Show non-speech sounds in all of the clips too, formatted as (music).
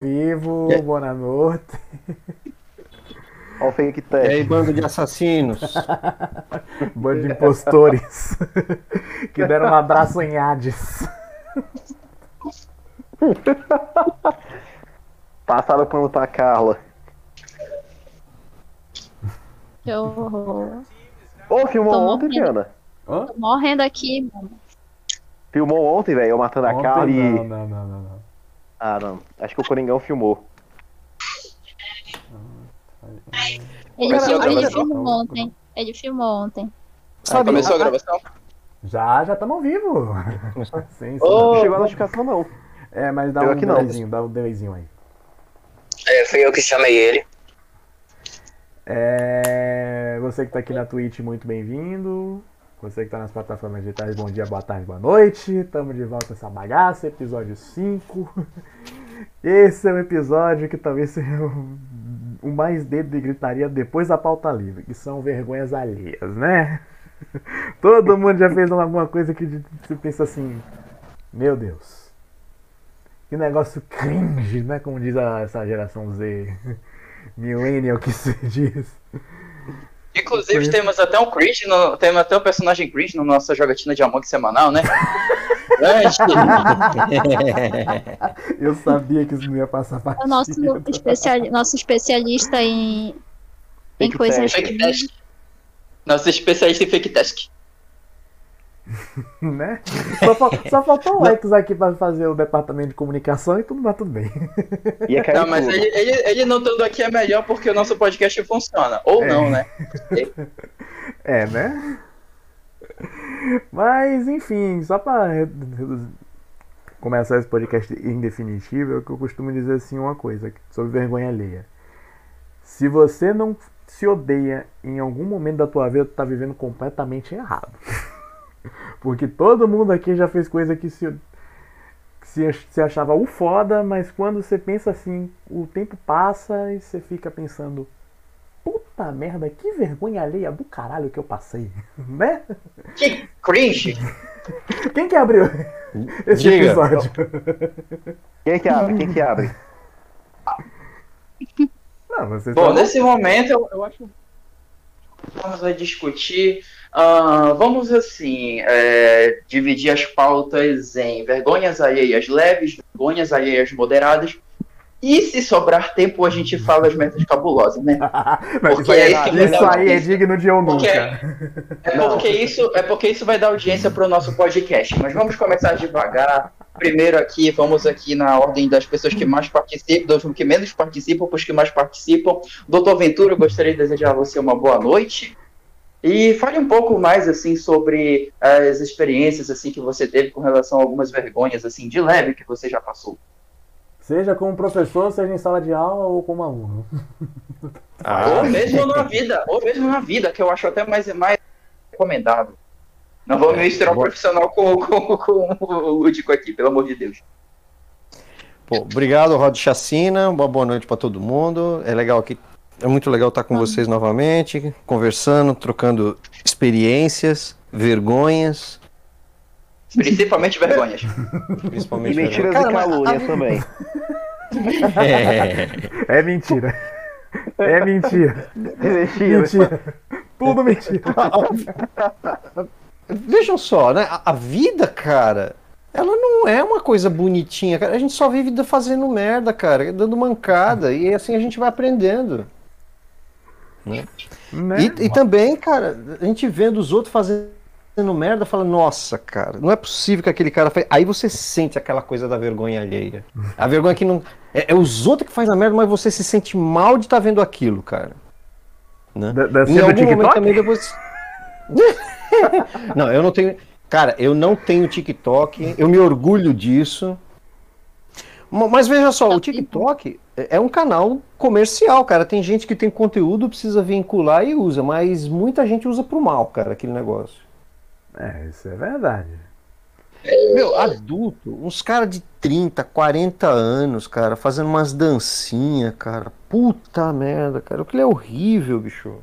Vivo, É. boa noite. (laughs) Olha o fake E aí, bando de assassinos. (laughs) Bando de impostores (laughs) que deram um abraço em Hades. Passaram o pano pra Carla. Que horror. Ô, filmou Tô ontem. Diana? Tô morrendo aqui, mano. Filmou ontem, velho, eu matando a Ontem Carla e... Não, não, não, não, não. Ah, não. Acho que o Coringão filmou. Ele, Começou a filmou, ele filmou ontem. Ele filmou ontem. Sabe, Começou a gravação? Já, já estamos ao vivo. (laughs) Sim, sim. Ô, Não chegou a notificação, não. É, mas dá Eu um aqui não. delayzinho, dá um delayzinho aí. É, fui eu que chamei ele. É, você que tá aqui na Twitch, muito bem-vindo. Você que tá nas plataformas digitais, bom dia, boa tarde, boa noite. Tamo de volta essa bagaça, episódio 5. (laughs) Esse é um episódio que talvez seja o, o mais dedo de gritaria depois da pauta livre, que são vergonhas alheias, né? (laughs) Todo mundo já fez alguma coisa que você pensa assim, meu Deus. Que negócio cringe, né? Como diz essa geração Z. (laughs) Millennial que se diz. Inclusive, temos até um cringe, no, temos até um personagem cringe na nossa jogatina de Among semanal, né? (laughs) (laughs) Eu sabia que isso não ia passar É o nosso, especiali nosso especialista em, em coisas. fake task. Nosso especialista em fake task. (laughs) né? Só, fal- (laughs) só faltou o Alex aqui pra fazer o departamento de comunicação e tudo vai tudo bem. Não, mas ele, ele, ele não estando aqui é melhor porque o nosso podcast funciona. Ou É. não, né? (laughs) É, né? Mas, enfim, só pra começar esse podcast em definitivo, é o que eu costumo dizer assim uma coisa sobre vergonha alheia. Se você não se odeia em algum momento da tua vida, tu tá vivendo completamente errado. (laughs) Porque todo mundo aqui já fez coisa que se, que se, se achava o foda, mas quando você pensa assim, o tempo passa e você fica pensando, puta merda, que vergonha alheia do caralho que eu passei, (laughs) né? Que cringe. (laughs) Quem que abriu esse Diga. episódio? Quem que abre? Quem que abre? Não, Bom, estão- nesse momento eu, eu acho que vamos discutir. Ah, vamos assim é, dividir as pautas em vergonhas alheias leves, vergonhas alheias moderadas. E se sobrar tempo, a gente fala as metas cabulosas, né? (laughs) Porque isso aí, é isso isso aí é digno de eu Porque- nunca. É Não. porque, isso, é porque isso vai dar audiência para o nosso podcast. Mas vamos começar devagar. Primeiro aqui, vamos aqui na ordem das pessoas que mais participam, dos que menos participam, para os que mais participam. Doutor Ventura, eu gostaria de desejar a você uma boa noite. E fale um pouco mais assim sobre as experiências assim que você teve com relação a algumas vergonhas assim de leve que você já passou. Seja como professor, seja em sala de aula ou como aluno. (laughs) Ou mesmo na vida, ou mesmo na vida, que eu acho até mais, mais recomendável. Não vou misturar o boa. profissional com, com, com o lúdico aqui, pelo amor de Deus. Pô, obrigado, Rod Chacina. Uma boa noite pra todo mundo. É legal aqui. É muito legal estar com vocês novamente, conversando, trocando experiências, vergonhas, Principalmente (laughs) vergonhas. E principalmente. mentiras vergonhas. e calúnias também. É. É mentira. É mentira. Mentira. Mentira. Tudo mentira. Vejam só, né? A, a vida, cara, ela não é uma coisa bonitinha, cara. A gente só vive fazendo merda, cara, dando mancada. E assim a gente vai aprendendo. Né? E, e também, cara, a gente vendo os outros fazendo merda, fala, nossa, cara, não é possível que aquele cara fez. Aí você sente aquela coisa da vergonha alheia. A vergonha que não. É, é os outros que fazem a merda, mas você se sente mal de estar vendo aquilo, cara. Né? Da- Deve Em algum momento também depois. (laughs) não, eu não tenho. Cara, eu não tenho TikTok, eu me orgulho disso. Ma- Mas veja só, o TikTok é é um canal comercial, cara. Tem gente que tem conteúdo, precisa vincular e usa, mas muita gente usa pro mal, cara, aquele negócio. É, isso é verdade. Meu, adulto, uns caras de 30, 40 anos, cara, fazendo umas dancinhas, cara. Puta merda, cara. Aquilo é horrível, bicho.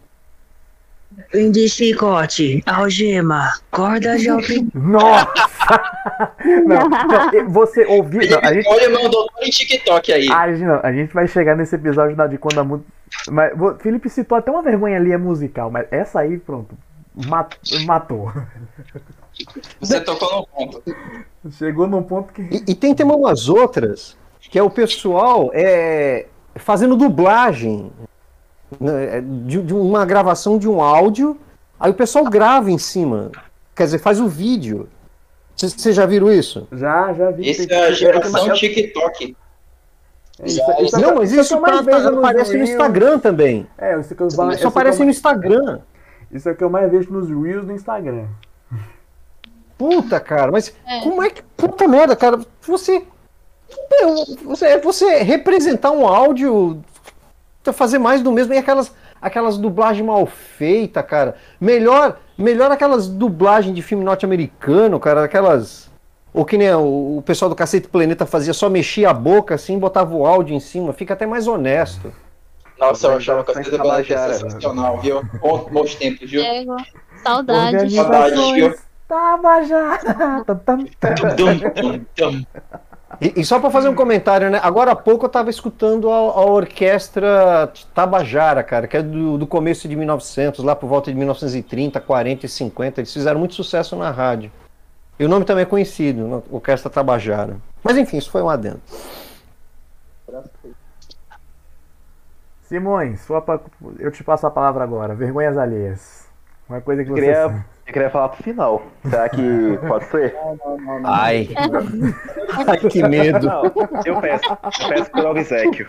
Prende chicote, algema, corda de (laughs) alpin... Nossa! (laughs) Não, não, você ouviu. Não, a gente, Olha, meu doutor em TikTok aí. a, gente, não, a gente vai chegar nesse episódio de quando a música. Mas Felipe citou até uma vergonha ali é musical, mas essa aí, pronto. mat- Matou. Você tocou no ponto. Chegou num ponto que. E, e tem também umas outras que é o pessoal é, fazendo dublagem de, de uma gravação de um áudio, aí o pessoal grava em cima. Quer dizer, faz o vídeo. Vocês já viram isso? Já, já vi. Isso é a é- geração é- TikTok. é isso- isso- Não, mas isso isso é o que eu mais tá- aparece no. Instagram também. É, isso que eu Isso isso que eu aparece no mais- Instagram. Isso é o que eu mais vejo nos Reels do Instagram. Puta, cara, mas É. como é que. Puta merda, cara. Você. Você, você representar um áudio. Fazer mais do mesmo. E aquelas, aquelas dublagens mal feitas, cara. Melhor, melhor aquelas dublagens de filme norte-americano, cara. Aquelas. Ou que nem o, o pessoal do Cacete Planeta fazia, só mexia a boca assim, botava o áudio em cima. Fica até mais honesto. Nossa, eu achava Organizações Cida Planeta sensacional, viu? Bons tempos, viu? Ego. Saudades. Saudades, viu? Organizações Tabajara. E, e só para fazer um comentário, né? Agora há pouco eu tava escutando a, a orquestra Tabajara, cara, que é do, do começo de 1900, lá por volta de 1930, 40 e 50. Eles fizeram muito sucesso na rádio. E o nome também é conhecido? Orquestra Tabajara. Mas enfim, isso foi um adendo. Simões, sua eu te passo a palavra agora. Vergonhas alheias. Uma coisa que Eu você. queria, eu queria falar pro final. Será que pode ser? Ai. (laughs) Ai, que medo. Não, eu peço. Eu peço pelo obsequio.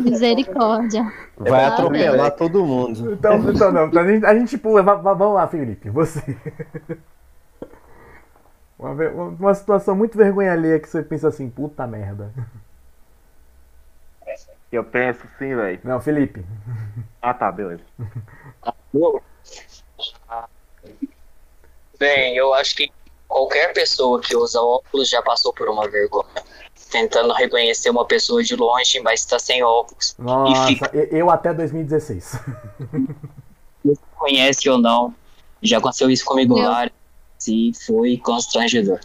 Misericórdia. Vai Ah, atropelar todo mundo. Então, então não. A gente, a gente pula. Va- va- vamos lá, Felipe. Você. Uma, uma situação muito vergonha alheia que você pensa assim, puta merda. Eu penso sim, velho. Não, Felipe. Ah, tá, beleza. Bem, eu acho que qualquer pessoa que usa óculos já passou por uma vergonha. Tentando reconhecer uma pessoa de longe, mas está sem óculos. Nossa, fica. eu, até 2016. Conhece ou não. Já aconteceu isso comigo lá. E foi constrangedor.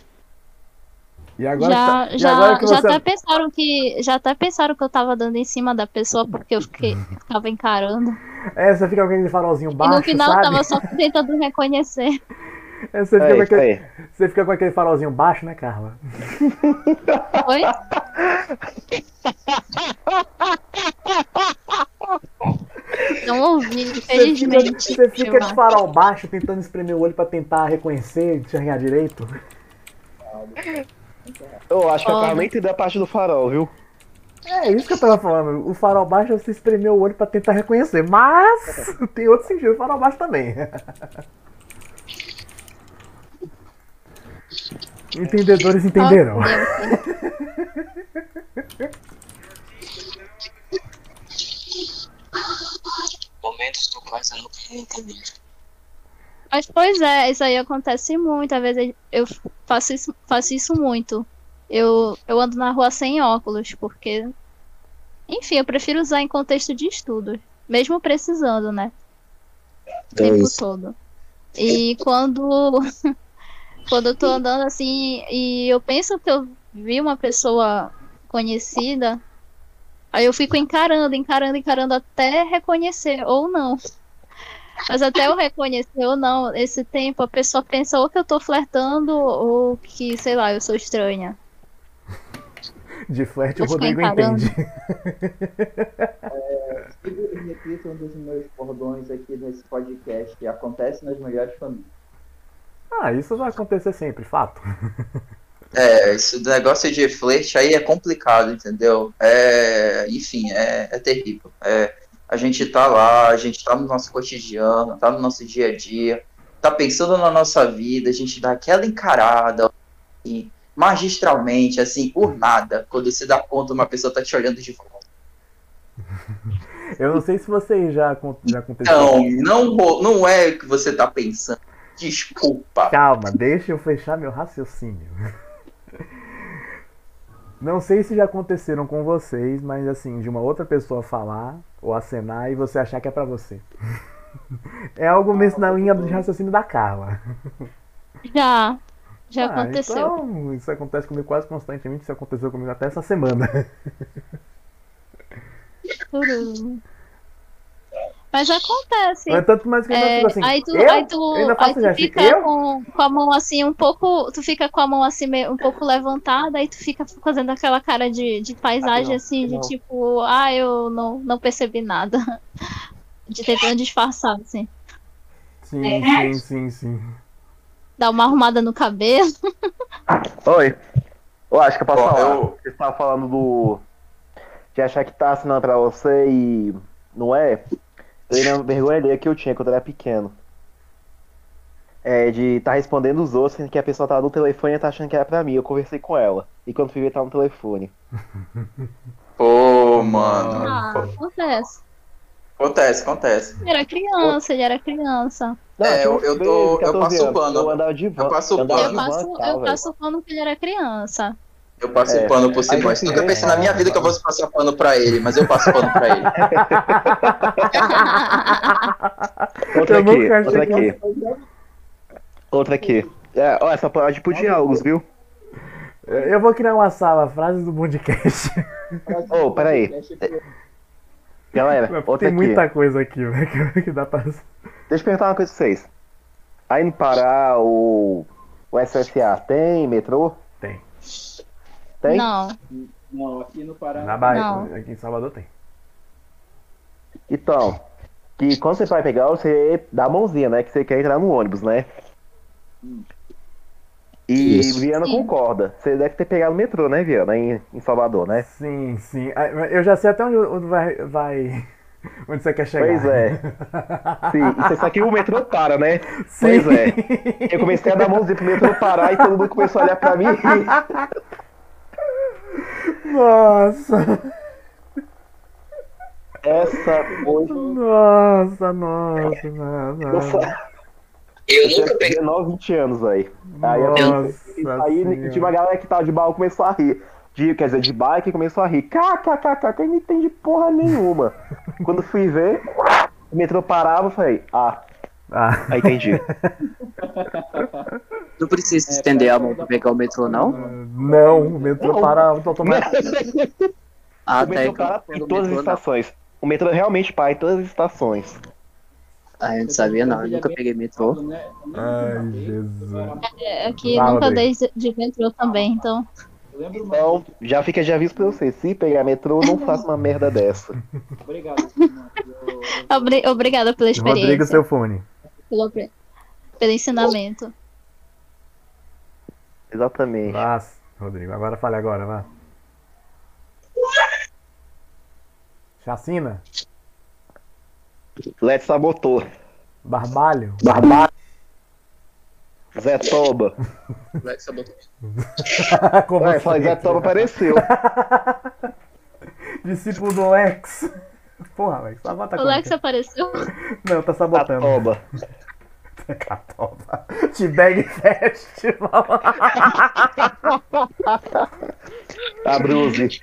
E agora, Já, tá- e já, agora que já você. até pensaram que. Já até pensaram que eu tava dando em cima da pessoa porque eu fiquei, (laughs) ficava encarando. É, você fica com aquele farolzinho e baixo, no final sabe? tava só tentando reconhecer. (laughs) É, você, fica É aquele, aí. você fica com aquele farolzinho baixo, né, Carla? Oi? (laughs) Não ouvi, infelizmente. você fica de farol baixo tentando espremer o olho pra tentar reconhecer, enxergar direito. Eu acho que eu Olha. tava nem entendendo a parte do farol, viu? É isso que eu tava falando. O farol baixo é você espremer o olho pra tentar reconhecer. Mas (laughs) tem outro sentido, o farol baixo também. (laughs) Entendedores entenderão. (laughs) Momentos do quais eu não queria entender. Mas pois é, isso aí acontece muito. Às vezes eu faço isso, faço isso muito. Eu, eu ando na rua sem óculos, porque. Enfim, eu prefiro usar em contexto de estudo. Mesmo precisando, né? O tempo todo. E quando. (laughs) quando eu tô andando assim e eu penso que eu vi uma pessoa conhecida, aí eu fico encarando, encarando, encarando até reconhecer ou não. Mas até eu reconhecer ou não, esse tempo a pessoa pensa ou que eu tô flertando ou que, sei lá, eu sou estranha. De flerte o Rodrigo encarando. entende. E repito um dos meus bordões aqui nesse podcast. Acontece nas melhores famílias. Ah, isso vai acontecer sempre, fato. É, esse negócio de flerte aí é complicado, entendeu? É, enfim, é, é terrível. É, a gente tá lá, a gente tá no nosso cotidiano, tá no nosso dia a dia, tá pensando na nossa vida, a gente dá aquela encarada, e magistralmente, assim, por nada, quando se dá conta uma pessoa tá te olhando de volta. Eu não sei se vocês já, já aconteceu. Não, não, ro- não é o que você tá pensando. Desculpa. Calma, deixa eu fechar meu raciocínio. Não sei se já aconteceram com vocês, mas assim, de uma outra pessoa falar ou acenar e você achar que é pra você. É algo mesmo na linha de raciocínio da Carla. Já. Já Ah, aconteceu. Então, isso acontece comigo quase constantemente, isso aconteceu comigo até essa semana. Mas acontece. Mas tanto mais que eu É, assim, aí tu, eu, aí tu, eu aí tu fica eu? com, com a mão assim um pouco. Tu fica com a mão assim meio, um pouco levantada, aí tu fica fazendo aquela cara de, de paisagem não, assim, de não. tipo, ah, eu não, não percebi nada. (laughs) De tentando disfarçar, assim. Sim, sim, sim, sim. Dar uma arrumada no cabelo. (laughs) Oi. Eu acho que eu posso falar. eu- Você estava falando do. De achar que tá assinando pra você e. Não é? Eu lembro uma vergonha alheia que eu tinha quando eu era pequeno. É de estar respondendo os outros, sendo que a pessoa tava no telefone e tá achando que era pra mim. Eu conversei com ela. E quando fui ver, tava no telefone. (laughs) Pô, mano. Ah, acontece. Acontece, acontece. Ele era criança, ele era criança. Não, É, eu- eu tô- 13, eu 14 passo anos. pano. Eu andava de van. Eu passo andava pano. Eu passo, eu passo pano que ele era criança. Eu passo É. pano por Aí Simões. você Nunca vê, pensei na minha vida que eu fosse passar pano pra ele, mas eu passo pano pra ele. (laughs) Outra aqui, outra aqui. Outra aqui. É, ó, essa pode pro diálogos, viu? Eu vou criar uma sala, frases do podcast. Ô, (laughs) peraí. Galera, outra Tem aqui. muita coisa aqui, velho, (laughs) que- que dá pra. Deixa eu perguntar uma coisa pra vocês. Aí no Pará, o, o SSA tem metrô? Tem. Tem? Não. Não, aqui no Pará. Na Bahia, Não. aqui em Salvador tem. Então, que quando você vai pegar, você dá a mãozinha, né? Que você quer entrar no ônibus, né? E Isso. Viana Sim. concorda. Você deve ter pegado o metrô, né, Viana? Em, em Salvador, né? Sim, sim. Ah, Eu já sei até onde, onde vai, vai. (laughs) Onde você quer chegar. Pois é. (laughs) Sim, você sabe que o metrô para, né? Sim. Pois é. Eu comecei a dar mãozinha pro metrô parar e todo mundo começou a olhar pra mim. (laughs) Nossa, Essa foi. nossa, nossa, nossa. Nossa, Eu eu nunca peguei. 19, 20 anos aí. Aí Aí senhora. tinha uma galera que tava de balão começou a rir. De, quer dizer, de bike começou a rir. KKKK, eu não entendi porra nenhuma. (laughs) Quando fui ver, o metrô parava, eu falei, ah, Ah, aí entendi. (laughs) Não precisa estender a mão pra pegar o metrô, não? não, o metrô para automaticamente. (laughs) Ah, o tá. metrô então, para em todas as metrô, não. estações. O metrô realmente para em todas as estações. Ah, eu não sabia não, eu nunca peguei metrô. Né? Ai, Jesus. É, Aqui Fala, nunca Rodrigo. dei de metrô também, então. Então, já fica de aviso pra você. Se pegar metrô, não (laughs) faça uma merda dessa. Obrigado, obrigada pela Rodrigo, experiência. seu fone. Pelo, pelo ensinamento. Exatamente. Vá, Rodrigo. Agora fale agora, vá. Chacina. Let's sabotou. Barbalho. Zé Toba. (laughs) Alexa botou. (laughs) Como Ué, fala, Zé. Toba apareceu. (laughs) Discípulo do Lex. Porra, Lex, sabota O com Lex apareceu. Não, tá sabotando. Toba. (laughs) Catoba. T-Bag Festival. A Bruze.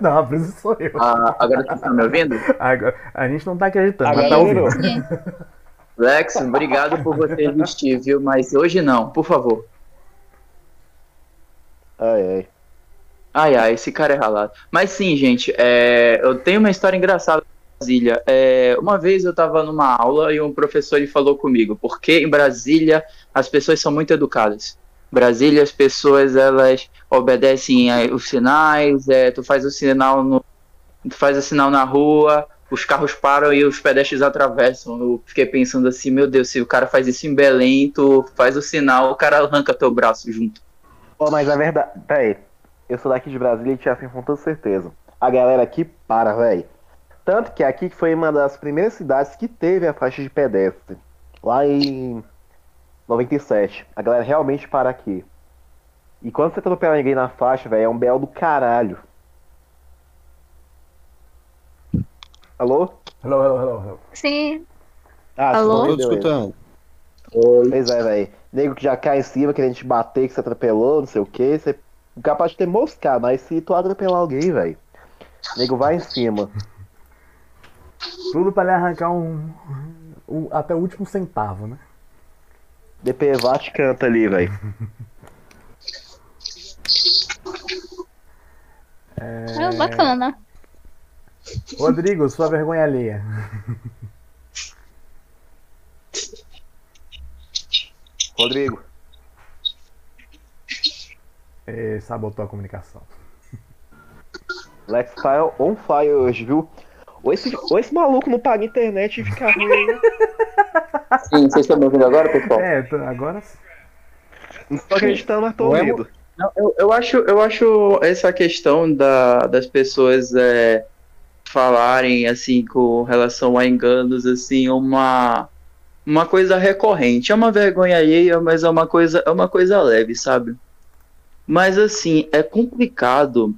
Não, a brisa sou eu. Ah, agora tu tá me ouvindo? Agora, a gente não tá acreditando, Agora mas tá ouvindo. Lex, obrigado por você existir, viu? Mas hoje não, por favor. Ai, ai. Ai, ai, esse cara é ralado. Mas sim, gente, é, eu tenho uma história engraçada Brasília. É, uma vez eu tava numa aula e um professor ele falou comigo, porque em Brasília as pessoas são muito educadas. Brasília, as pessoas, elas obedecem eh, os sinais, é, tu faz o sinal no, tu faz o sinal na rua, os carros param e os pedestres atravessam. Eu fiquei pensando assim, meu Deus, se o cara faz isso em Belém, tu faz o sinal, o cara arranca teu braço junto. Pô, mas a verdade. Peraí. Eu sou daqui de Brasília e te afirmo com toda certeza. A galera aqui para, velho. Tanto que aqui foi uma das primeiras cidades que teve a faixa de pedestre. Lá em 97. A galera realmente para aqui. E quando você atropela ninguém na faixa, velho, é um belo do caralho. Alô? Hello, hello, hello. Sim. Ah, Alô? Tô escutando. Pois é, velho. Nego que já cai em cima, querendo te bater, que você atropelou, não sei o que. Você capaz de ter moscar, mas se tu atropelar alguém, velho, nego vai em cima. Tudo pra lhe arrancar um, um- até o último centavo, né? DPVAT canta ali, velho. É bacana. Rodrigo, sua vergonha alheia. Rodrigo, É, sabotou a comunicação. Lex tá on fire hoje, viu? Ou esse, ou esse maluco não paga internet e fica ruim ainda. (laughs) Sim, vocês estão me ouvindo agora, pessoal? É, agora sim. Não tô acreditando, mas tô Ué, ouvindo. Não, eu, eu acho, eu acho essa questão da, das pessoas é, falarem assim com relação a enganos assim uma uma coisa recorrente. É uma vergonha alheia, mas é uma coisa é uma coisa leve, sabe? Mas assim é complicado.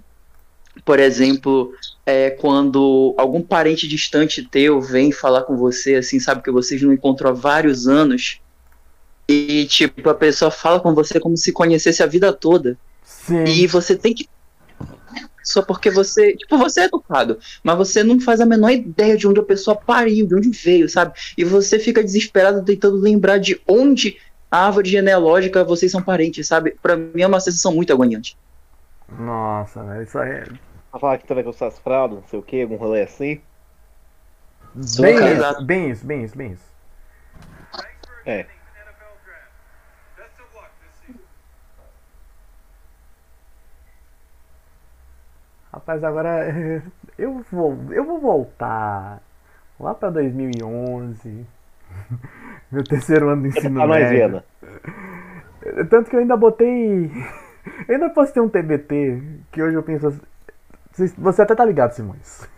Por exemplo, é quando algum parente distante teu vem falar com você, assim, sabe que vocês não encontram há vários anos. E, tipo, a pessoa fala com você como se conhecesse a vida toda. Sim. E você tem que. Só porque você. Tipo, você é educado, mas você não faz a menor ideia de onde a pessoa pariu, de onde veio, sabe? E você fica desesperado tentando lembrar de onde a árvore genealógica vocês são parentes, sabe? Pra mim é uma sensação muito agoniante. Nossa, velho, isso aí é Pra falar que tu vai com suas fraldas, não sei o que, algum rolê assim. bem isso, bem isso, bem isso, bem isso. É. Rapaz, agora (laughs) eu vou, eu vou voltar lá pra 2011. (laughs) Meu terceiro ano do ensino nós médio. vendo. Tanto que eu ainda botei. (laughs) Eu ainda postei um TBT que hoje eu penso. assim- Você até tá ligado, Simões.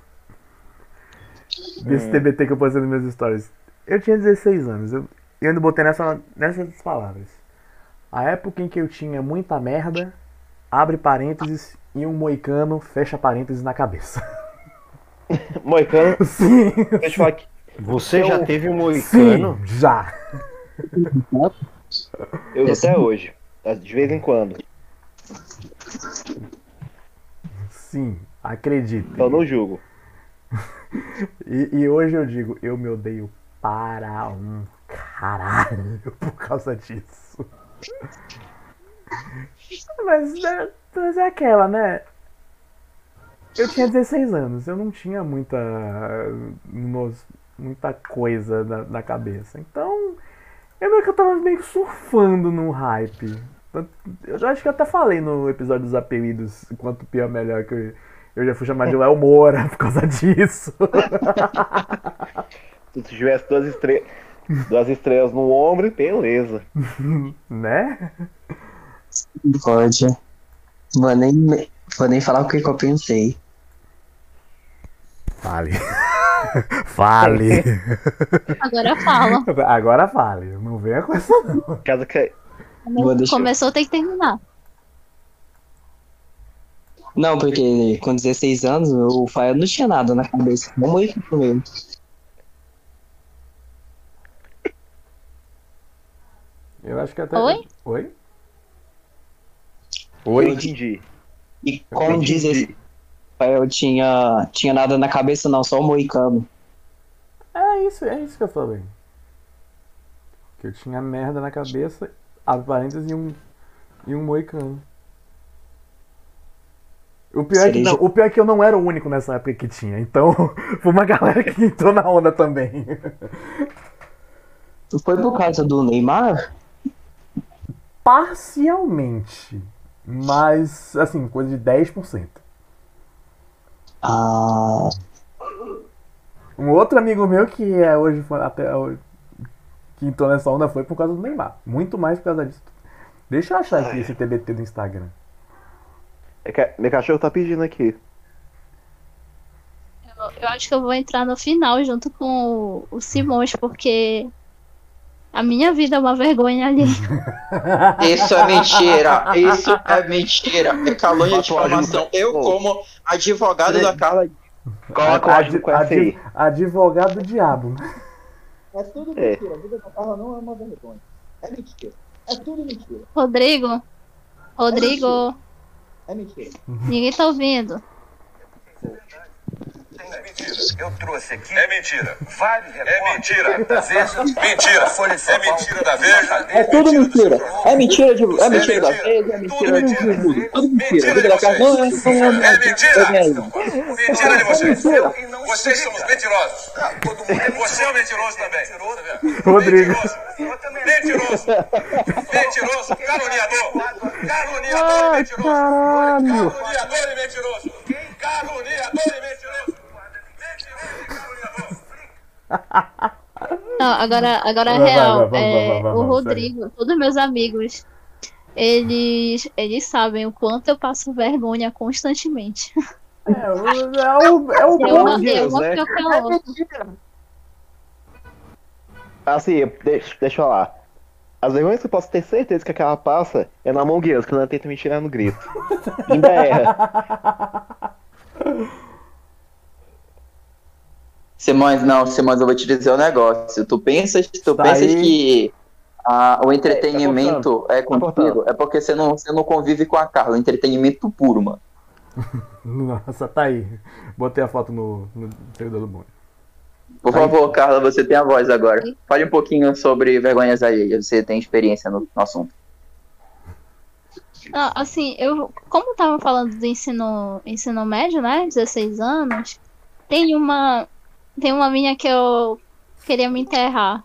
(laughs) Desse TBT que eu postei nos meus stories. Eu tinha 16 anos. Eu, eu ainda botei nessa, nessas palavras. A época em que eu tinha muita merda, abre parênteses, e um moicano fecha parênteses na cabeça. (laughs) Moicano, (laughs) Sim, deixa eu falar que Você já teve um sim, moicano? já. eu até hoje. De vez em quando. Sim, acredite. Então não julgo. (laughs) E, e hoje eu digo, eu me odeio para um caralho (laughs) por causa disso. (laughs) Mas é, mas é aquela, né? Eu tinha 16 anos, eu não tinha muita, muita coisa na, na cabeça. Então, eu meio que eu tava meio surfando no hype. Eu já acho que eu até falei no episódio dos apelidos, quanto pior melhor que eu, eu já fui chamar de Léo Moura por causa disso. (laughs) Se tu tivesse duas estrelas, duas estrelas no ombro, beleza. (laughs) né? Pode. Vou nem, vou nem falar o que, que eu pensei. Fale. (laughs) fale. Agora fala. Agora fale. Não venha com essa não. Casa que Começou, tem que terminar. Não, porque com 16 anos o Fael não tinha nada na cabeça. Vamos pro mesmo. Eu acho que até. Oi? Oi? eu entendi. E com 16 o Fael tinha, tinha nada na cabeça, não, só o Moicano. É isso, é isso que eu falei. Que eu tinha merda na cabeça, abre parênteses e um. E um moicano. O pior, é que não, o pior é que eu não era o único nessa época que tinha. Então, (laughs) foi uma galera que entrou na onda também. Foi por causa do Neymar? Parcialmente. Mas, assim, coisa de 10%. Ah, Um outro amigo meu que é hoje até hoje, que entrou nessa onda foi por causa do Neymar. Muito mais por causa disso. Deixa eu achar aqui esse TBT do Instagram. É que meu cachorro tá pedindo aqui. Eu, eu acho que eu vou entrar no final junto com o, o Simões, (laughs) porque a minha vida é uma vergonha ali. (laughs) Isso é mentira. Isso é mentira. É calúnia de pé. Eu, como advogado da Carla. Coloca o Quest aí. adi- advogado do diabo. É tudo É. mentira. A vida da Carla não é uma vergonha. É mentira. É tudo mentira. Rodrigo, Rodrigo, É mentira. Ninguém tá ouvindo. É mentira. Eu trouxe aqui. É mentira. Vários É mentira. Da Veja. Mentira. Folha de. É mentira da Veja. É tudo mentira. É mentira de. É mentira da Veja, é mentira de tudo. Tudo mentira. Liga da não. É mentira. Mentira de vocês. Vocês são os mentirosos. Você é o mentiroso também. Rodrigo. Mentiroso. Mentiroso. Caluniador. Caluniador e mentiroso. Caralho. Caluniador e mentiroso. Caluniador e mentiroso. Mentiroso e. (laughs) Não, agora, agora é real. É, o Rodrigo, todos meus amigos, eles, eles sabem o quanto eu passo vergonha constantemente. É, o- é o, é o (laughs) É bom. uma, é Deus, né? que. Assim, deixa, deixa eu falar. As vergonhas que eu posso ter certeza que aquela passa é na Among Us, quando ela tenta me tirar no grito. (laughs) Ainda erra. Simões, não, Simões, eu vou te dizer um negócio. Tu pensas, tu Tá pensas aí. que ah, o entretenimento é contigo, cortando. é porque você não, você não convive com a Carla. Entretenimento puro, mano. (laughs) Nossa, tá aí. Botei a foto no, no servidor do mundo. Por Aí. favor, Carla, você tem a voz agora. Fale um pouquinho sobre vergonhas alheias. Você tem experiência no, no assunto. Não, assim, eu, como tava falando do ensino, ensino médio, né? 16 anos, tem uma. Tem uma minha que eu queria me enterrar.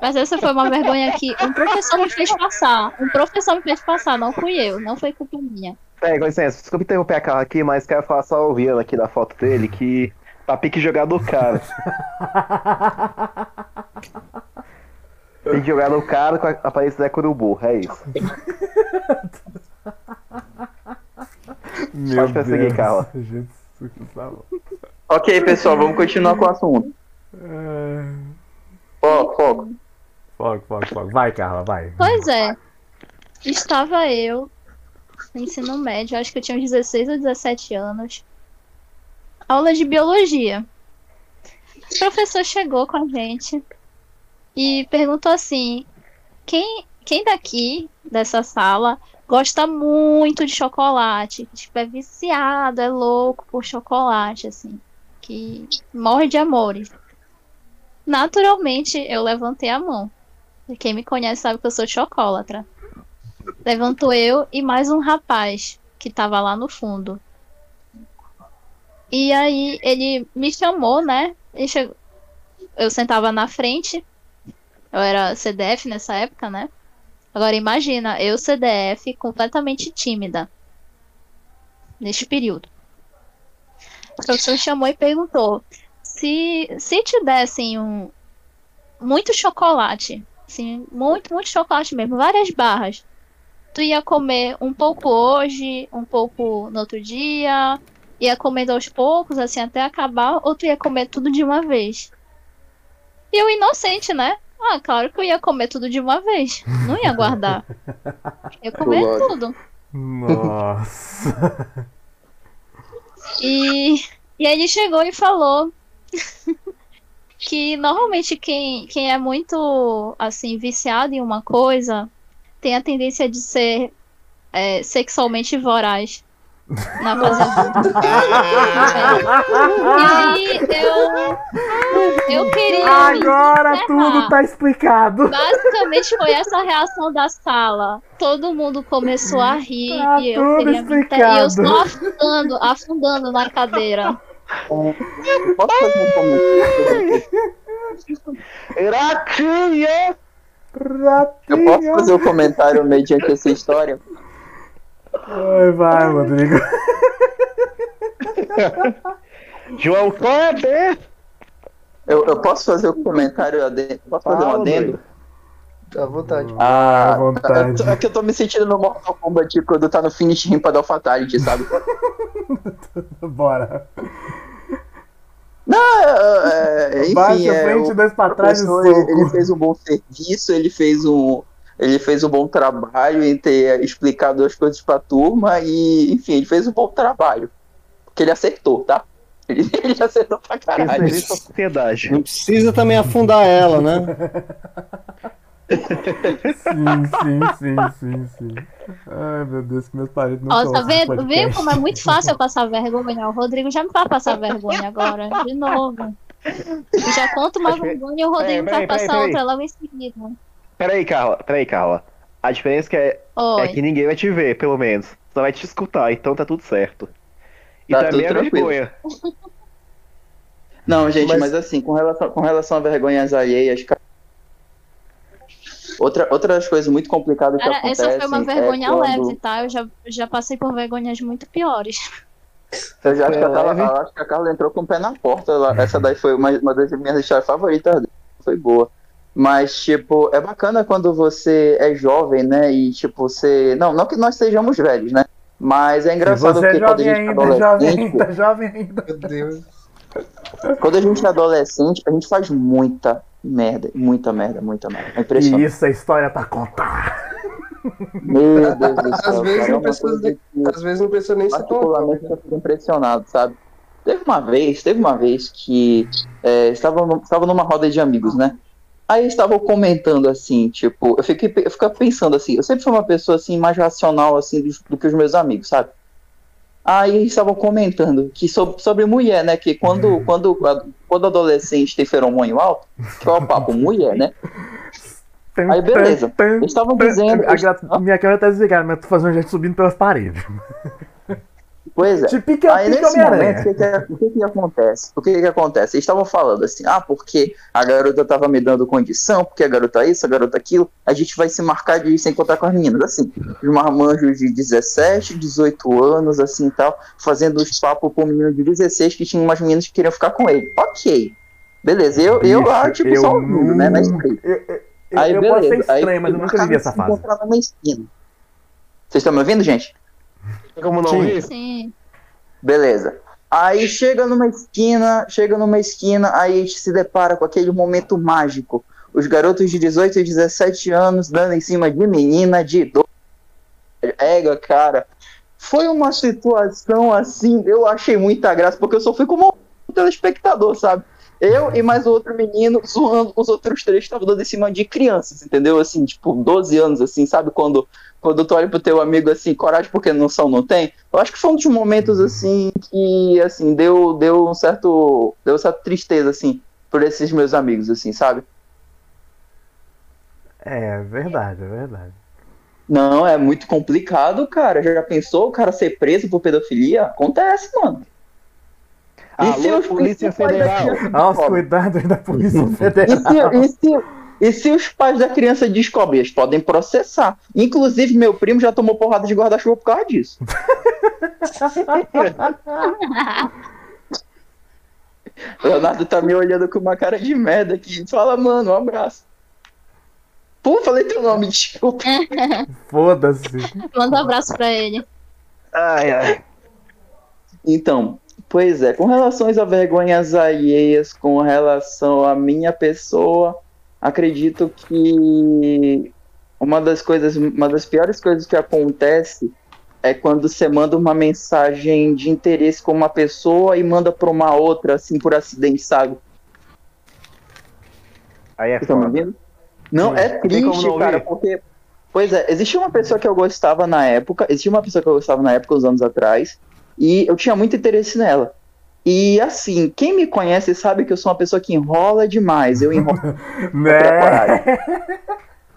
Mas essa foi uma vergonha que um professor me fez passar. Um professor me fez passar, não fui eu, não foi culpa minha. Peraí, com licença, desculpa interromper a Carla aqui, mas quero falar só ouvindo aqui da foto dele que tá pique jogar do cara. (laughs) Tem que jogar no cara com a aparência da Curubu, é isso. Meu Pode prosseguir, Deus. Carla. Jesus, que salvo. Ok, pessoal, vamos continuar com o assunto. É, Foco, foco. Foco, foco, foco. Vai, Carla, vai. Pois é. Estava eu no ensino médio, acho que eu tinha uns 16 ou 17 anos. Aula de biologia. O professor chegou com a gente e perguntou assim: quem, quem daqui, dessa sala, gosta muito de chocolate? Tipo, é viciado, é louco por chocolate, assim. Que morre de amores. Naturalmente, eu levantei a mão. Quem me conhece sabe que eu sou chocolatra. Levantou eu e mais um rapaz que tava lá no fundo. E aí ele me chamou, né? Chegou... Eu sentava na frente. Eu era CDF nessa época, né? Agora imagina, eu CDF completamente tímida. Neste período. O professor chamou e perguntou se, se te dessem um muito chocolate, assim, muito, muito chocolate mesmo, várias barras. Tu ia comer um pouco hoje, um pouco no outro dia, ia comendo aos poucos, assim, até acabar, ou tu ia comer tudo de uma vez. E eu inocente, né? Ah, claro que eu ia comer tudo de uma vez. Não ia guardar. (laughs) Ia comer tudo. Nossa. E, e aí ele chegou e falou (laughs) que normalmente quem, quem é muito assim viciado em uma coisa tem a tendência de ser é, sexualmente voraz na fase adulta. E aí eu eu queria Agora tudo tá explicado. Basicamente foi essa a reação da sala. Todo mundo começou a rir Tá e eu tudo queria me. E eu só afundando, afundando na cadeira. Posso fazer um comentário? Ratinha! Eu posso fazer um comentário mediante essa história? Ai, vai, Rodrigo. (laughs) João Kleber! Eu, eu posso fazer um comentário adendo? Posso fazer um Fala, adendo? À vontade. Ah, à vontade. É que eu tô me sentindo no Mortal Kombat quando tá no finish rim pra dar o Fatality, sabe? (laughs) Bora. Não, é, é, enfim, Baixa, é, frente, o dois pra trás e soco. ele fez um bom serviço, ele fez um, ele fez um bom trabalho em ter explicado as coisas pra turma e, enfim, ele fez um bom trabalho. Porque ele acertou, tá? (laughs) Ele, ele acertou pra caralho. à sociedade. Não precisa também afundar ela, né? Sim, sim, sim, sim, sim. Ai, meu Deus, que meus parentes não tá vendo? podcast. Viu como é muito fácil eu passar vergonha? O Rodrigo já me faz passar vergonha agora, de novo. Eu já conto uma vergonha e o Rodrigo vai passar peraí. outra logo em seguida. Peraí, Carla, peraí, Carla. A diferença é, Oi. é que ninguém vai te ver, pelo menos. Só vai te escutar, então tá tudo certo. E Tá também tudo é tranquilo. vergonha. Não, gente, Mas- mas, assim, com relação, com relação a vergonhas alheias, cara, outra, outras coisas muito complicadas que Cara, acontecem essa foi uma vergonha é quando... leve, tá? Eu já, já passei por vergonhas muito piores. Eu já acho que, Carla, eu acho que a Carla entrou com o pé na porta. Ela- essa daí foi uma, uma das minhas histórias favoritas. Foi boa. Mas, tipo, é bacana quando você é jovem, né? E, tipo, você. Não, não que nós sejamos velhos, né? Mas é Se engraçado você é porque quando a jovem gente é ainda, jovem adolescente. ainda, jovem ainda. Meu Deus. Quando a gente é adolescente, a gente faz muita merda. Muita merda, muita merda. É E impressionante. isso é história pra contar. Meu Deus do (laughs) céu. Às vezes cara, é não precisa de- que- Às vezes não precisa nem ser tão particularmente eu fico impressionado, sabe? Teve uma vez, teve uma vez que é, estava, estava numa roda de amigos, né? Aí estavam comentando assim, tipo, eu fiquei eu ficava pensando assim, eu sempre fui uma pessoa assim mais racional assim do, do que os meus amigos, sabe? Aí estavam comentando que sobre, sobre mulher, né? Que quando, quando, quando adolescente tem feromônio alto, que é o papo mulher, né? Aí beleza. Eles estavam dizendo. A Minha câmera tá desligada, mas eu tô fazendo gente subindo pelas paredes. Pois é. Pique, Aí nesse momento, o que, que, o que que acontece? O que que acontece? Eles estavam falando assim, ah, porque a garota tava me dando condição, porque a garota isso, a garota aquilo, a gente vai se marcar de se encontrar com as meninas, assim, os marmanjos de 17, 18 anos, assim e tal, fazendo os papos com um menino de 16 que tinha umas meninas que queriam ficar com ele. Ok. Beleza, eu, eu Bicho, lá, tipo, eu só ouvindo, né, na espreita. Eu, eu- eu- Aí, eu beleza. posso ser Aí, estranho, mas eu nunca vivi essa se fase. Vocês estão me ouvindo, gente? Como não Sim. Sim. Beleza. Aí chega numa esquina, chega numa esquina, aí a gente se depara com aquele momento mágico. Os garotos de 18 e 17 anos dando em cima de menina de 12. Ega, cara. Foi uma situação assim, eu achei muita graça, porque eu só fui como um telespectador, sabe? Eu e mais outro menino zoando com os outros três que estavam dando em cima de crianças, entendeu? Assim, tipo, 12 anos, assim, sabe? Quando, quando tu olha pro teu amigo assim, coragem porque noção não tem. Eu acho que foi um dos momentos, assim, que, assim, deu, deu um certo. Deu certa tristeza, assim, por esses meus amigos, assim, sabe? É verdade, é verdade. Não, é muito complicado, cara. Já pensou o cara ser preso por pedofilia? Acontece, mano. se Alô, os- Polícia e se o pai da Federal. Aos cuidados da Polícia (laughs) E Federal. se, e, se, e se os pais da criança descobrem, eles podem processar. Inclusive, meu primo já tomou porrada de guarda-chuva por causa disso. (laughs) Leonardo tá me olhando com uma cara de merda aqui. Fala, mano, um abraço. Pô, falei teu nome, desculpa. (laughs) Foda-se. Manda um abraço pra ele. Ai, ai. Então, pois é, com relação a vergonhas alheias, com relação à minha pessoa, acredito que uma das coisas, uma das piores coisas que acontece é quando você manda uma mensagem de interesse com uma pessoa e manda para uma outra, assim, por acidente, sabe? Aí é Vocês estão me ouvindo? Não, é como triste, não cara, porque. Pois é, existia uma pessoa que eu gostava na época, existia uma pessoa que eu gostava na época, uns anos atrás, e eu tinha muito interesse nela. E assim, quem me conhece sabe que eu sou uma pessoa que enrola demais. Eu enrolo, (laughs) Né?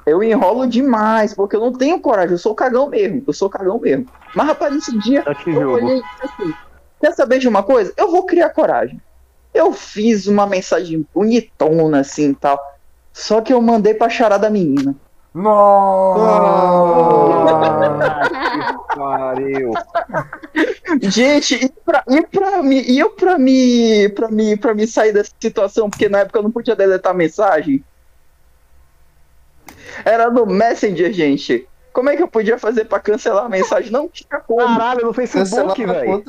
eu enrolo demais, porque eu não tenho coragem, eu sou cagão mesmo, eu sou cagão mesmo. Mas, rapaz, nesse dia, Eu te eu jogo. olhei assim, quer saber de uma coisa? Eu vou criar coragem. Eu fiz uma mensagem bonitona, assim, tal. Só que eu mandei pra charada menina. Nossa! (laughs) Pariu. Gente, e pra, e pra mim, e eu pra me, pra me, pra me sair dessa situação, porque na época eu não podia deletar mensagem. Era no Messenger, gente. Como é que eu podia fazer pra cancelar a mensagem? Não tinha como. Caralho, no Facebook, velho.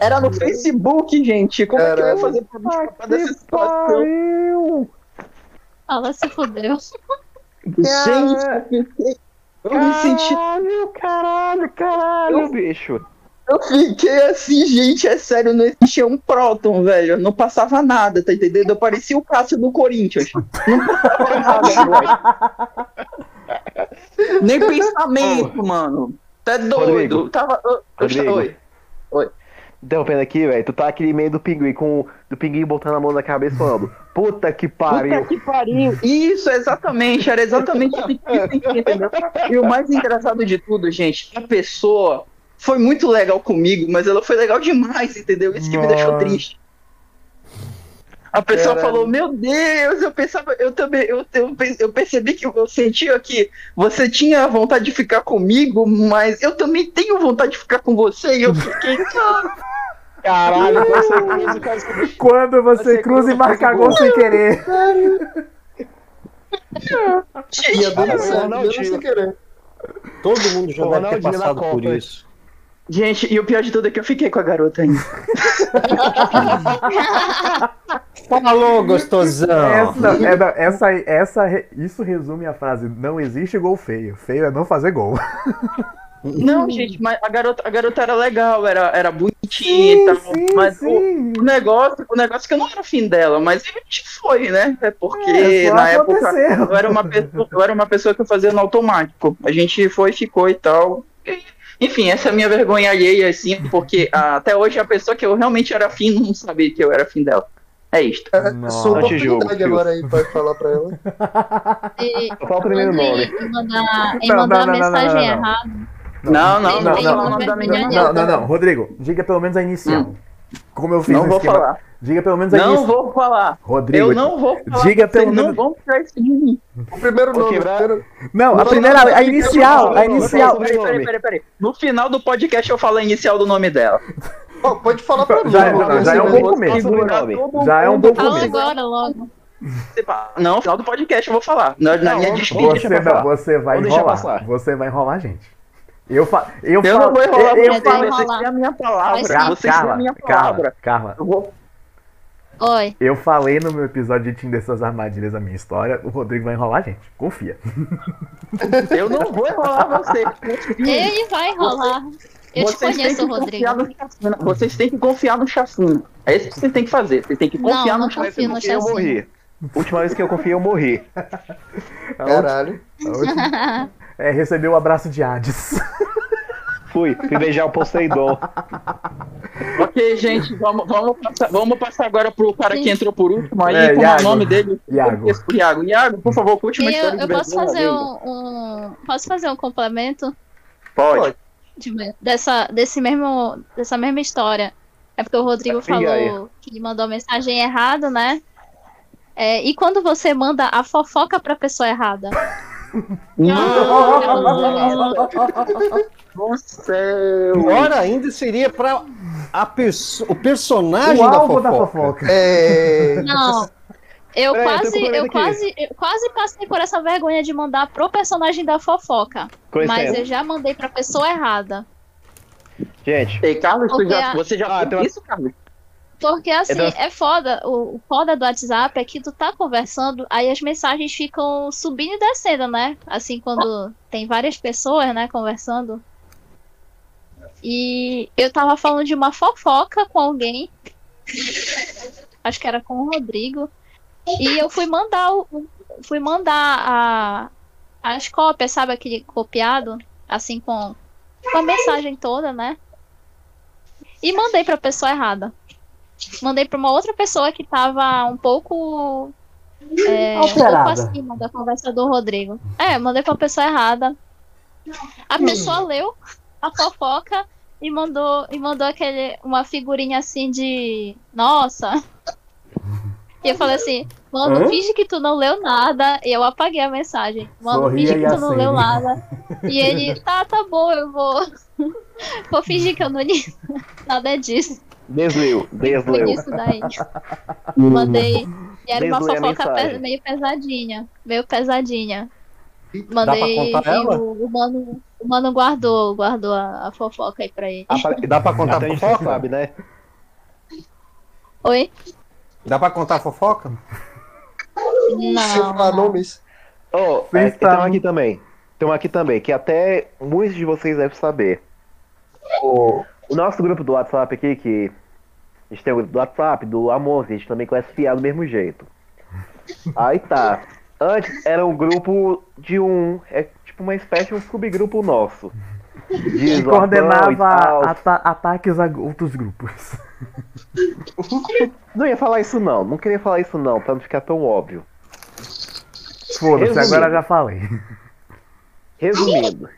Era no Facebook, gente. Como é que eu ia fazer pra me escapar dessa situação? pariu. Ela se fudeu. Gente, eu eu me senti. Caralho, caralho, caralho, bicho. Eu fiquei assim, gente, é sério, não existia um próton, velho. Não passava nada, tá entendendo? Eu parecia o Cássio do Corinthians. Não passava (laughs) nada, velho. Nem pensamento, mano. Tá doido. Rodrigo. Tava. eu- eu- Rodrigo. Oi. Oi. Interrompendo aqui, velho. Tu tá aquele meio do pinguim, com do pinguim botando a mão na cabeça falando: Puta que pariu. Puta que pariu. Isso, exatamente. Era exatamente isso que entendeu? E o mais engraçado de tudo, gente, a pessoa foi muito legal comigo, mas ela foi legal demais, entendeu? Isso que me deixou Nossa. triste. A pessoa Caralho. falou, meu Deus, eu pensava, eu também, eu, eu, eu percebi que eu sentia que você tinha vontade de ficar comigo, mas eu também tenho vontade de ficar com você, e eu fiquei, (laughs) "Ah, Caralho, você cruza, você- Quando você cruza e marca gol sem querer. Ia dando Olha, certo, Ronaldinho. mesmo sem querer. Todo mundo já O deve ter Ronaldinho passado por isso. Gente, e o pior de tudo é que eu fiquei com a garota ainda. (laughs) Falou, gostosão. Essa, é, não, essa, essa, isso resume a frase: não existe gol feio. Feio é não fazer gol. (laughs) Não, gente, mas a garota, a garota era legal, era, era bonitinha e tal. mas o- sim. O, negócio, o negócio é que eu não era fim dela, mas a gente foi, né? É porque É, na época eu era, uma pessoa, eu era uma pessoa que eu fazia no automático. A gente foi, ficou e tal. E, enfim, essa é a minha vergonha alheia, assim, porque ah, até hoje a pessoa que eu realmente era fim não sabia que eu era fim dela. É isto. É Nossa. sua Não oportunidade tio. agora aí pra falar pra ela. (laughs) E, fala o primeiro nome. em mandar, Não, não, não, não, mensagem não, não. errada. Não, não, não, não, não. falar o nome da menina. Não, Não, não, não. Rodrigo, diga pelo menos a inicial. Como eu fiz Não vou esquema. falar. Diga pelo menos a Não inicial. vou falar. Rodrigo. Eu não vou falar. Diga pelo não menos- vão tirar isso de mim. O primeiro Vou nome. primeiro- Não, a Não, primeira, não, não, a inicial, a não, não, inicial. Peraí, peraí, peraí, peraí. No final do podcast eu falo a inicial do nome dela. Ó, pode falar pra mim. Já é- vou não, já é um bom começo. Já é um bom Fala começo. agora logo. Não, no final do podcast eu vou falar. Na, na Não, minha despedida. Você, não, falar. você vai deixar enrolar. Você vai enrolar a gente. Eu, fa eu, Eu falo. não vou enrolar eu, eu falo. enrolar. têm a minha palavra. Carla, Vocês têm a Carla, minha Carla, palavra. Carla. Eu vou- Oi. Eu falei no meu episódio de Tinder dessas armadilhas da minha história. O Rodrigo vai enrolar a gente. Confia. (laughs) Eu não vou enrolar vocês. Ele vai enrolar. Eu te Vocês têm conheço, que Rodrigo. confiar no Chacina. Vocês têm que confiar no Chacina. É isso que vocês têm que fazer. Vocês têm que Não, confiar não no Chacina. confio no Eu Chacina. morri. Última vez que eu confiei, eu morri. Caralho. A última- (laughs) É, recebeu o abraço de Hades. (laughs) Fui, fui beijar o Poseidon. Ok, gente, vamos, vamos, passar, vamos passar agora pro cara que entrou por último aí. É, como é o nome dele? Iago. O Iago. Iago, por favor, conte uma eu, história de eu posso fazer um, um- Posso fazer um complemento Pode. de- dessa, desse mesmo, dessa mesma história? É porque o Rodrigo falou aí. que ele mandou a mensagem errada, né? É, e quando você manda a fofoca pra pessoa errada? (laughs) Nossa, Pior ainda seria pra a perso o personagem O da alvo da fofoca. fofoca. É. Não. Eu quase, eu quase, eu quase passei por essa vergonha de mandar pro personagem da fofoca. Mas eu já mandei pra pessoa errada. Gente, Ei, Carlos, já, a- você já Ah, fez tem uma- isso, Carlos? Porque assim, Então- é foda. O, o foda do WhatsApp é que tu tá conversando, aí as mensagens ficam subindo e descendo, né? Assim, quando tem várias pessoas, né, conversando. E eu tava falando de uma fofoca com alguém. Acho que era com o Rodrigo. E eu fui mandar o. Fui mandar a, as cópias, sabe, aquele copiado, assim, com, com a mensagem toda, né? E mandei pra pessoa errada. Mandei pra uma outra pessoa que tava um pouco. É, um pouco acima da conversa do Rodrigo. É, mandei pra pessoa errada. A pessoa leu a fofoca e mandou, e mandou aquele, uma figurinha assim de. Nossa! E eu falei assim, mano, Hã? finge que tu não leu nada. E eu apaguei a mensagem. Mano, Sorria finge que tu não leu nada. (laughs) E ele, tá, tá bom, eu vou. (laughs) Vou fingir que eu não li (laughs) nada disso. desleu, desleu. isso daí. Mandei. E era uma Desleu a fofoca meio pesadinha. Meio pesadinha. Dá pra Mandei. contar e ela? o, o, mano, o mano guardou, guardou a, a fofoca aí pra ele. Dá pra, dá pra contar a gente fofoca? sabe, né? Oi? Dá pra contar fofoca? Sem Não. falar nomes. Oh, é, tem uma aqui também. Tem uma aqui também, que até muitos de vocês devem saber. O, O nosso grupo do WhatsApp aqui, que a gente tem o grupo do WhatsApp, do Amor, que a gente também conhece fiar do mesmo jeito. Aí tá. Antes era um grupo de um. É tipo uma espécie de um subgrupo nosso. Que e coordenava ata- ataques a outros grupos. Não ia falar isso não, não queria falar isso não, pra não ficar tão óbvio. Foda-se, agora já falei. Resumindo.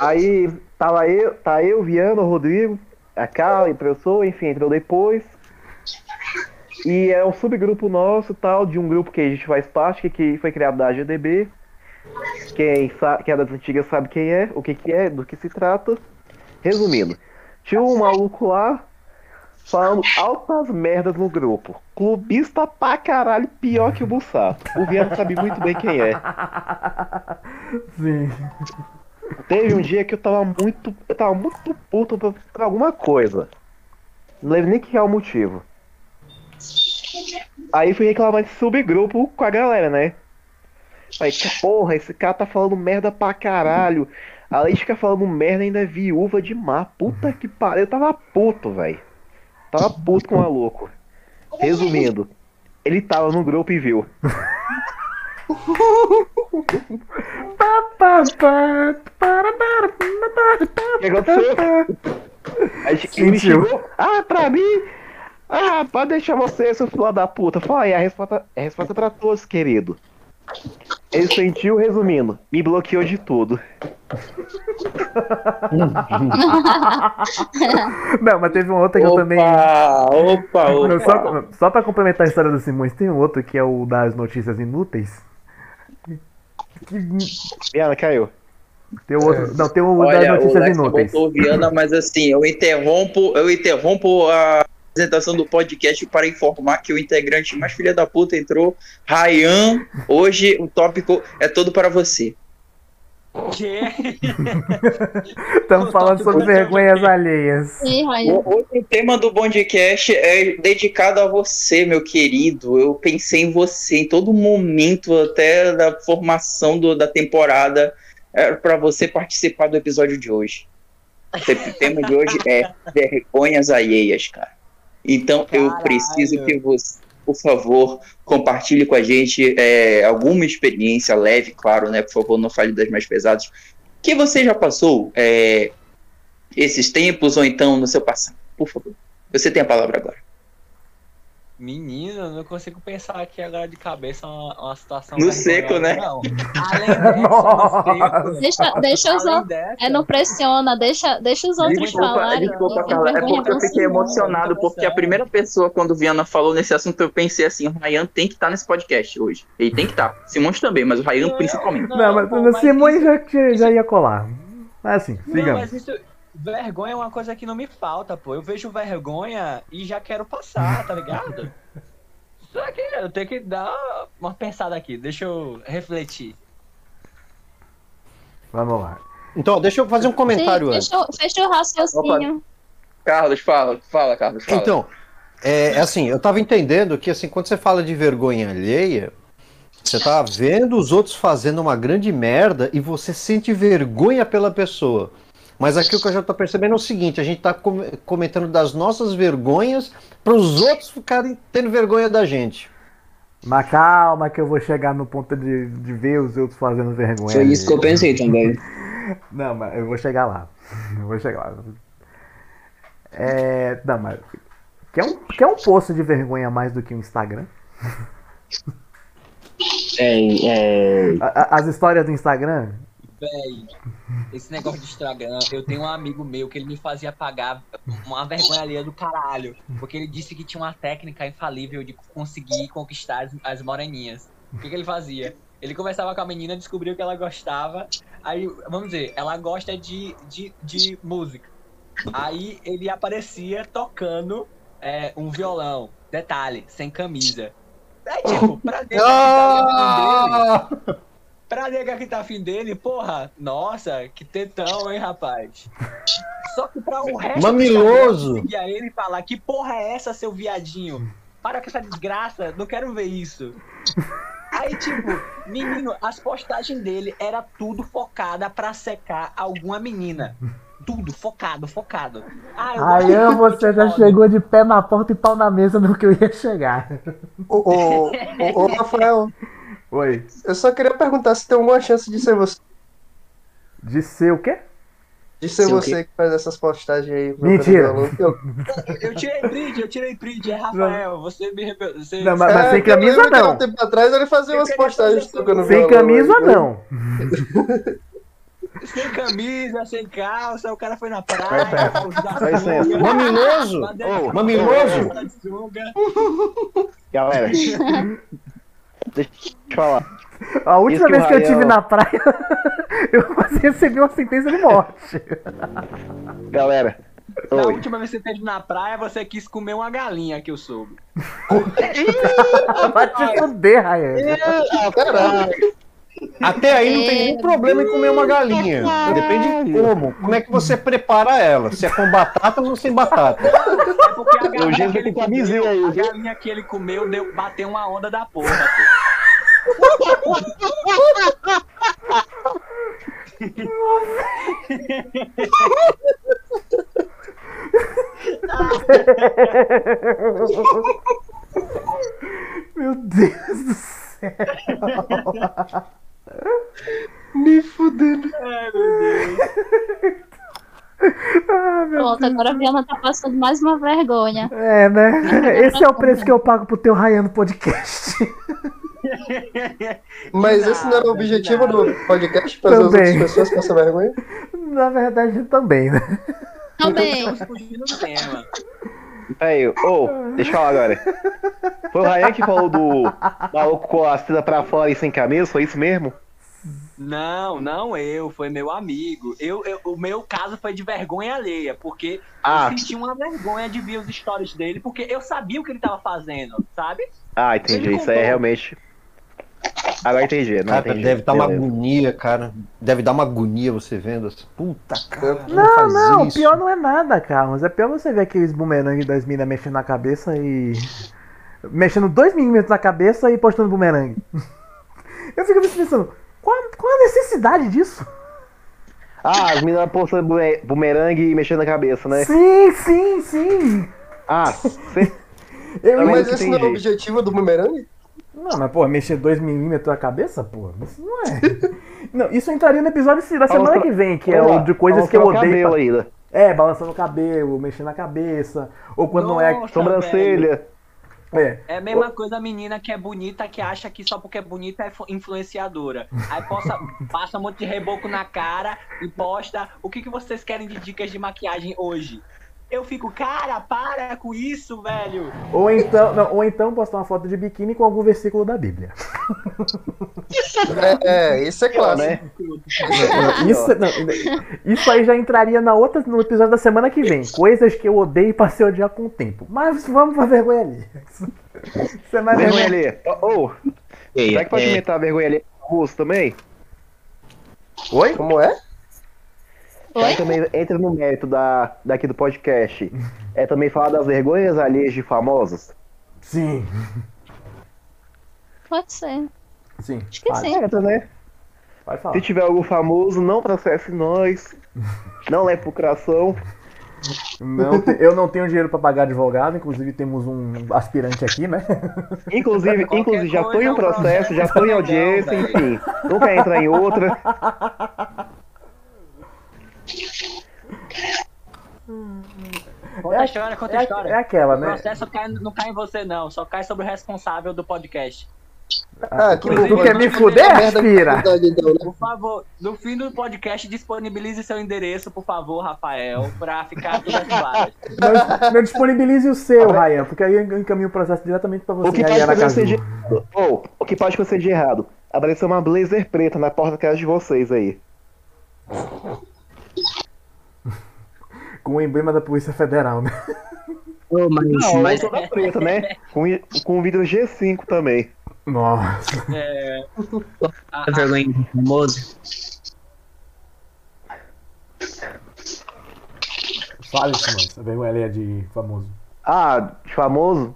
Aí tava eu, tá eu, Viana, o Rodrigo, a Carla, professor, enfim, entrou depois. E é um subgrupo nosso, tal, de um grupo que a gente faz parte, que, que foi criado da GDB. Quem, sa- quem é das antigas sabe quem é, o que, que é, do que se trata. Resumindo, tinha um maluco lá falando altas merdas no grupo. Clubista pra caralho, pior que o Bussá. O Viana sabe muito bem quem é. (laughs) Sim. Teve um dia que eu tava muito. Eu tava muito puto pra, pra alguma coisa. Não lembro nem que é o motivo. Aí fui reclamar de subgrupo com a galera, né? Aí, porra, esse cara tá falando merda pra caralho. Além de ficar falando merda, ainda é viúva de mar. Puta que pariu. Eu tava puto, velho. Tava puto com o maluco. Resumindo, ele tava no grupo e viu. (laughs) O que aconteceu? Ele chegou. Ah, pra mim? Ah, pode deixar você, seu filho da puta. Fala aí, a resposta, a resposta é pra todos, querido. Ele sentiu, resumindo, me bloqueou de tudo. (laughs) Não, mas teve um outro que eu também. Opa, Não, opa. só, só pra complementar a história do Simões, tem um outro que é o das notícias inúteis. Viana, caiu. Tem o outro. Não, tem o das Olha, o notícias Lex inúteis. botou o Viana, mas assim, eu interrompo, eu interrompo a apresentação do podcast para informar que o integrante mais filha da puta entrou, Ryan. Hoje o tópico é todo para você. Que? Estamos (laughs) falando sobre vergonhas alheias. Ih, Ryan. O outro tema do Bondcast é dedicado a você, meu querido. Eu pensei em você em todo momento, até da formação do- da temporada, para você participar do episódio de hoje. O tema de hoje é (laughs) vergonhas alheias, cara. Então eu Caralho. preciso que você, por favor, compartilhe com a gente é, alguma experiência leve, claro, né? Por favor, não fale das mais pesadas. Que você já passou é, esses tempos ou então no seu passado? Por favor. Você tem a palavra agora. Menino, eu não consigo pensar aqui agora de cabeça uma, uma situação. No seco, né? Não. (laughs) Além dessa, Deixa, deixa os outros. É, não pressiona, deixa, deixa os outros Desculpa, falarem. desculpa, Carla. É porque eu fiquei não. emocionado, porque a primeira pessoa, quando o Viana falou nesse assunto, eu pensei assim: o Ryan tem que estar nesse podcast hoje. Ele tem que estar. Simões também, mas o Ryan principalmente. Não, mas o Simões já, já, ia colar. Mas assim, Não, sigamos. mas isso. Vergonha é uma coisa que não me falta, pô. Eu vejo vergonha e já quero passar, tá ligado? (laughs) Só que eu tenho que dar uma pensada aqui, deixa eu refletir. Vamos lá. Então, deixa eu fazer um comentário Sim, antes. fecha, o- fecha o raciocínio. Carlos, fala, fala, Carlos, fala. Então, é, é assim, eu tava entendendo que assim, quando você fala de vergonha alheia, você tá vendo os outros fazendo uma grande merda e você sente vergonha pela pessoa. Mas aqui o que eu já tô percebendo é o seguinte, a gente tá com- comentando das nossas vergonhas para os outros ficarem tendo vergonha da gente. Mas calma que eu vou chegar no ponto de, de ver os outros fazendo vergonha. Foi isso que eu pensei também. (laughs) Não, mas eu vou chegar lá. Eu vou chegar lá. É. Não, mas. Quer um, quer um post de vergonha mais do que um Instagram? É, é, as histórias do Instagram? Véi, esse negócio de Instagram, eu tenho um amigo meu que ele me fazia pagar uma vergonha alheia do caralho. Porque ele disse que tinha uma técnica infalível de conseguir conquistar as, as moreninhas. O que, que ele fazia? Ele conversava com a menina, descobriu que ela gostava. Aí, vamos dizer, ela gosta de, de, de música. Aí ele aparecia tocando é, um violão. Detalhe, sem camisa. É tipo, pra dele. Pra nega que tá afim dele, porra, nossa, que tetão, hein, rapaz. Só que pra o resto Mamiloso. Instagram, seguir ele e falar, que porra é essa, seu viadinho? Para com essa desgraça, não quero ver isso. Aí, tipo, menino, as postagens dele era tudo focada pra secar alguma menina. Tudo, focado, focado. Ah, eu gosto de você já chegou de pé na porta e pau na mesa no que eu ia chegar. Ô, ô, ô, ô, Rafael, Oi. eu só queria perguntar se tem alguma chance de ser você. De ser o quê? De ser você que faz essas postagens aí. Mentira. Eu- Eu tirei print, eu tirei print, é Rafael. Você me rebe- você... Não, mas, mas É, sem eu camisa há não. Um tempo atrás ele fazia Eu umas postagens tocando Sem violão camisa aí. não. Sem camisa, sem calça, o cara foi na praia. Sunga, Mamiloso? Ô, mamiloso? Galera, deixa eu te falar. (laughs) A última que vez que eu Rayan- tive na praia, (laughs) eu quase (laughs) recebi uma sentença de morte. Galera, Na oi. última vez que você esteve na praia, você quis comer uma galinha que eu soube. Vai te fuder, Rayan. Ah, caralho. Até aí não tem nenhum problema em comer uma galinha. Depende de como. Como é que você prepara ela? Se é com batatas ou sem batata. É porque a galinha, que ele comeu, a galinha que ele comeu deu, bateu uma onda da porra. (laughs) Meu Deus do céu. (laughs) Me fudendo. Ai, meu Deus. (laughs) Ah, meu Pronto, agora a Viana tá passando mais uma vergonha. É, né? Esse é o preço que eu pago pro teu Rayan no podcast. (laughs) Mas De esse não era o nada, objetivo do podcast? Fazer as outras pessoas passar vergonha? Na verdade, também, né? Também. Peraí, ô, deixa eu falar agora. Foi o Rayan que falou do maluco com a cena pra fora e sem camisa, foi isso mesmo? Não, não eu, foi meu amigo. Eu, eu- o meu caso foi de vergonha alheia, porque Ah. eu senti uma vergonha de ver os stories dele, porque eu sabia o que ele tava fazendo, sabe? Ah, entendi. Ele Isso aí é realmente. Agora entendi. Não, Cara, entendi. deve dar uma Beleza. agonia, cara. Deve dar uma agonia você vendo. assim, Puta, cara. Não, faz não, isso. pior não é nada, Carlos. É pior você ver aqueles bumerangue das minas mexendo na cabeça e. mexendo 2 milímetros na cabeça e postando bumerangue. (laughs) Eu fico pensando, qual, qual a necessidade disso? Ah, as meninas postando bume- bumerangue e mexendo na cabeça, né? Sim, sim, sim. Ah, (laughs) cê... Eu, Mas esse não é o objetivo do bumerangue? Não, mas, pô, mexer 2 milímetros na cabeça, pô, isso não é. Não, isso entraria no episódio da semana Balança- que vem, que é o de coisas que eu odeio. cabelo ainda. É, balançando o cabelo, mexendo na cabeça, ou quando não é. Nossa, velho. Sobrancelha. É. É a mesma coisa a menina que é bonita, que acha que só porque é bonita é influ- influenciadora. Aí posta, (laughs) passa um monte de reboco na cara e posta o que, que vocês querem de dicas de maquiagem hoje. Eu fico, cara, para com isso, velho. Ou então, não, ou então postar uma foto de biquíni com algum versículo da Bíblia. (laughs) É, é isso é clássico. né? Isso, não, isso aí já entraria na outra, no episódio da semana que vem. Coisas que eu odeio e passei a odiar com o tempo. Mas vamos pra vergonha ali. (laughs) Isso é mais Vergonha ali. Ô, ô, será que pode inventar a vergonha ali russo também? Oi? Como é? Aí Oi? também entra no mérito da, daqui do podcast. É também falar das vergonhas alheias de famosos. Sim. Pode ser. Sim. Acho que sim. Entra, né? Pode falar. Se tiver algum famoso, não processe nós. Não leve pro coração. Não eu não tenho dinheiro pra pagar advogado, inclusive temos um aspirante aqui, né? Inclusive, Qualquer inclusive já tô em é um processo, processo já tô em audiência, enfim. Quer entrar em outra. (laughs) Conta a história, conta a É, história. é aquela, O né? processo cai- não cai em você, não. Só cai sobre o responsável do podcast. Ah, tu, Tu quer me fuder, aspira? Por favor, no fim do podcast, disponibilize seu endereço, por favor, Rafael, pra ficar tudo as vagas. Não, não disponibilize o seu, Ryan, porque aí eu encaminho o processo diretamente pra você, O que pode acontecer de errado? Ou, o que pode acontecer de errado? Apareceu uma blazer preta na porta da casa de vocês aí. Com o emblema da Polícia Federal, né? Ô, mas, Não, mas toda preta, né? (laughs) Com, com vidro G5 também. Nossa. É, a vergonha de famoso. Fale, Simão, essa vergonha ali é de famoso. Ah, de famoso?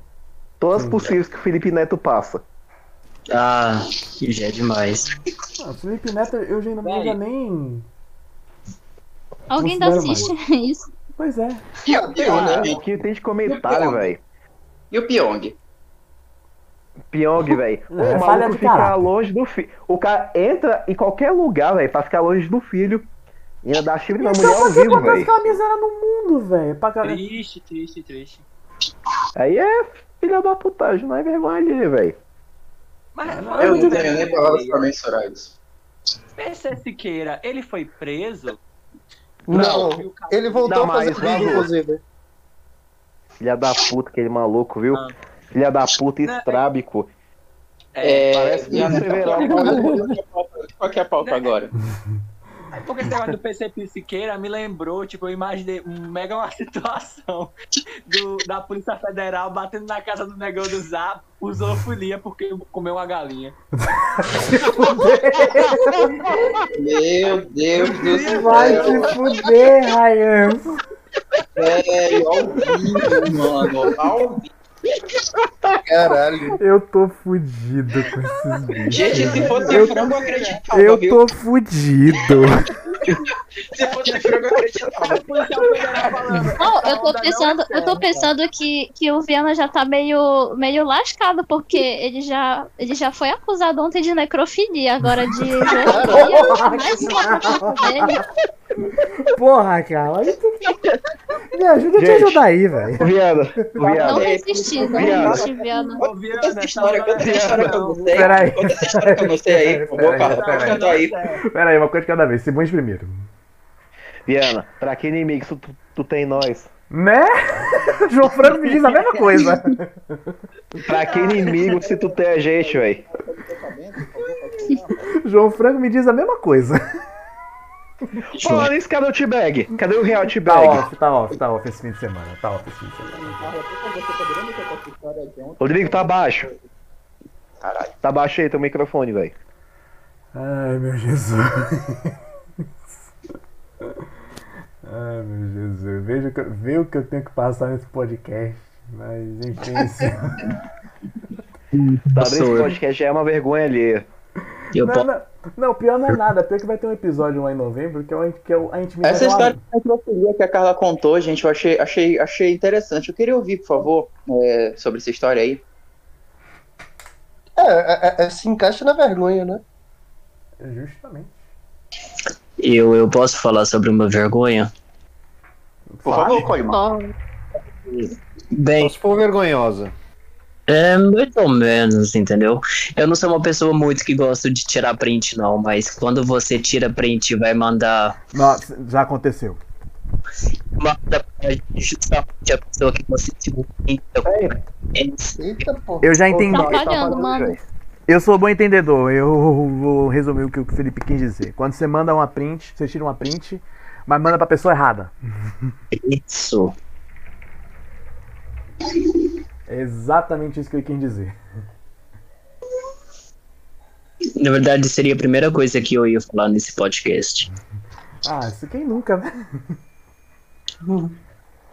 Todas possíveis que o Felipe Neto passa. Ah, já é demais. Ah, Felipe Neto, eu já, eu já nem. Alguém ainda Considero assiste isso? Pois é. E o Pyong? O que tem de comentário, velho? E o Pyong? Pyong, velho. (laughs) É, o falha maluco fica caráter. longe do filho. O cara entra em qualquer lugar, velho, pra ficar longe do filho. E ainda dá chifre na mulher ao por que vivo, velho. aquela miséria no mundo, velho? Pra. Triste, triste, triste. Aí é filha da putagem, não é vergonha ali, velho. Mas, Eu não tenho nem palavras pra mensurar isso. PC Siqueira, ele foi preso? Não, ele voltou Não, a fazer vídeo, inclusive. Filha da puta, aquele maluco, viu? Ah. Filha da puta é- estrábico. É, Parece que e você verá. Qual que é a pauta agora? Porque esse negócio do PC Siqueira me lembrou, tipo, eu imaginei um mega uma situação do, da Polícia Federal batendo na casa do negão do Zap por zoofilia porque comeu uma galinha. Meu Deus do céu. Vai te fuder, Ryan. Velho, ao vivo, mano. Ao vivo. Caralho. Eu tô fudido com esses bichos. Gente, se fosse Eu- frango, eu acreditava, Eu viu? tô fudido. Se fosse frango, eu acreditava. Não, eu tô "Onda não pensando, eu tô certa." pensando que, que o Viana já tá meio, meio lascado, porque ele já, ele já foi acusado ontem de necrofilia, agora de (laughs) zoofilia, mais uma coisa dele. Porra, cara. Me ajuda a te Gente. ajudar aí, velho. Viado, Não viado. resisti, não resisti, Viana. Viana, Conta essa história, conta essa história que eu não. não sei. Peraí. Conta essa história que eu não sei aí. Peraí. Pera aí, uma coisa de cada vez. Simões primeiro. Viana, pra que inimigo tu, tu, tu tem nós? Né? (laughs) João Franco me diz a mesma coisa. Pra que inimigo se tu tem a gente, velho? João Franco me diz a mesma coisa. (laughs) Falando isso, cadê o T-Bag? Cadê o real Tá T-Bag? off, tá off, tá off esse fim de semana. Tá off esse fim de semana. Rodrigo, tá baixo. Tá baixo aí teu microfone, velho. Ai, meu Jesus. Ai, meu Jesus. Veja o que, vê o que eu tenho que passar nesse podcast. Mas, enfim. esse- Tá esse podcast já é uma vergonha alheia. Eu Não, posso... não, não, pior não é nada. Pior que vai ter um episódio lá em novembro que é, o- que é o- a intimidade. Essa história necrofilia que a Carla contou, gente, eu achei, achei, achei interessante. Eu queria ouvir, por favor, é, sobre essa história aí. É, é, é, se encaixa na vergonha, né? Justamente. Eu, eu posso falar sobre uma vergonha? Por favor, Coleman. Ó, Bem, Só se for vergonhosa. É mais ou menos, entendeu? Eu não sou uma pessoa muito que gosta de tirar print, não, mas quando você tira print e vai mandar, Nossa, já aconteceu. manda pra justamente a pessoa que você tirou print. Eita. Eu já entendi. Tá falhando, mano. Eu sou bom entendedor. Eu vou resumir o que o Felipe quis dizer. Quando você manda uma print, você tira uma print, mas manda pra pessoa errada. Isso. É exatamente isso que eu quis dizer. Na verdade, seria a primeira coisa que eu ia falar nesse podcast. Ah, isso quem nunca, né?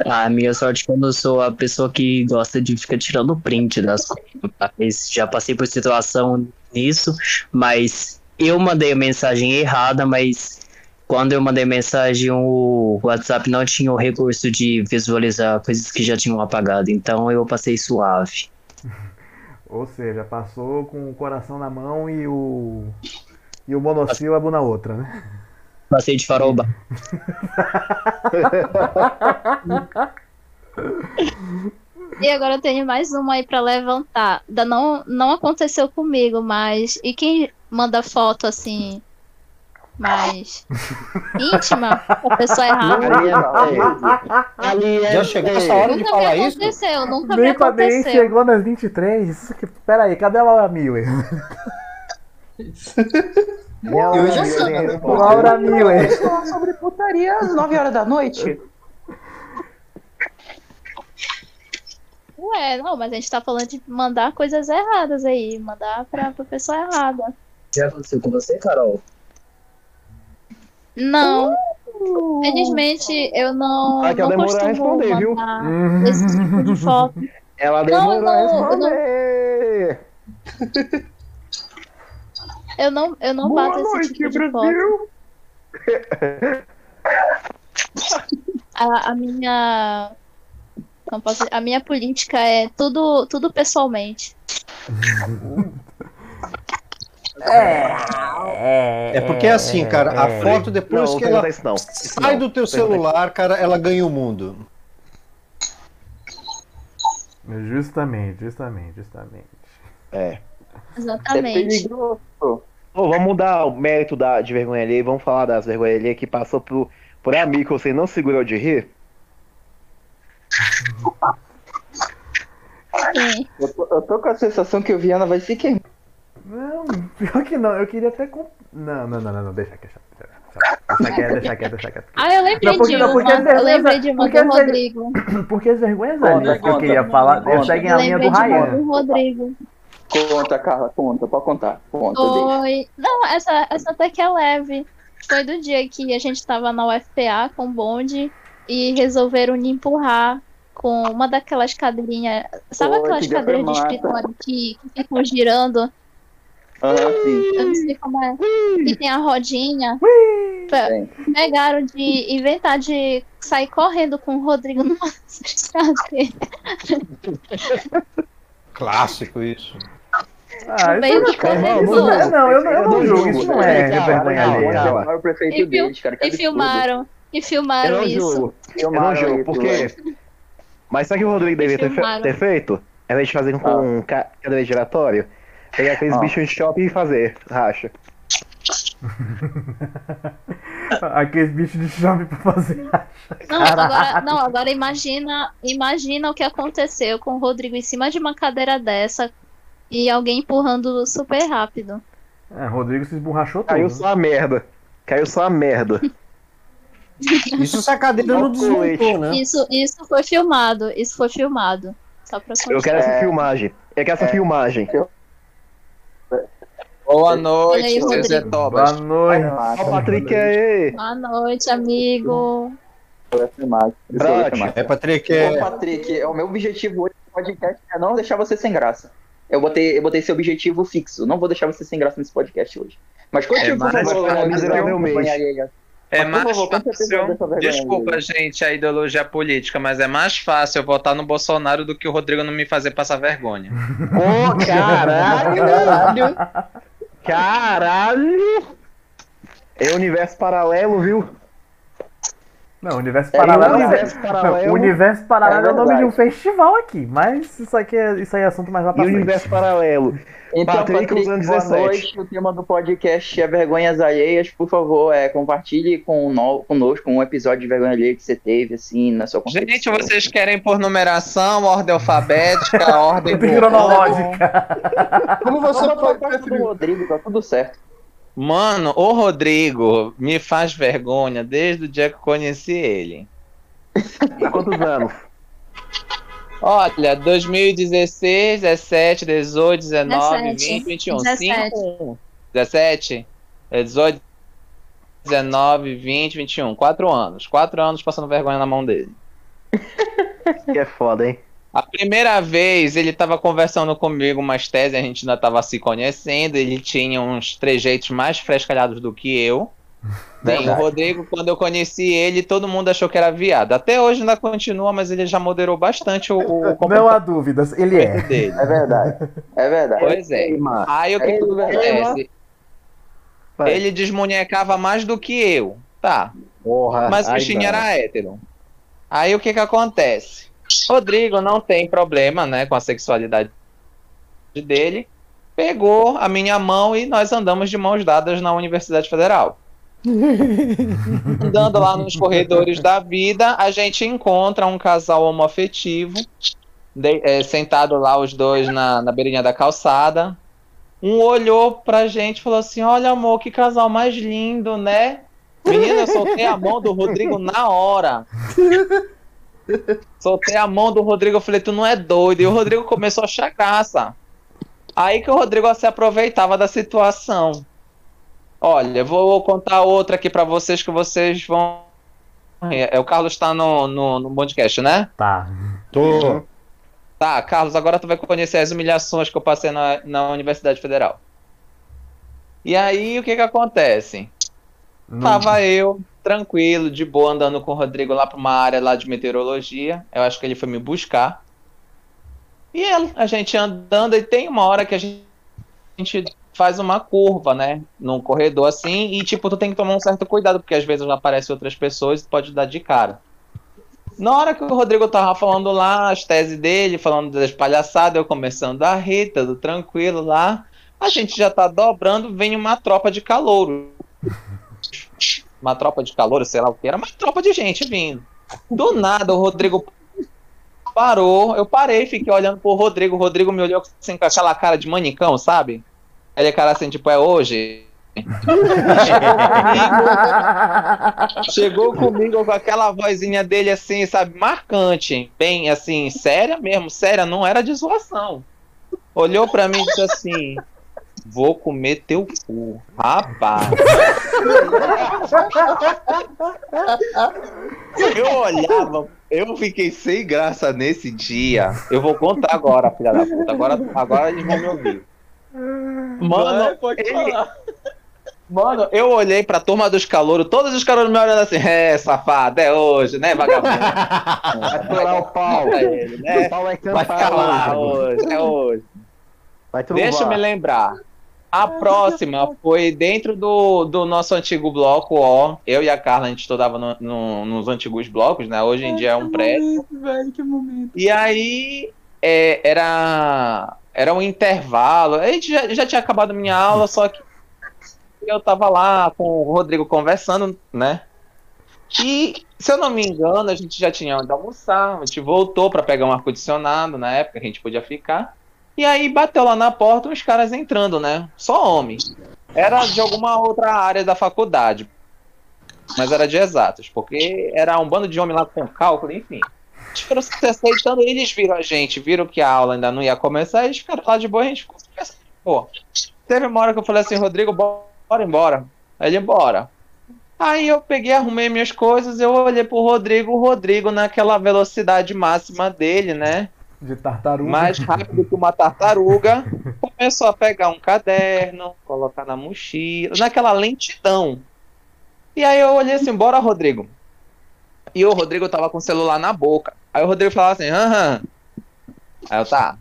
A minha sorte é que eu não sou a pessoa que gosta de ficar tirando print das coisas. Já passei por situação nisso, mas eu mandei a mensagem errada, mas quando eu mandei mensagem, o WhatsApp não tinha o recurso de visualizar coisas que já tinham apagado, então eu passei suave. (laughs) Ou seja, passou com o coração na mão e o. E o monossílabo na outra, né? Passei de farol baixo. (laughs) E agora eu tenho mais uma aí pra levantar. Da não, não aconteceu comigo, mas. E quem manda foto assim. Mais íntima? A pessoa errada. Ali é Já chegou essa hora de Nunca falar me isso? aconteceu, nunca me Nem pra nem aconteceu. chegou nas 23. Que- Pera aí, cadê a Laura Miller? Eu já sei. né? Laura Miller. falar sobre putaria às 9 horas da noite. Ué, não, mas a gente tá falando de mandar coisas erradas aí. Mandar pra, pra pessoa errada. Já aconteceu com você, Carol? Não. Felizmente, eu não, Ah, que ela não demorou a responder, viu? esse tipo de foto. (laughs) Ela Não, demorou não, a eu não- responder. Eu não, eu não bato esse tipo de foto. (laughs) A, a minha. como posso dizer? a minha política é tudo, tudo pessoalmente. (laughs) É porque assim, cara, a é. foto depois Não, que ela isso não. Sai não. do teu celular, cara, ela ganha o mundo. Justamente, justamente, justamente. É. É Exatamente. Ô, vamos mudar o mérito da, de vergonha alheia e vamos falar das vergonhas alheias que passou por, por amigo que você não segurou de rir. (laughs) Sim. Eu tô, eu tô com a sensação que o Viana vai se queimar. Não, (laughs) pior que não, eu queria até. Com... Não, não, não, não, não, deixa quieto. Deixa quieto, deixa quieto, deixa quieto. Ah, eu lembrei Não, porque- de não, uma. porque as Eu lembrei de uma porque do Rodrigo. (laughs) Porque as vergonhas Conta, alheias que eu conta, queria falar, conta. seguem a Eu linha do lembrei de uma Ryan. do Rodrigo. Conta, Carla, conta, pode contar. Conta, deixa. Foi. Não, essa, essa até que é leve. Foi do dia que a gente tava na UFPA com o bonde e resolveram me empurrar com uma daquelas cadeirinhas. Sabe Pô, aquelas cadeiras de escritório que, que ficam girando? Aham, sim. Eu não sei como é. Que tem a rodinha. Pe- Pegaram de inventar de sair correndo com o Rodrigo numa. (laughs) Clássico isso. Ah, Meio isso não, não, correção. não, é, não, eu, não- eu não julgo, isso não é Cara, vergonha não, alheia. não. não. Chamaram o prefeito E, deles, cara. e filmaram. E Eu filmaram não isso. julgo. Eu não Filmaram julgo, isso, porque. Mas sabe o que o Rodrigo devia ter, fe- Filmaram. ter feito? Ao invés de fazer com um ca- cadeira giratório, pegar aqueles Ah. bichos de shopping e fazer, racha. (laughs) Aqueles bichos de chave pra fazer. Não, agora, não, agora imagina, imagina o que aconteceu com o Rodrigo em cima de uma cadeira dessa e alguém empurrando super rápido. É, Rodrigo se esborrachou todo. Caiu só a merda. Caiu só a merda. (laughs) Isso se a cadeira não desmontou, né? Isso, isso foi filmado, isso foi filmado. Só pra Eu quero essa É. filmagem. Eu quero essa filmagem. Boa Olha aí, noite, seu Zé Rodrigo. Tobas. Boa noite. Ó, o Patrick aí. Boa noite, amigo. É, Patrick, Ô, é... Patrick, o meu objetivo hoje no podcast é não deixar você sem graça. Eu botei, eu botei esse objetivo fixo. Não vou deixar você sem graça nesse podcast hoje. Mas continue, É mais favor, fácil, né. É Mas, mais favor, conta esse episódio dessa fácil. Desculpa, gente, a ideologia política, mas é mais fácil eu votar no Bolsonaro do que o Rodrigo não me fazer passar vergonha. Ô, caralho! (laughs) Caralho! É universo paralelo, viu? Não, universo É paralelo. universo Não, paralelo. universo paralelo é, É o nome de um festival aqui, mas isso aqui é, isso aí é assunto mais lá E pra frente. universo paralelo. Então, Patrick Patrick, boa 17. noite. O tema do podcast é vergonhas alheias. Por favor, é, compartilhe com no, conosco um episódio de vergonha alheia que você teve, assim, na sua Gente, concepção. vocês querem por numeração, ordem alfabética, (laughs) ordem Cronológica. Como Você pode preferir? Rodrigo, tá tudo certo. Mano, o Rodrigo me faz vergonha desde o dia que eu conheci ele. Há quantos anos? Olha, 2016, 17, 18, 19, 17, 20, 21. 17. 5, 17, é 18, 19, 20, 21. Quatro anos. Quatro anos passando vergonha na mão dele. Que é foda, hein? A primeira vez ele tava conversando comigo umas teses, a gente ainda tava se conhecendo, ele tinha uns trejeitos mais frescalhados do que eu. Bem, o Verdade. Rodrigo, quando eu conheci ele, todo mundo achou que era viado. Até hoje ainda continua, mas ele já moderou bastante o, o Não há dúvidas, ele é. dele. É verdade. É verdade. Pois é. Aí o que É acontece? Vai. Ele desmunhecava mais do que eu. Tá, Porra. mas o bichinho era hétero. Aí o que que acontece? Rodrigo não tem problema, né, com a sexualidade dele. Pegou a minha mão e nós andamos de mãos dadas na Universidade Federal. (laughs) Andando lá nos corredores da vida, a gente encontra um casal homoafetivo, de- é, sentado lá os dois na, na beirinha da calçada. Um olhou pra gente e falou assim: Olha, amor, que casal mais lindo, né? Menina, eu soltei a mão do Rodrigo na hora. (laughs) Soltei a mão do Rodrigo, eu falei, tu não é doido. E o Rodrigo começou a achar graça. Aí que o Rodrigo se aproveitava da situação. Olha, eu vou contar outra aqui pra vocês que vocês vão. É, o Carlos tá no, no, no podcast, né? Tá. Tô. Tá, Carlos, agora tu vai conhecer as humilhações que eu passei na, na Universidade Federal. E aí, o que que acontece? Não- Tava eu tranquilo, de boa, andando com o Rodrigo lá pra uma área lá de meteorologia. Eu acho que ele foi me buscar. E ele, a gente andando, e tem uma hora que a gente, a gente faz uma curva, né? Num corredor assim, e tipo, tu tem que tomar um certo cuidado, porque às vezes aparecem outras pessoas e pode dar de cara. Na hora que o Rodrigo tava falando lá, as teses dele, falando das palhaçadas, eu começando a rir, tudo tranquilo lá. A gente já tá dobrando, vem uma tropa de calouro. Uma tropa de calouro, sei lá o que era, uma tropa de gente vindo. Do nada, o Rodrigo parou, eu parei, fiquei olhando pro Rodrigo, o Rodrigo me olhou assim com aquela cara de manicão, sabe? Ele é cara assim, tipo, é hoje. (laughs) Chegou comigo com aquela vozinha dele assim, sabe, marcante, bem assim, séria mesmo, séria, não era de zoação. Olhou pra mim e disse assim: Vou comer teu cu, rapaz. Eu olhava, eu fiquei sem graça nesse dia. Eu vou contar agora, filha da puta. Agora, agora eles vão me ouvir. Mano, Vai, pode ele- falar. Mano, eu olhei pra turma dos calouros, todos os calouros me olhando assim, é, safado, é hoje, né, vagabundo? Vai furar o pau. Ele, né? O pau vai Vai cantar calar hoje. hoje, é hoje. Vai. Deixa eu me lembrar. A próxima foi dentro do, do nosso antigo bloco, ó. Eu e a Carla, a gente estudava no- no- nos antigos blocos, né? Hoje em dia é um prédio. Velho, que momento. E aí é, era, era um intervalo. A gente já, já tinha acabado a minha aula, só que eu tava lá com o Rodrigo conversando, né? E, se eu não me engano, a gente já tinha onde almoçar, a gente voltou para pegar um ar-condicionado na época que a gente podia ficar. E aí bateu lá na porta uns caras entrando, né? Só homem. Era de alguma outra área da faculdade. Mas era de exatos, porque era um bando de homem lá com cálculo, enfim. Eles foram se aceitando, eles viram a gente, viram que a aula ainda não ia começar, eles ficaram lá de boa, a gente ficou. Pô, teve uma hora que eu falei assim, Rodrigo, bora embora. Aí ele, bora. Aí eu peguei, arrumei minhas coisas, eu olhei pro Rodrigo, o Rodrigo naquela velocidade máxima dele, né? De tartaruga. mais rápido que uma tartaruga, começou a pegar um caderno, colocar na mochila, naquela lentidão. E aí eu olhei assim, bora, Rodrigo. E o Rodrigo tava com o celular na boca. Aí o Rodrigo falava assim, aham. Aí eu, tá.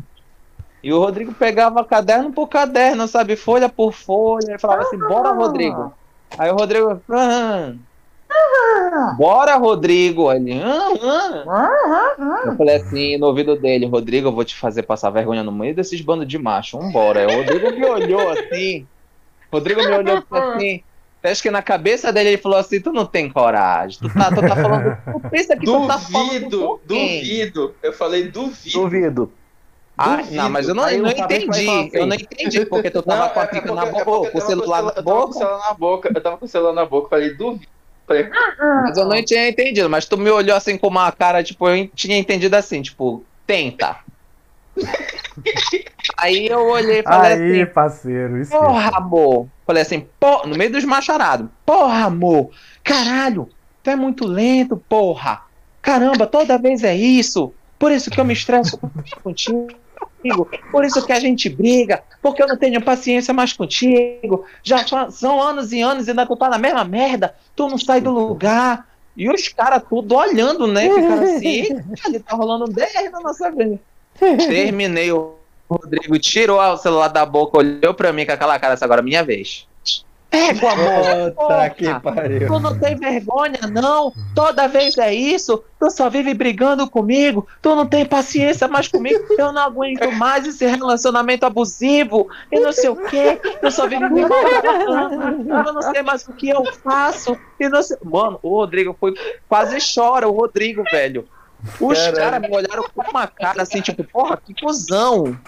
E o Rodrigo pegava caderno por caderno, sabe? Folha por folha. Ele falava assim, bora, Rodrigo. Aí o Rodrigo, aham. Bora, Rodrigo. Ele. Eu falei assim no ouvido dele, Rodrigo, eu vou te fazer passar vergonha no meio desses bandos de macho. Vambora. O Rodrigo me olhou assim. Rodrigo me olhou assim. Acho que na cabeça dele ele falou assim: Tu não tem coragem. Tu tá, tu tá falando. Tu pensa que tu tá falando. Duvido, com quem?" duvido. Eu falei duvido. Duvido. Ah, Duvido. não, mas eu não, eu não entendi. assim. Eu não entendi porque tu (laughs) tava com a é- é pica porque- na é porque boca, eu com o celular com na eu tava com o boca. celular na boca. Eu tava com o celular na boca. Falei, duvido. Falei, Mas eu não tinha entendido. Mas tu me olhou assim com uma cara, tipo, eu tinha entendido assim, tipo, tenta. (laughs) Aí eu olhei e falei assim. Aí, parceiro, isso. Porra, amor. Falei assim, pô, no meio dos macharados. Porra, amor. Caralho, tu é muito lento, porra. Caramba, toda vez é isso. Por isso que eu me estresso contigo. Por isso que a gente briga. Porque eu não tenho paciência mais contigo. Já são anos e anos e ainda tu tá na mesma merda. Tu não sai do lugar. E os caras tudo olhando, né? Ficaram (laughs) assim, "Eita, ele tá rolando um DR na nossa vida. Terminei o Rodrigo tirou o celular da boca, olhou pra mim com aquela cara, essa agora é minha vez. Pega, amor. Puta que pariu. Tu não tem vergonha, não? Toda vez é isso? Tu só vive brigando comigo? Tu não tem paciência mais comigo? Eu não aguento mais esse relacionamento abusivo e não sei o quê. Tu só vive me. Eu não sei mais o que eu faço. E não sei... Mano, o Rodrigo foi. Quase chora, o Rodrigo, velho. Os caras me olharam com uma cara assim, tipo, porra, que cuzão.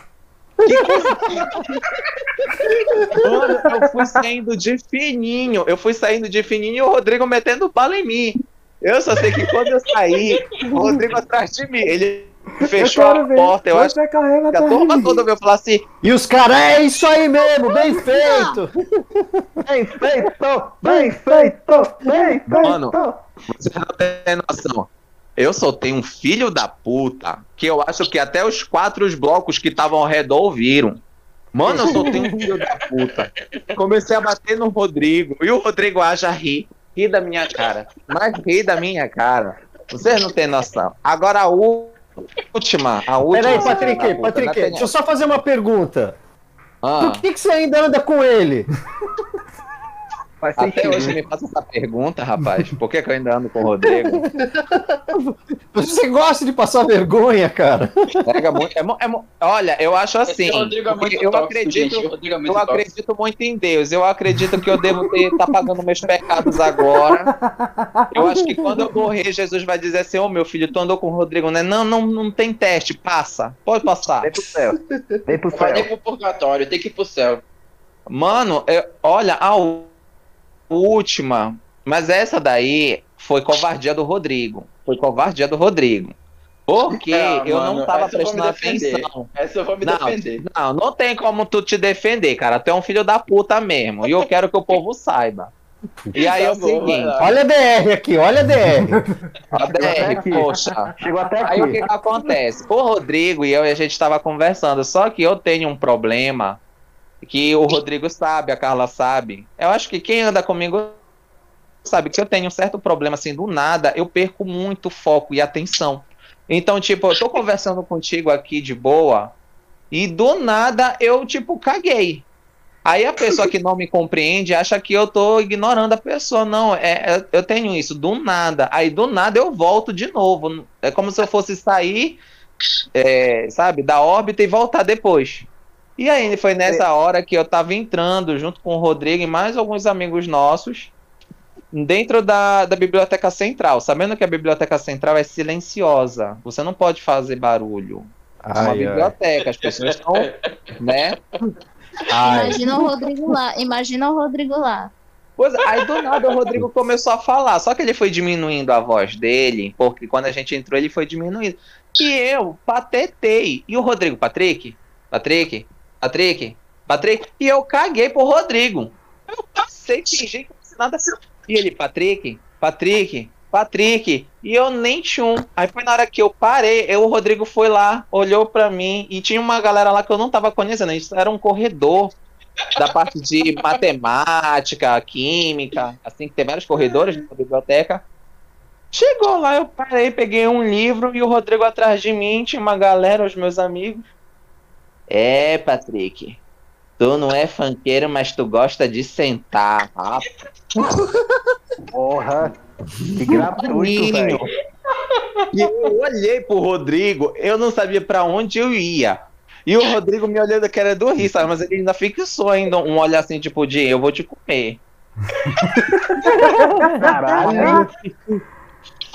Mano, eu fui saindo de fininho. Eu fui saindo de fininho e o Rodrigo metendo bala em mim. Eu só sei que quando eu saí, o Rodrigo atrás de mim. Ele fechou a ver. porta. Eu acho que a turma toda veio falar assim: E os caras, é isso aí mesmo, bem feito. Bem feito! Bem feito! Bem feito! Mano, você não tem noção. Eu soltei um filho da puta que eu acho que até os quatro blocos que estavam ao redor ouviram. Mano, eu soltei um filho da puta. Comecei a bater no Rodrigo. E o Rodrigo haja rir. ri da minha cara. Mas ri da minha cara. Vocês não têm noção. Agora a última. A última. Peraí, Patrick, puta, Patrick, deixa eu só fazer uma pergunta. Ah, Por que, que você ainda anda com ele? (laughs) Faz até sentido. hoje me faça essa pergunta, rapaz. Por que, que eu ainda ando com o Rodrigo? (laughs) Você gosta de passar vergonha, cara. Pega muito. é é olha, eu acho assim. Rodrigo é muito eu tóxico, acredito. Rodrigo é muito Eu tóxico. acredito muito em Deus. Eu acredito que eu devo ter tá pagando meus pecados agora. Eu acho que quando eu morrer, Jesus vai dizer assim: Ô meu filho, tu andou com o Rodrigo, né? Não, não, não tem teste, passa. Pode passar. Vem pro céu. Vem pro Vai nem céu. pro purgatório, tem que ir pro céu. Mano, eu- olha, a última. Mas essa daí foi covardia do Rodrigo. Foi covardia do Rodrigo. Porque Ah, eu mano, não tava prestando atenção. Essa eu vou me Não, defender. Não, não tem como tu te defender, cara. Tu é um filho da puta mesmo. E eu quero que o povo saiba. E aí Tá é o bom, vai seguinte, lá. Olha a DR aqui, olha a DR. a DR, aqui. poxa. Chegou até Aí o aqui. que, que acontece? O Rodrigo e eu, a gente tava conversando, só que eu tenho um problema que o Rodrigo sabe, a Carla sabe. Eu acho que quem anda comigo sabe que eu tenho um certo problema, assim, do nada, eu perco muito foco e atenção. Então, tipo, eu tô conversando contigo aqui de boa e do nada eu, tipo, caguei. Aí a pessoa que não me compreende acha que eu tô ignorando a pessoa. Não, é, é- eu tenho isso do nada. Aí do nada eu volto de novo. É como se eu fosse sair, é, sabe, da órbita e voltar depois. E aí foi nessa hora que eu tava entrando junto com o Rodrigo e mais alguns amigos nossos dentro da, da biblioteca central, sabendo que a biblioteca central é silenciosa. Você não pode fazer barulho. É uma Ai, ai. biblioteca, as pessoas estão, né? Ai. Imagina o Rodrigo lá. Imagina o Rodrigo lá. Pois é, aí do nada o Rodrigo começou a falar, só que ele foi diminuindo a voz dele, porque quando a gente entrou ele foi diminuindo. E eu patetei. E o Rodrigo, Patrick? Patrick? Patrick? Patrick? E eu caguei pro Rodrigo. Eu passei, fingi que não nada assim. E ele, Patrick? Patrick? Patrick? E eu nem tchum. Aí foi na hora que eu parei, eu, o Rodrigo foi lá, olhou pra mim, e tinha uma galera lá que eu não tava conhecendo, isso era um corredor da parte de (laughs) matemática, química, assim, que tem vários corredores na biblioteca. Chegou lá, eu parei, peguei um livro e o Rodrigo atrás de mim, tinha uma galera, os meus amigos. É, Patrick, tu não é funkeiro, mas tu gosta de sentar. Rapaz, Porra. Que gratuito, velho. E eu olhei pro Rodrigo, eu não sabia pra onde eu ia. E o Rodrigo me olhando que era do rir, sabe? Mas ele ainda fixou ainda um olhar assim, tipo, de eu vou te comer. Caralho. (laughs)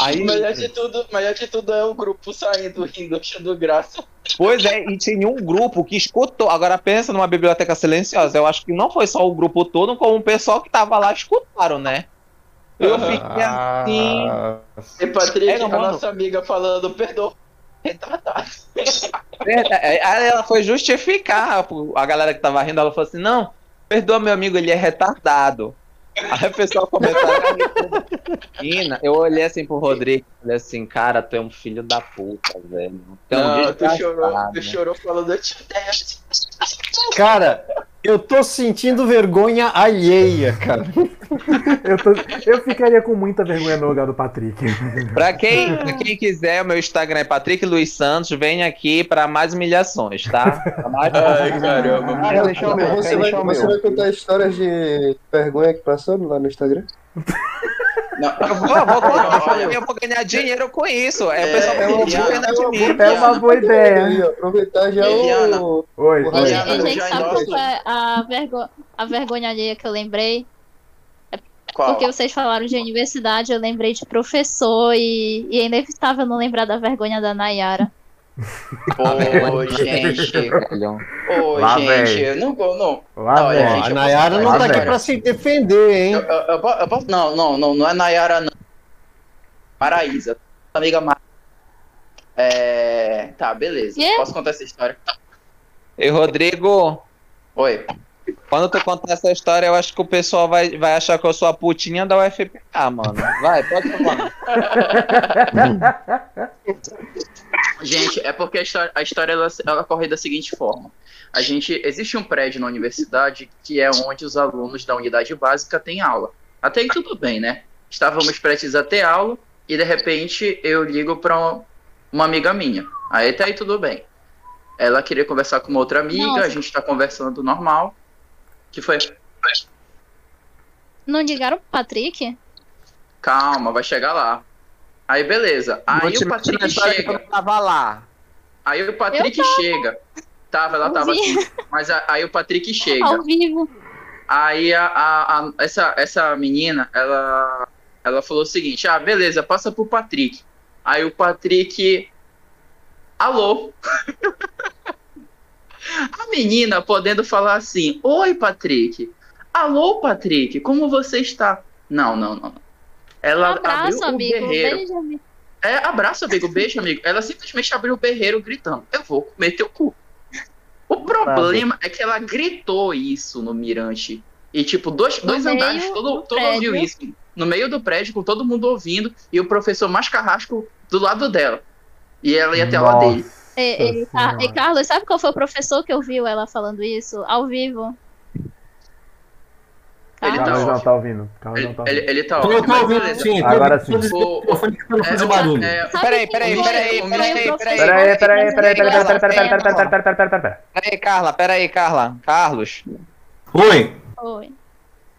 Aí, Melhor de tudo, melhor de tudo é o grupo saindo rindo, achando graça. Pois é, e tinha um grupo que escutou. Agora pensa numa biblioteca silenciosa. Eu acho que não foi só o grupo todo, como o pessoal que tava lá escutaram, né? Eu fiquei assim. E Patrick, É, a mano. nossa amiga falando, perdoa. Retardado. É, Aí ela foi justificar a galera que tava rindo. Ela falou assim: Não, perdoa meu amigo, ele é retardado. Aí o pessoal começou a. Eu olhei assim pro Rodrigo e falei assim: Cara, tu é um filho da puta, velho. Tu um Não, tu chorou, tu chorou falando, eu te detesto. Cara, eu tô sentindo vergonha alheia, cara. (laughs) Eu, tô- eu ficaria com muita vergonha no lugar do Patrick. (laughs) Pra quem, pra quem quiser, o meu Instagram é Patrick Luiz Santos. Vem aqui pra mais humilhações, tá? Pra mais- Ai, caramba. Quer deixar o meu? Você vai, você vai contar histórias de vergonha que passou lá no Instagram? (laughs) Não, Eu vou, eu vou (laughs) contar, eu vou ganhar dinheiro com isso. É, o pessoal É, vai é pedir uma- pena é de mim. É uma boa ideia. Aproveitar já o. Oi, o E, gente, sabe qual é a, vergo... a vergonha alheia que eu lembrei? Qual? Porque vocês falaram de universidade, eu lembrei de professor e, e é inevitável não lembrar da vergonha da Nayara. Ô, gente. Ô, Lá gente. vem. Não, não, não. Lá, Olha, velho. gente, a Nayara posso não tá aqui pra se defender, hein? Eu, eu- eu po- eu posso. Não, não, não, não é Nayara, não. Maraísa. Amiga Mara. É. Tá, beleza. Quê? Posso contar essa história? E Rodrigo, Oi. Quando tu contar essa história, eu acho que o pessoal vai, vai achar que eu sou a putinha da UFPA, mano. Vai, pode falar. (laughs) Gente, é porque a história, a história ela, ela corre da seguinte forma. A gente existe um prédio na universidade que é onde os alunos da unidade básica têm aula. Até aí tudo bem, né? estávamos prestes a ter aula e de repente eu ligo para uma amiga minha. Aí tá aí tudo bem. Ela queria conversar com uma outra amiga, Nossa. a gente tá conversando normal. Que foi? Não ligaram pro Patrick? Calma, vai chegar lá. Aí beleza. Aí o Patrick chega. tava lá. Aí o Patrick tava. chega. Tava, ela tava assim. Mas a- aí o Patrick chega. Ao vivo. Aí a, a- a- essa, essa menina, ela, ela falou o seguinte: ah, beleza, passa pro Patrick. Aí o Patrick. Alô? (laughs) a menina podendo falar assim: Oi, Patrick. Alô, Patrick, como você está? Não, não, não. Ela Abraço, abriu o amigo. berreiro. Beijo, amigo. É, abraço, amigo, beijo, amigo. Ela simplesmente abriu o berreiro gritando: Eu vou comer teu cu. O problema é que ela gritou isso no Mirante. E, tipo, dois, No dois meio andares, todo, do todo ouviu prédio. isso. No meio do prédio, com todo mundo ouvindo, e o professor mais carrasco do lado dela. E ela ia até lá dele. E, e, e, Carlos, sabe qual foi o professor que ouviu ela falando isso? Ao vivo. Ele tá Carlos não tá ouvindo. Carlos Ele, não tá ele, ouvindo. ele tá Eu ótimo, tô mas ouvindo, beleza. sim. Agora tô- sim. tô O- o É, fazer o- barulho. é, Peraí, peraí, foi peraí, o peraí, professor peraí. Peraí, peraí, peraí, peraí, peraí, peraí, peraí, peraí, peraí, peraí, peraí, peraí, peraí. Peraí, Carla, peraí, Carla. Carlos. Oi. Foi.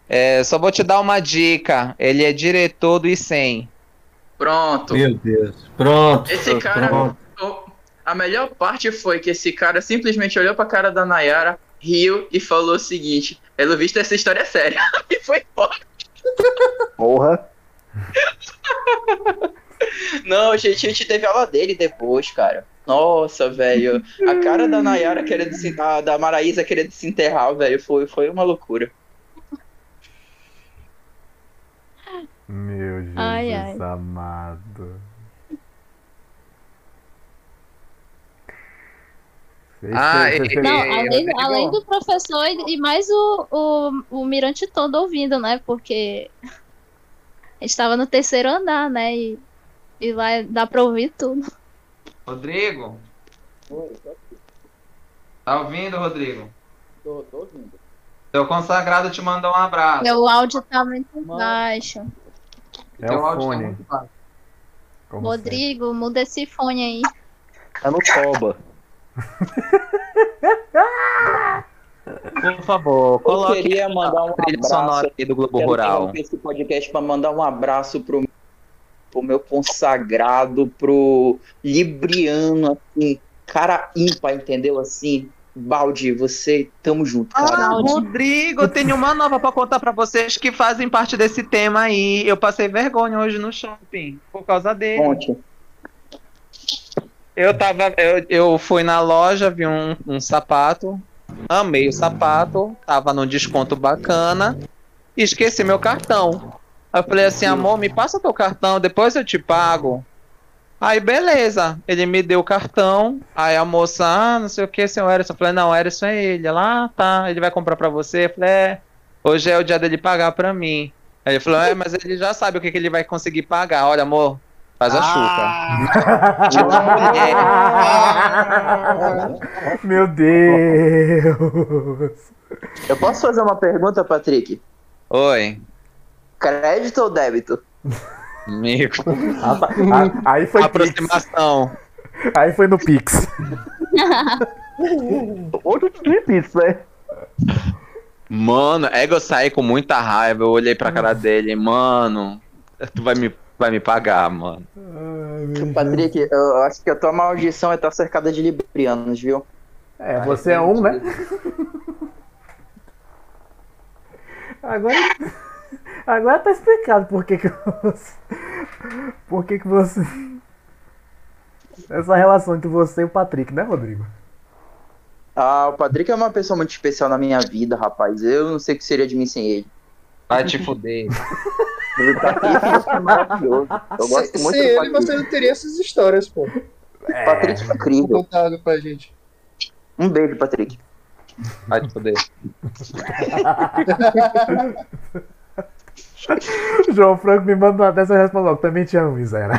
É, só vou te dar uma dica. Ele é diretor do ICEM. Pronto. Meu Deus. Pronto. Esse cara. Pronto. A melhor parte foi que esse cara simplesmente olhou pra cara da Nayara, riu e falou o seguinte: pelo visto, essa história é séria. (laughs) e foi embora. Porra. Não, gente, a gente teve aula dele depois, cara. Nossa, velho. A cara da Nayara querendo se. A da Maraísa querendo se enterrar, velho. Foi, foi uma loucura. Meu Jesus Ai, ai. amado. Vocês- Ah, e- vocês- Não, E- além, além do professor e e mais o, o, o mirante todo ouvindo, né? Porque (laughs) a gente tava no terceiro andar, né? E, e lá dá pra ouvir tudo. Rodrigo? Tá ouvindo, Rodrigo? Tô, tô ouvindo. Seu consagrado te mandou um abraço. Meu áudio tá muito baixo. É Teu o áudio tá fone. muito baixo. como Rodrigo, muda esse fone aí. Tá no toba. Por favor, coloque queria mandar um abraço. aqui do Globo Quero Rural. esse podcast para mandar um abraço pro, pro meu consagrado, pro Libriano, assim, cara ímpar, entendeu? Assim, Baldi, você, tamo junto, cara. Ah, Rodrigo, eu tenho uma nova pra contar pra vocês que fazem parte desse tema aí. Eu passei vergonha hoje no shopping por causa dele. Conte. Eu tava, eu, eu fui na loja, vi um, um sapato, amei o sapato, tava num desconto bacana, e esqueci meu cartão. Aí eu falei assim, amor, me passa teu cartão, depois eu te pago. Aí beleza, ele me deu o cartão, aí a moça, ah, não sei o que, seu Erison. Eu falei, não, Erison é ele. Ela, ah, tá, ele vai comprar pra você. Eu falei, é, hoje é o dia dele pagar pra mim. Aí ele falou, é, mas ele já sabe o que, que ele vai conseguir pagar. Olha, amor, faz a chuca. (laughs) Tipo, Meu Deus! Eu posso fazer uma pergunta, Patrick? Oi. Crédito ou débito? Amigo. Ah. Ah, aí foi Pix. Aproximação. Aí foi no Pix. (laughs) Outro Pix, né? Mano, é que eu saí com muita raiva. Eu olhei pra cara dele, mano. Tu vai me, vai me pagar, mano. Patrick, eu acho que a tua maldição é estar cercada de librianos, viu? É, você é um, né? (laughs) Agora, agora tá explicado por que que você, por que que você essa relação entre você e o Patrick, né, Rodrigo? Ah, o Patrick é uma pessoa muito especial na minha vida, rapaz. Eu não sei o que seria de mim sem ele. Vai te fuder. (laughs) O Patrick é maravilhoso. Eu gosto Se, muito sem ele, Patrick. você não teria essas histórias, pô. Patrick é incrível. Contado pra gente. Um beijo, Patrick. Vai te fuder. (laughs) João Franco me manda uma dessa e responde logo. Também te amo, Isera.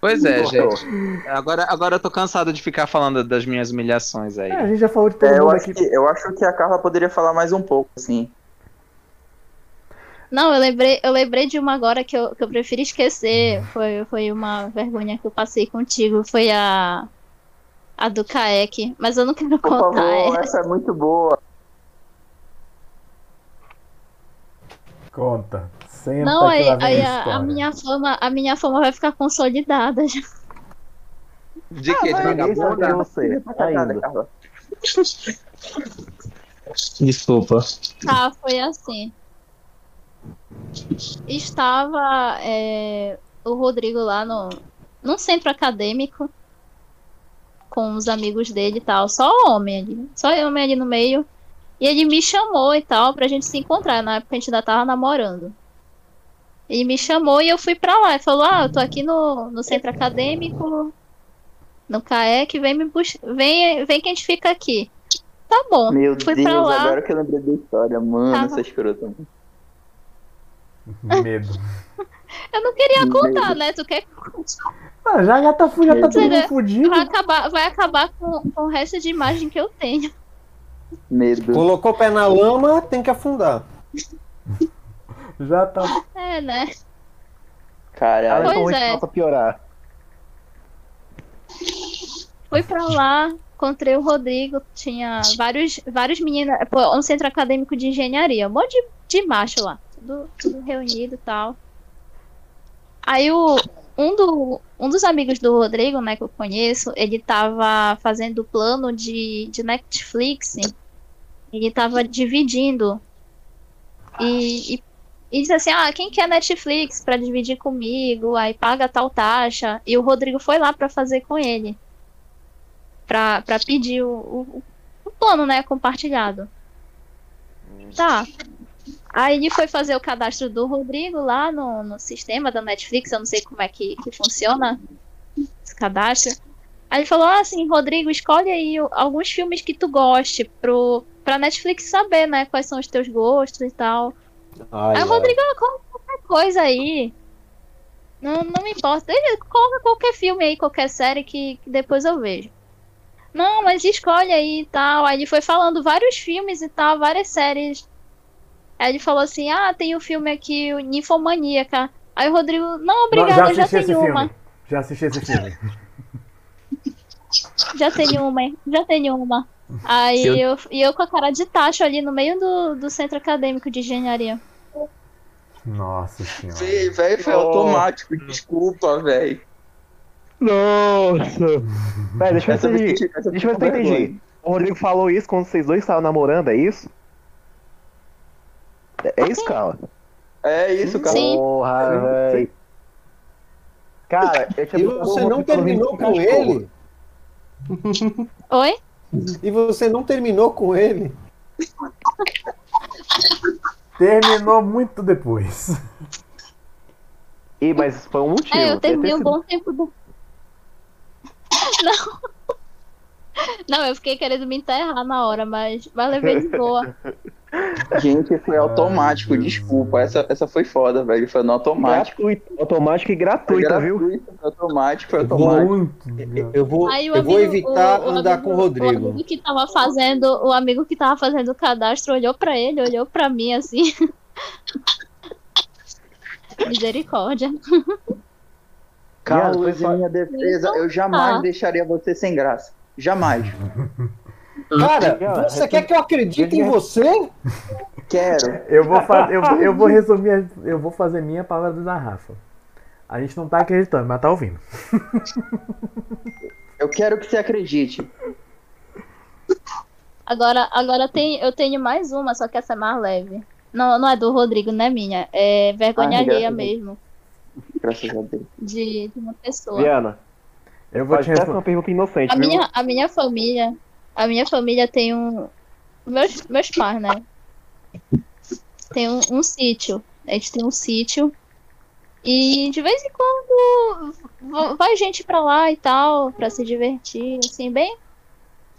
Pois é, gente. Agora, agora eu tô cansado de ficar falando das minhas humilhações aí. É, a gente já falou de todo É, eu, mundo acho aqui. que, eu acho que a Carla poderia falar mais um pouco, assim. Não, eu lembrei, eu lembrei de uma agora que eu, que eu prefiro esquecer. Foi, foi uma vergonha que eu passei contigo. Foi a. A do Kaek. Mas eu não quero Por contar favor, essa. essa é muito boa. Conta. Senta Não, que aí, aí a a, minha fama, a minha fama vai ficar consolidada já. De que? De Ninguém sabe quem é vagabunda? você ainda. (laughs) Desculpa. Tá, foi assim. Estava é, o Rodrigo lá no, num centro acadêmico com os amigos dele e tal, só homem ali, só homem ali no meio. E ele me chamou e tal pra gente se encontrar, na época a gente ainda tava namorando. Ele me chamou e eu fui pra lá. Ele falou: Ah, eu tô aqui no, no centro acadêmico, no CAEC, vem me bus vem, vem que a gente fica aqui. Tá bom. Meu fui Deus, pra lá. agora que eu lembrei da história, mano, Tava- essa escrota. Medo. (laughs) Eu não queria Medo. contar, né? Tu quer Ah, já, já tá, já tá todo mundo Vai fudido. acabar, vai acabar com, com o resto de imagem que eu tenho. Medo. Colocou o pé na lama, tem que afundar. (laughs) Já tá. É, né? Caralho. Pois Então, é. possa piorar. Fui pra lá, encontrei o Rodrigo, tinha vários, vários meninos, pô, um centro acadêmico de engenharia, um monte de, de macho lá, tudo, tudo reunido e tal. Aí o, um, do, um dos amigos do Rodrigo, né, que eu conheço, ele tava fazendo plano de, de Netflix, ele tava dividindo e, e, e disse assim, ah, quem quer Netflix pra dividir comigo, aí paga tal taxa, e o Rodrigo foi lá pra fazer com ele pra, pra pedir o, o, o plano, né, compartilhado. Tá. Aí ele foi fazer o cadastro do Rodrigo lá no, no sistema da Netflix, eu não sei como é que, que funciona esse cadastro. Aí ele falou assim, Rodrigo, escolhe aí alguns filmes que tu goste pro, pra Netflix saber, né, quais são os teus gostos e tal. Ai, Aí o. Rodrigo, ah, coloca qualquer coisa aí. Não, não me importa. Ele coloca qualquer filme aí, qualquer série que, que depois eu vejo. Não, mas escolhe aí e tal. Aí ele foi falando vários filmes e tal, várias séries. Aí ele falou assim: Ah, tem o filme aqui, o Ninfomaníaca. Aí o Rodrigo, não, Não, obrigado, já eu já tenho uma. filme. Já assisti esse filme. (laughs) Já tenho uma, já tenho uma. Aí Eu- eu, e eu com a cara de tacho ali no meio do, do centro acadêmico de engenharia. Nossa senhora. Véi, velho, foi Oh. automático, desculpa, velho. Nossa. Pera, deixa eu ver se eu entendi. O Rodrigo falou isso quando vocês dois estavam namorando, é isso? É é isso, cara? É isso, cara. Sim. Porra, véi. Cara, eu tinha E você não terminou com ele? Oi? E você não terminou com ele? Terminou muito depois. Ih, mas foi um motivo. É, eu terminei um bom tempo do... Não. Não, eu fiquei querendo me enterrar na hora, mas, mas levei de boa. (laughs) Gente, foi automático, desculpa. Essa, essa foi foda, velho. Foi no automático. Gratuito, automático e gratuito, viu? gratuito, foi automático, foi automático. Muito. Eu vou, Aí o eu vou amigo- evitar o- o andar amigo- com o O Rodrigo. amigo que tava fazendo, o amigo que tava fazendo o cadastro olhou pra ele, olhou pra mim assim. (laughs) Misericórdia. Carlos, em minha defesa, eu jamais Ah. deixaria você sem graça. Jamais. (laughs) Cara, você quer que eu acredite em você? Quero. Eu vou, fa- eu, eu vou resumir, eu vou fazer minha palavra da Rafa. A gente não tá acreditando, mas tá ouvindo. (laughs) Eu quero que você acredite. Agora, agora tem, eu tenho mais uma, só que essa é mais leve. Não, não é do Rodrigo, não é minha. É vergonha Ah, alheia mesmo. Graças a Deus. De, de uma pessoa. Viana, Eu vou faz te responder. uma pergunta inocente, A viu? minha, a minha família, a minha família tem um, meus, meus pais, né? Tem um, um sítio. A gente tem um sítio. E de vez em quando va- vai gente pra lá e tal, pra se divertir, assim, bem,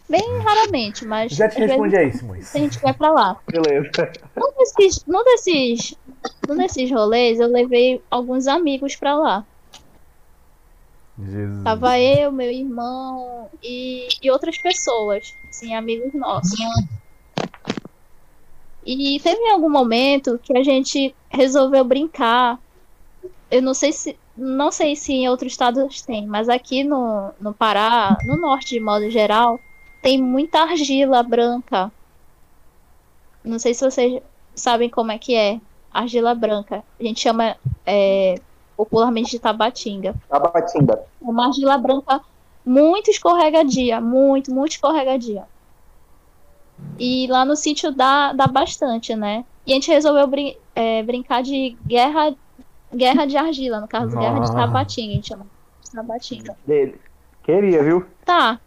bem raramente, mas Já te respondi aí, Simões. a gente vai pra lá. Beleza. Num desses, num desses, num desses rolês, eu levei alguns amigos pra lá. Jesus. Tava eu, meu irmão e, e outras pessoas, assim, amigos nossos. E teve algum momento que a gente resolveu brincar. Eu não sei se não sei se em outros estados tem, mas aqui no, no Pará, no norte de modo geral, tem muita argila branca. Não sei se vocês sabem como é que é. Argila branca. A gente chama é, popularmente de tabatinga. Tabatinga. Uma argila branca muito escorregadia, muito, muito escorregadia. E lá no sítio dá, dá bastante, né? E a gente resolveu brin é, brincar de guerra, guerra de argila, no caso, guerra de tabatinga, a gente chama de tabatinga. Dele. Queria, viu? Tá.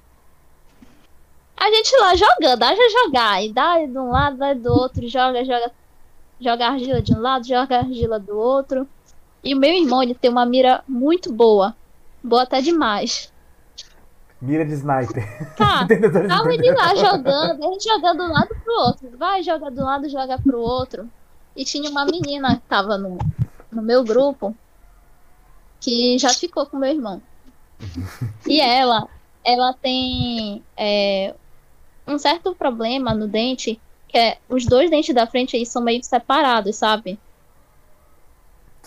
A gente lá jogando, haja jogar, e dá de um lado, dá do outro, joga, joga, joga argila de um lado, joga argila do outro. E o meu irmão, ele tem uma mira muito boa. Boa até demais. Mira de sniper. Tá, tava ele entender. lá jogando, a gente jogando de um lado pro outro. Vai, joga de um lado, joga pro outro. E tinha uma menina que tava no, no meu grupo que já ficou com meu irmão. E ela, ela tem é, um certo problema no dente, que é os dois dentes da frente aí são meio separados, sabe?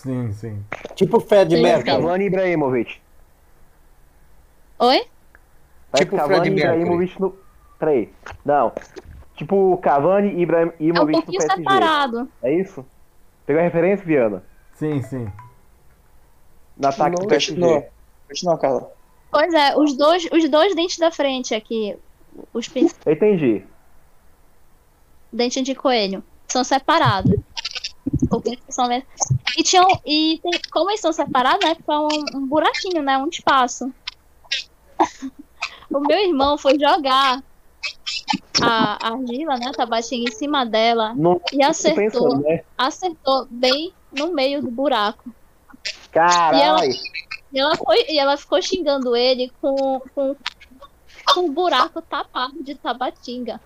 Sim, sim. Tipo Fred Sim, Mercury. Cavani e Ibrahimovic. Oi? Parece Tipo Cavani Fred e Ibrahimovic no. Peraí. Não. Tipo Cavani e É um Ibrahimovic no pouquinho PSG. separado. É isso? Pegou a referência, Viana? Sim, sim. No ataque do PSG. Continua. Continua, Carla. Pois é, os dois, os dois dentes da frente aqui, os entendi. dente de coelho, são separados. E tinham. E tem- como eles são separados, né? Fica um, um buraquinho, né? Um espaço. (laughs) o meu irmão foi jogar a, a argila, né? A tabatinga em cima dela. Não e acertou. pensando, né? Acertou bem no meio do buraco. Caralho. E ela, e ela, foi, e ela ficou xingando ele com, com, com um buraco tapado de tabatinga.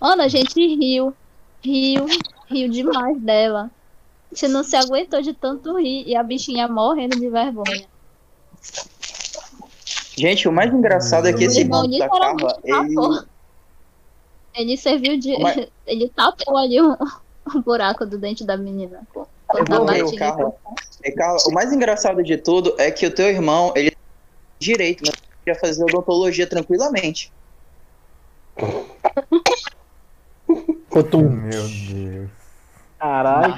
Mano, a gente riu, riu, riu demais dela. A gente não se aguentou de tanto rir e a bichinha morrendo de vergonha. Gente, o mais engraçado é que esse Irmão, irmão da Carla, literalmente ele. tapou. Ele serviu de. Mas- (laughs) Ele tapou ali o, o buraco do dente da menina. Com, com Eu vou ver o. Carla. É, Carla, o mais engraçado de tudo é que o teu irmão, ele direito, mas ele ia fazer odontologia tranquilamente. Meu Deus. Caralho.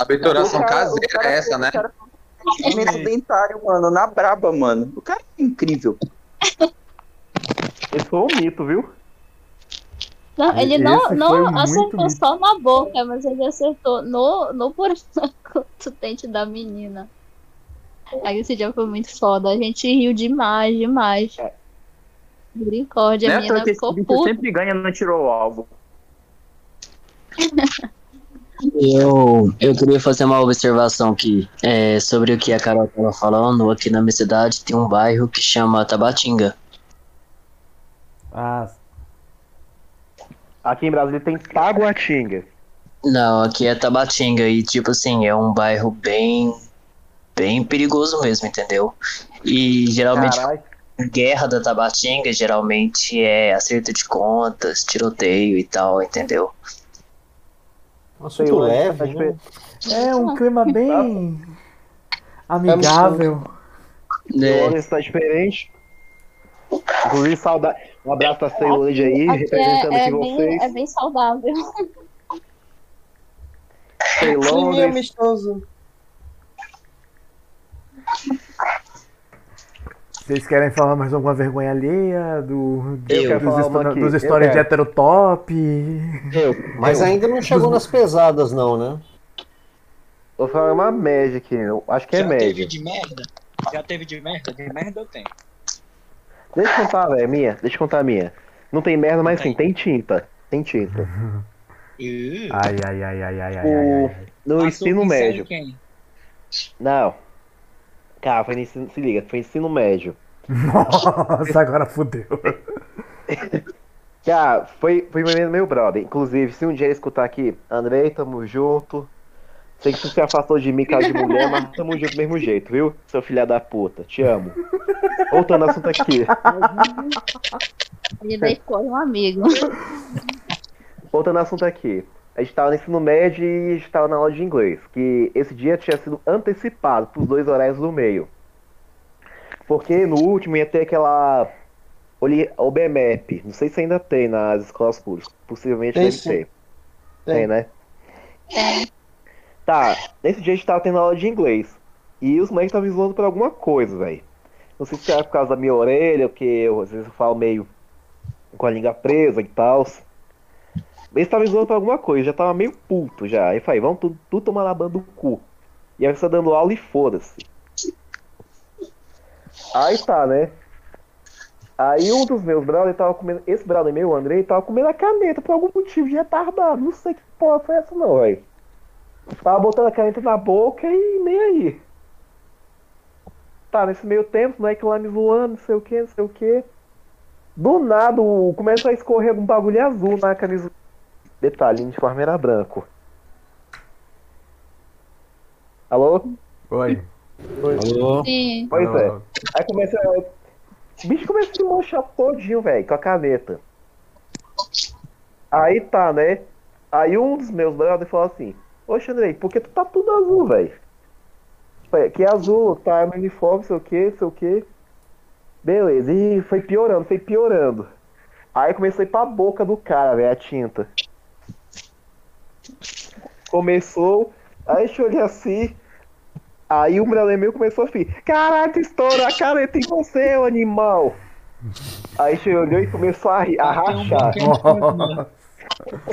O cara- caseira cara- é essa, o né? Tratamento dentário, mano, na braba, mano. O cara é incrível. Esse foi um mito, viu? Não, ele Esse não, não acertou mito. só na boca, mas ele acertou no, no buraco (laughs) do dente da menina. Aí esse dia foi muito foda. A gente riu demais, demais. Misericórdia, a Né? menina Porque esse ficou puta. sempre ganha, não tirou o alvo. (laughs) Eu, eu queria fazer uma observação aqui é, sobre o que a Carol estava falando. Aqui na minha cidade tem um bairro que chama Tabatinga. Ah, Aqui em Brasília tem Taguatinga. Não, aqui é Tabatinga e tipo assim, é um bairro bem bem perigoso mesmo, entendeu? E geralmente Caralho. guerra da Tabatinga geralmente é acerto de contas, tiroteio e tal, entendeu? Sei lá, leve, acho né? é um clima bem amigável. É. O está diferente. Inclusive, saudade. Um abraço pra Ceilândia aí, Aqui representando é, é, aqui bem, vocês. é bem saudável. Ceilândia. amistoso. Vocês querem falar mais alguma vergonha alheia do, Eu dos, aqui, dos eu stories de quero. heterotop? Eu, Mas eu. ainda não chegou nas pesadas, não, né? Vou falar uma média aqui, eu acho que é Já teve média. de merda? Já teve de merda? De merda eu tenho. Deixa eu contar, velho, minha. Deixa eu contar a minha. Não tem merda, mas sim, tem tinta. Tem tinta. Ai, ai, ai, ai, ai, ai, ai, ai. no Passou ensino médio. quem? Não. Cara, foi no ensino, se liga, foi ensino médio. Nossa, agora fudeu. Cara, foi, foi meu, meu brother. Inclusive, se um dia ele escutar aqui, Andrei, tamo junto. Sei que tu se afastou de mim, cara de mulher, mas tamo junto do mesmo jeito, viu? Seu filho da puta, te amo. Voltando ao assunto aqui. Ele deixou um amigo. Voltando ao assunto aqui. A gente tava no ensino médio e a gente tava na aula de inglês. Que esse dia tinha sido antecipado pros dois horários do meio. Porque no último ia ter aquela OBMAP. Não sei se ainda tem nas escolas públicas. Possivelmente Tem deve sim. ter. Tem, né? Tá, nesse dia a gente tava tendo aula de inglês. E os moleques estavam me zoando por alguma coisa, velho. Não sei se era por causa da minha orelha, porque eu, às vezes eu falo meio com a língua presa e tal. Eles estavam zoando por alguma coisa, já tava meio puto já. Aí falei, vamos tudo, tudo tomar na banda do cu. E aí você dando aula e foda-se. Aí tá, né? Aí um dos meus brothers tava comendo. Esse brother meu, o Andrei, tava comendo a caneta por algum motivo de retardado. Não sei que porra foi essa não, velho. Tava botando a caneta na boca e nem aí. Tá, nesse meio tempo, o moleque lá me zoando, não sei o que, não sei o que. Do nada, começa a escorrer algum bagulho azul na camisa. Detalhe, o uniforme era branco. Alô? Oi. Alô? Sim. Pois é. Alô. Aí começa. O bicho começa a se manchar todinho, velho, com a caneta. Aí tá, né? Aí um dos meus brothers falou assim: Oxe, Andrei, por que tu tá tudo azul, velho? Que azul, tá no uniforme, sei o que, sei o que. Beleza, e foi piorando, foi piorando. Aí começou a ir pra boca do cara, velho, a tinta. Começou, aí eu olhei assim. Aí o brother meu começou assim: Caralho, tu estourou a caneta em você, ô animal. Aí você olhou e começou a, a rachar. (laughs)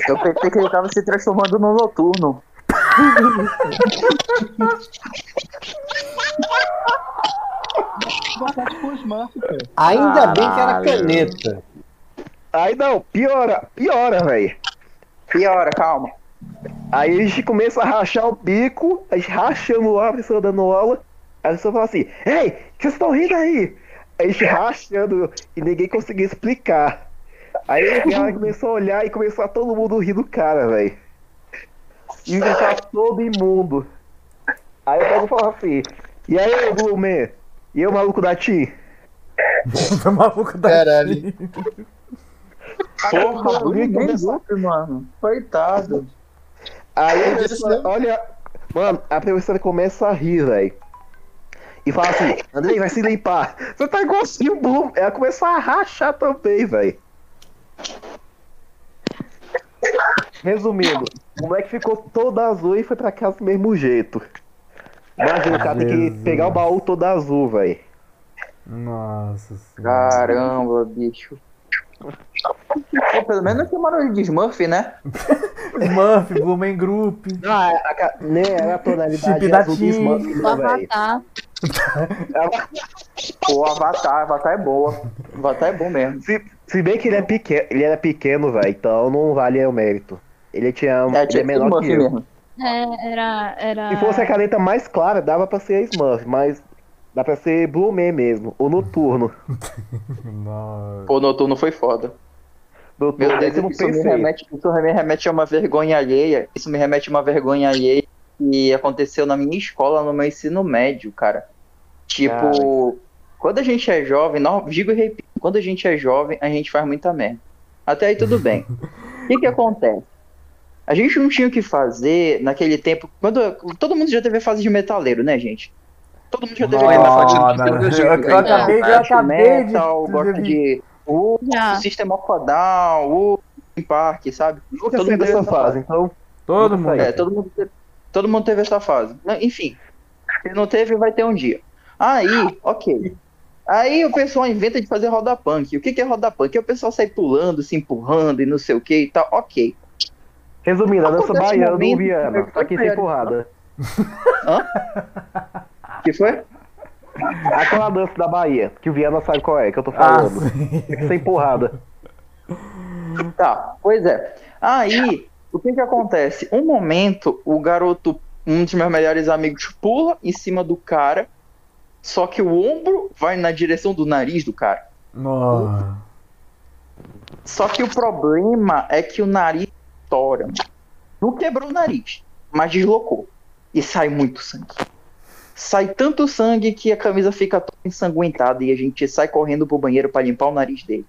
Eu pensei que ele tava se transformando no noturno. Ainda bem que era caneta. Aí não, piora, piora, velho. Piora, calma. Aí a gente começa a rachar o bico, a gente rachando lá, a pessoa dando aula. Aí a pessoa fala assim: Ei, o que vocês estão rindo aí? Aí a gente rachando e ninguém conseguia explicar. Aí a galera (laughs) começou a olhar e começou a todo mundo rir do cara, velho. E ele tá todo imundo. Aí eu pego e falo assim: E aí, Blue Man? E eu, maluco da Tim? (laughs) Tá maluco da Caralho. Porra, Blue Man nem começou- mano. Coitado. Aí a Eu disse professora, olha. Mano, a professora começa a rir, velho. E fala assim, Andrei, vai se limpar. (laughs) Você tá igualzinho o Bloom. Ela começou a rachar também, velho. Resumindo, o moleque ficou todo azul e foi pra casa do mesmo jeito. Imagina, o cara tem que pegar o baú todo azul, velho. Nossa senhora. Caramba, bicho. Pô, pelo menos tem barulho de Smurf, né? (laughs) Smurf, Blumen Group. Não, a, a, né, era a tonalidade Chip da azul do Tim. Smurf, O né. Avatar. (laughs) Pô, Avatar, Avatar é boa. Avatar é bom mesmo. Se, se bem que ele é pequeno, ele era pequeno, velho, então não vale o mérito. Ele tinha É, ele tinha é menor Smurf que eu. mesmo. É, era. era... Se fosse a caneta mais clara, dava pra ser Smurf, mas dá pra ser Blue Man mesmo, o noturno. (laughs) Nossa. Pô, Noturno foi foda. Noturno, Meu Deus, isso me, pensei. remete, isso me remete a uma vergonha alheia. Isso me remete a uma vergonha alheia que aconteceu na minha escola, no meu ensino médio, cara. Tipo, quando a gente é jovem, não, digo e repito, quando a gente é jovem, a gente faz muita merda. Até aí tudo bem. (laughs) O que que acontece? A gente não tinha o que fazer naquele tempo. Quando todo mundo já teve a fase de metaleiro, né, gente? Todo mundo já teve a fase de eu- eu acabei de- eu acabei de- metal, gosta de o Já. Sistema Fodal, o Park, sabe? Nunca Todo mundo teve fase, então. Todo mundo. É, todo mundo, teve, todo mundo teve essa fase. Enfim, se não teve, vai ter um dia. Aí, ok. Aí o pessoal inventa de fazer roda punk. O que, que é roda punk? É o pessoal sair pulando, se empurrando e não sei o que e tal. Ok. Resumindo, a dança baiana Viana, só que sem porrada. O que foi? Aquela dança da Bahia, que o Viana sabe qual é, que eu tô Ah, falando. sim. sem porrada. Tá, pois é. Aí, o que que acontece? Um momento, o garoto, um dos meus melhores amigos, pula em cima do cara, só que o ombro vai na direção do nariz do cara. Nossa. Só que o problema é que o nariz estoura. mano. Não quebrou o nariz, mas deslocou. E sai muito sangue. Sai tanto sangue que a camisa fica toda ensanguentada e a gente sai correndo pro banheiro pra limpar o nariz dele.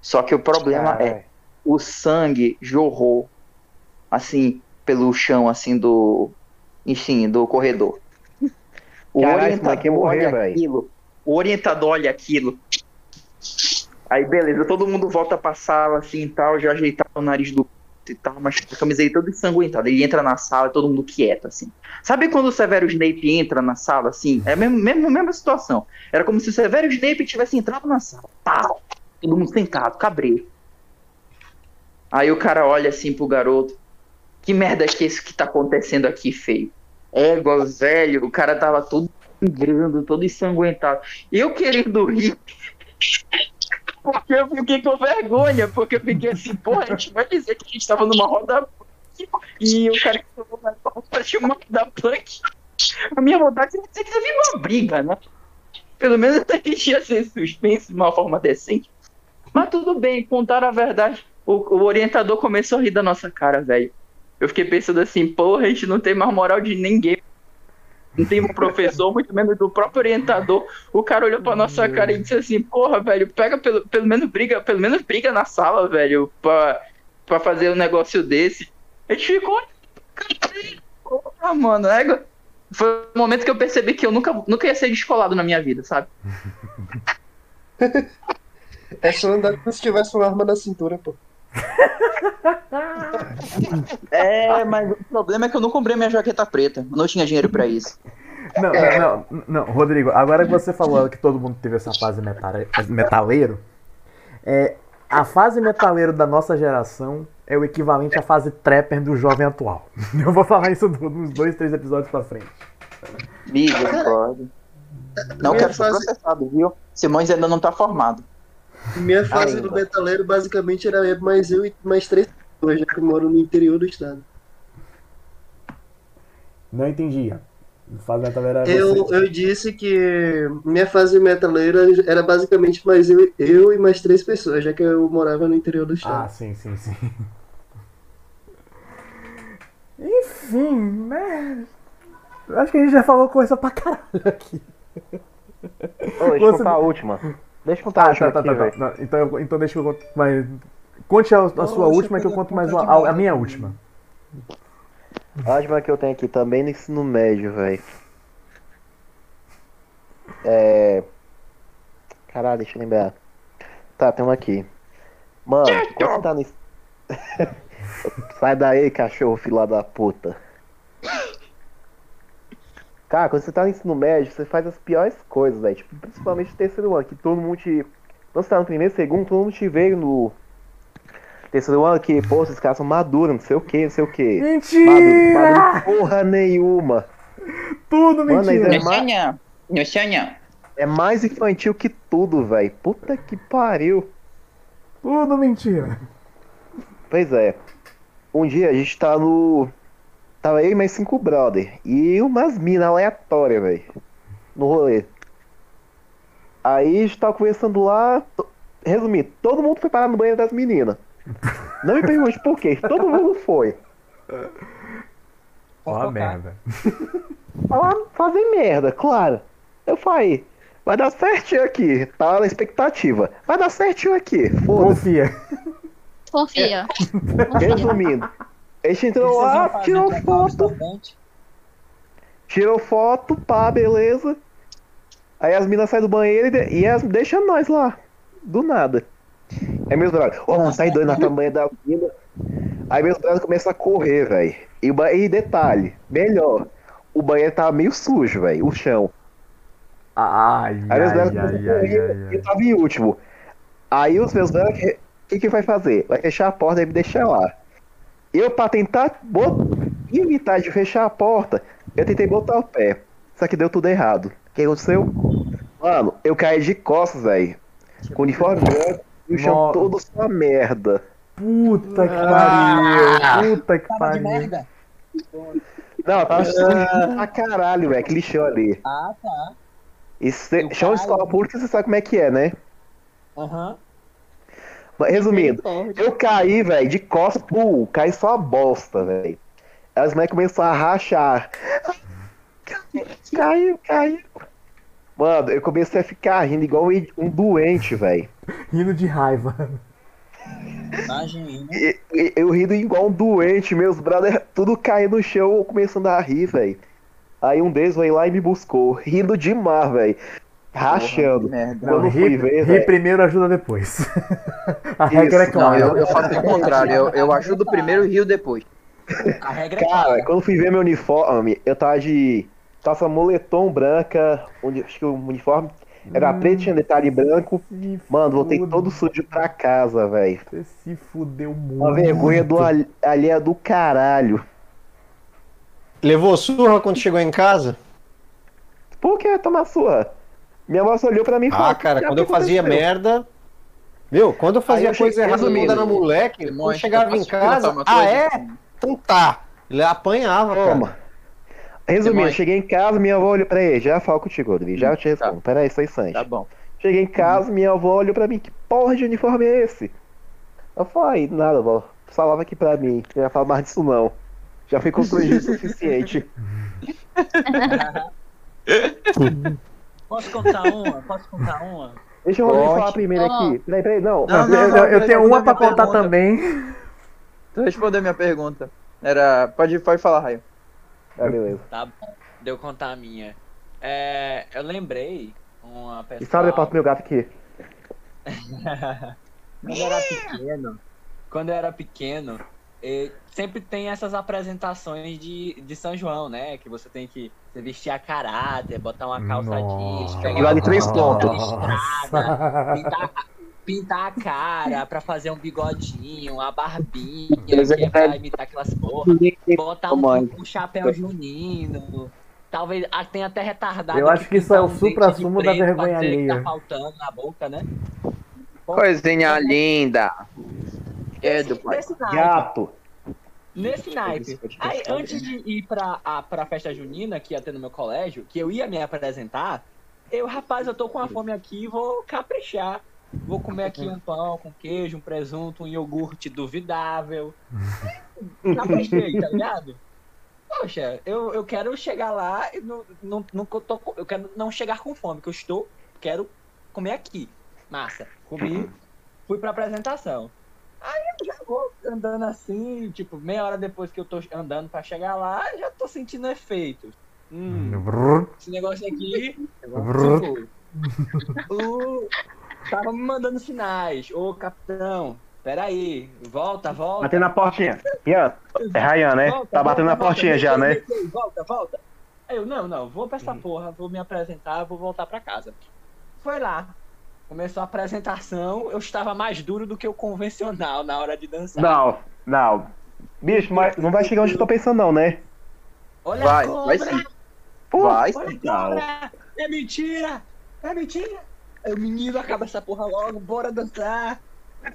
Só que o problema é, o sangue jorrou assim, pelo chão, assim, do. Enfim, do corredor. O Caralho, orientador morrer, olha aquilo. O orientador olha aquilo. Aí, beleza, todo mundo volta pra sala, assim e tal, já ajeitava o nariz do e tal, mas a camisa aí toda ensanguentada. Ele entra na sala todo mundo quieto, assim. Sabe quando o Severo Snape entra na sala, assim? É a mesma, mesma, situação. Era como se o Severo Snape tivesse entrado na sala. Pau! Todo mundo sentado, cabreiro. Aí o cara olha assim pro garoto. Que merda que é isso que tá acontecendo aqui, feio? Égua, velho, o cara tava todo sangrando, todo ensanguentado. Eu querendo rir. Porque eu fiquei com vergonha, porque eu fiquei assim, porra, a gente vai dizer que a gente tava numa roda e o cara que falou na pauta tinha uma da punk. A minha vontade é dizer que teve uma briga, né? Pelo menos a gente ia ser suspenso de uma forma decente. Mas tudo bem, contaram a verdade. O, o orientador começou a rir da nossa cara, velho. Eu fiquei pensando assim, porra, a gente não tem mais moral de ninguém. Não tem um professor, muito menos do próprio orientador. O cara olhou pra nossa cara e disse assim, porra, velho, pega pelo, pelo menos briga, pelo menos briga na sala, velho, pra, pra fazer um negócio desse. A gente ficou. Porra, mano, é... Foi o momento que eu percebi que eu nunca, nunca ia ser descolado na minha vida, sabe? (laughs) É só andar como se tivesse uma arma na cintura, pô. (laughs) É, mas o problema é que eu não comprei minha jaqueta preta. Não tinha dinheiro pra isso. Não, não, não, não, Rodrigo, agora que você falou que todo mundo teve essa fase metaleiro, é, a fase metaleiro da nossa geração é o equivalente à fase trapper do jovem atual. (laughs) Eu vou falar isso nos dois, três episódios pra frente. Misericórdia. Não quero ser processado, viu? Simões ainda não tá formado. Minha fase Ainda. do metaleiro basicamente era mais eu e mais três pessoas, já que eu moro no interior do estado. Não entendi. Fase metaleiro era Eu, você. eu disse que minha fase metaleira era basicamente mais eu, eu e mais três pessoas, já que eu morava no interior do estado. Ah, sim, sim, sim. Enfim, né? Eu acho que a gente já falou coisa pra caralho aqui. Ô, deixa eu contar a última. Deixa eu contar a Ah, última tá, tá, aqui, tá, tá. Então, então deixa eu contar. Mas... Conte a, a sua última que eu conto mais uma, a, a minha última. A última que eu tenho aqui também no ensino médio, velho. É. Caralho, deixa eu lembrar. Tá, tem uma aqui. Mano, quando você tá no. (laughs) Sai daí, cachorro, filha da puta. Cara, quando você tá no ensino médio, você faz as piores coisas, velho. Tipo, principalmente no terceiro ano, que todo mundo te. Quando você tá no primeiro, segundo, todo mundo te veio no. Terceiro ano que, pô, esses caras são maduros, não sei o que, não sei o que. Mentira! Maduro, maduro porra nenhuma. Tudo Mano, mentira. é Não sonha. É mais infantil que tudo, velho. Puta que pariu. Tudo mentira. Pois é. Um dia a gente tá no. Tava eu e mais cinco brother. E umas minas aleatórias, velho. No rolê. Aí a gente tava conversando lá. to- Resumindo, todo mundo foi parar no banheiro das meninas. Não me pergunte por quê, todo mundo foi. Ó a merda. (laughs) Falar, fazer merda, claro. Eu falei, vai dar certinho aqui. Tava na expectativa. Vai dar certinho aqui. Foda-se. Confia. Confia. (laughs) Resumindo, a gente entrou lá, tirou foto. Tirou foto, pá, beleza. Aí as minas saem do banheiro e, e deixam nós lá. Do nada. Aí meus brothers, ó, vamos sair dois na tamanha da mina. Aí meus brothers começam a correr, velho. E, e detalhe, melhor, o banheiro tava meio sujo, velho, o chão. Ai, Aí meus ai, começam a correr e eu tava em último. Aí os meus brothers, o que, que vai fazer? Vai fechar a porta e me deixar lá. Eu, pra tentar bot- evitar de fechar a porta, eu tentei botar o pé. Só que deu tudo errado. O que aconteceu? Mano, eu caí de costas, velho. Com o uniforme branco e o chão Nossa. todo só merda. Puta que Ah. pariu. Puta que pariu. merda. Não, tava sujo pra caralho, velho. Que lixão ali. Ah, tá. E cê- chão de escola pública, você sabe como é que é, né? Aham. Mas, Resumindo, eu caí, velho, de costas, pum, caí só a bosta, velho. As mulheres começaram a rachar. Caiu, caiu. Mano, eu comecei a ficar rindo igual um doente, velho. Rindo de raiva. Imagina. E- e- Eu rindo igual um doente, meus brothers tudo caindo no chão, eu começando a rir, velho. Aí um deles veio lá e me buscou, rindo demais, velho. Rachando. merda. Não, Quando fui ri, ver, ri primeiro, ajuda depois. (laughs) A regra é Isso, Não, clara. eu, eu faço o contrário. Eu, eu ajudo primeiro e rio depois. A regra é Cara, clara. quando fui ver meu uniforme, eu tava de calça moletom branca, uni- acho que o uniforme era preto, tinha detalhe branco. Mano, voltei todo sujo pra casa, velho. Você se fudeu muito. Uma vergonha do al- alheia do caralho. Levou surra quando chegou em casa? Por que tomar surra? Minha avó só olhou pra mim e falou. Ah, cara, "O que quando eu fazia aconteceu?" merda. Meu, quando eu fazia eu coisa errada quando era moleque, quando chegava em casa. uma Ah, coisa? é? Então tá. Ele apanhava, Toma. cara. Resumindo, cheguei em casa, minha avó olhou pra ele. Já falo contigo, Rodrigo. Já te respondo. Peraí, só instante. Tá bom. Cheguei em casa, minha avó olhou pra mim. Que porra de uniforme é esse? Eu falei, nada, avó. Falava aqui pra mim. Não ia falar mais disso, não. Já fui constrangido o suficiente. (laughs) (laughs) (laughs) Posso contar uma? Posso contar uma? Deixa o Rodrigo Pode. falar primeiro Ó. aqui. Peraí, peraí, não. Não, eu, eu- eu tenho uma pra contar pergunta. também. Tu respondeu minha pergunta. Era. Pode, pode falar, Raio. Ah, beleza. Tá bom. Deu contar a minha. É, eu lembrei uma pessoa. E sabe a parte do meu gato aqui? (laughs) quando eu era pequeno, quando eu era pequeno, eh, sempre tem essas apresentações de, de São João, né? Que você tem que vestir a caráter, botar uma calça jeans, pegar E vale uma três pontos. pintar, pintar a cara pra fazer um bigodinho, uma barbinha, é que é pra tá- imitar aquelas porra, botar um, um chapéu junino. Talvez ah, tenha até retardado. Eu acho que isso é o um supra-sumo de da pra vergonha alheia. Tá faltando na boca, né? Coisinha linda. É do pai. Nesse naipe. Gato. Nesse naipe. Aí, antes de ir pra, a, pra festa junina que ia ter no meu colégio, que eu ia me apresentar, eu, rapaz, eu tô com uma fome aqui, vou caprichar. Vou comer aqui um pão com queijo, um presunto, um iogurte duvidável. (laughs) Caprichei, tá ligado? Poxa, eu, eu quero chegar lá e não, não, não tô, eu quero não chegar com fome, que eu estou, quero comer aqui. Massa. Comi, fui pra apresentação. Aí eu já vou andando assim, tipo, meia hora depois que eu tô andando pra chegar lá, já tô sentindo efeito. Hum, esse negócio aqui. Tipo, o... Tava me mandando sinais. Ô, capitão, peraí. Volta, volta. Batendo na portinha. Ian, é Ryan, né? Volta, Tá batendo na volta, portinha volta, já, né? Volta, volta. Aí eu, não, não, vou pra essa porra, vou me apresentar, vou voltar pra casa. Foi lá. Começou a apresentação, eu estava mais duro do que o convencional na hora de dançar. Não, não. Bicho, mas não vai chegar onde eu tô pensando, não, né? Olha Vai, a cobra! vai sim. Pô, Vai Olha sim. a cobra! É mentira! É mentira! Aí o menino acaba essa porra logo, bora dançar!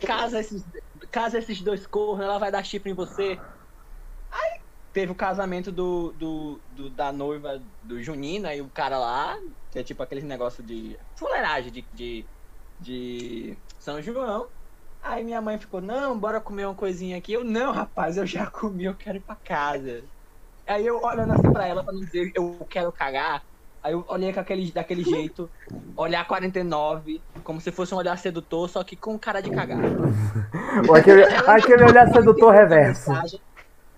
Casa esses, casa esses dois cornos, ela vai dar chifre em você. Aí teve o casamento do, do, do- da noiva do Junina e o cara lá, que é tipo aquele negócio de fuleiragem de, de, de São João. Aí minha mãe ficou, não, bora comer uma coisinha aqui. Eu, não, rapaz, eu já (laughs) comi, eu quero ir pra casa. Aí eu olhando assim pra ela pra não dizer eu quero cagar. Aí eu olhei com aquele, daquele (laughs) jeito, olhar 49, como se fosse um olhar sedutor, só que com cara de cagar. (laughs) Aquele, aquele olhar sedutor reverso. Ela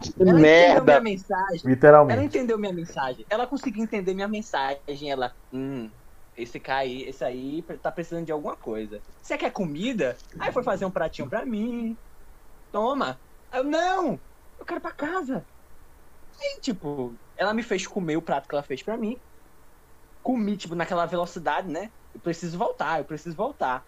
entendeu Merda. minha mensagem. Ela Literalmente. entendeu minha mensagem. Ela conseguiu entender minha mensagem. Ela, hum, esse aí, esse aí tá precisando de alguma coisa. Você quer comida? Aí foi fazer um pratinho pra mim. Toma. Eu, não! Eu quero pra casa. Aí, tipo, ela me fez comer o prato que ela fez pra mim. Comi, tipo, naquela velocidade, né? Eu preciso voltar, eu preciso voltar.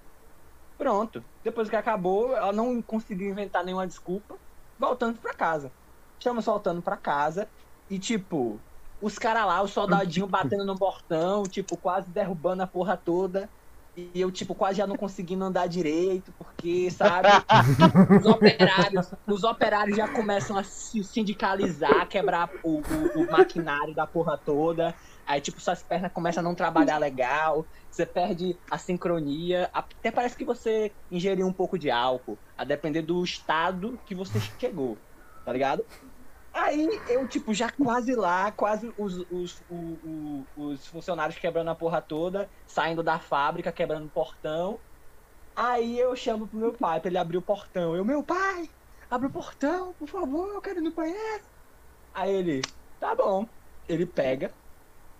Pronto. Depois que acabou, ela não conseguiu inventar nenhuma desculpa. Voltando pra casa. Estamos voltando pra casa. E, tipo, os caras lá, o soldadinho batendo no portão, tipo, quase derrubando a porra toda. E eu, tipo, quase já não conseguindo andar direito, porque, sabe? Os operários, os operários já começam a se sindicalizar, quebrar o, o- o maquinário da porra toda. Aí, tipo, suas pernas começam a não trabalhar legal. Você perde a sincronia. Até parece que você ingeriu um pouco de álcool. A depender do estado que você chegou. Tá ligado? Aí eu, tipo, já quase lá, quase os, os, o- o- os funcionários quebrando a porra toda, saindo da fábrica, quebrando o portão. Aí eu chamo pro meu pai pra ele abrir o portão. Eu, meu pai, abre o portão, por favor, eu quero ir no banheiro. Aí ele, tá bom. Ele pega.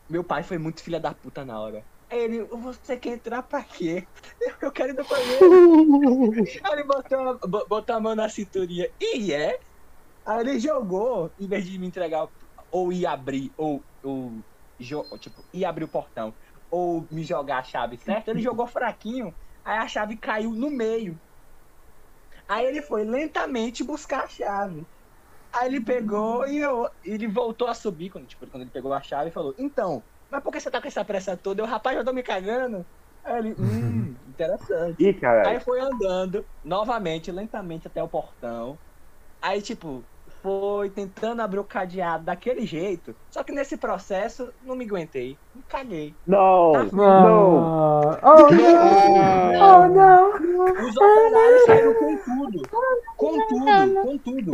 Meu pai foi muito filha da puta na hora. Aí ele, você quer entrar pra quê? Eu, quero ir no banheiro. (laughs) Aí ele botou, botou a mão na cinturinha. E é? Aí ele jogou, em vez de me entregar, ou ir abrir, ou, ou tipo, ir abrir o portão, ou me jogar a chave certa, ele jogou fraquinho, aí a chave caiu no meio. Aí ele foi lentamente buscar a chave. Aí ele pegou e eu, ele voltou a subir, quando, tipo, quando ele pegou a chave e falou, então, mas por que você tá com essa pressa toda? Eu, rapaz, eu tô me cagando. Aí ele, hum, (laughs) interessante. Ih. Aí foi andando, novamente, lentamente até o portão. Aí, tipo, foi tentando abrir o cadeado daquele jeito. Só que nesse processo, não me aguentei. Me caguei. Não, Tá não. Oh, não! Oh, não! Os operários saíram com tudo. Com tudo, com tudo.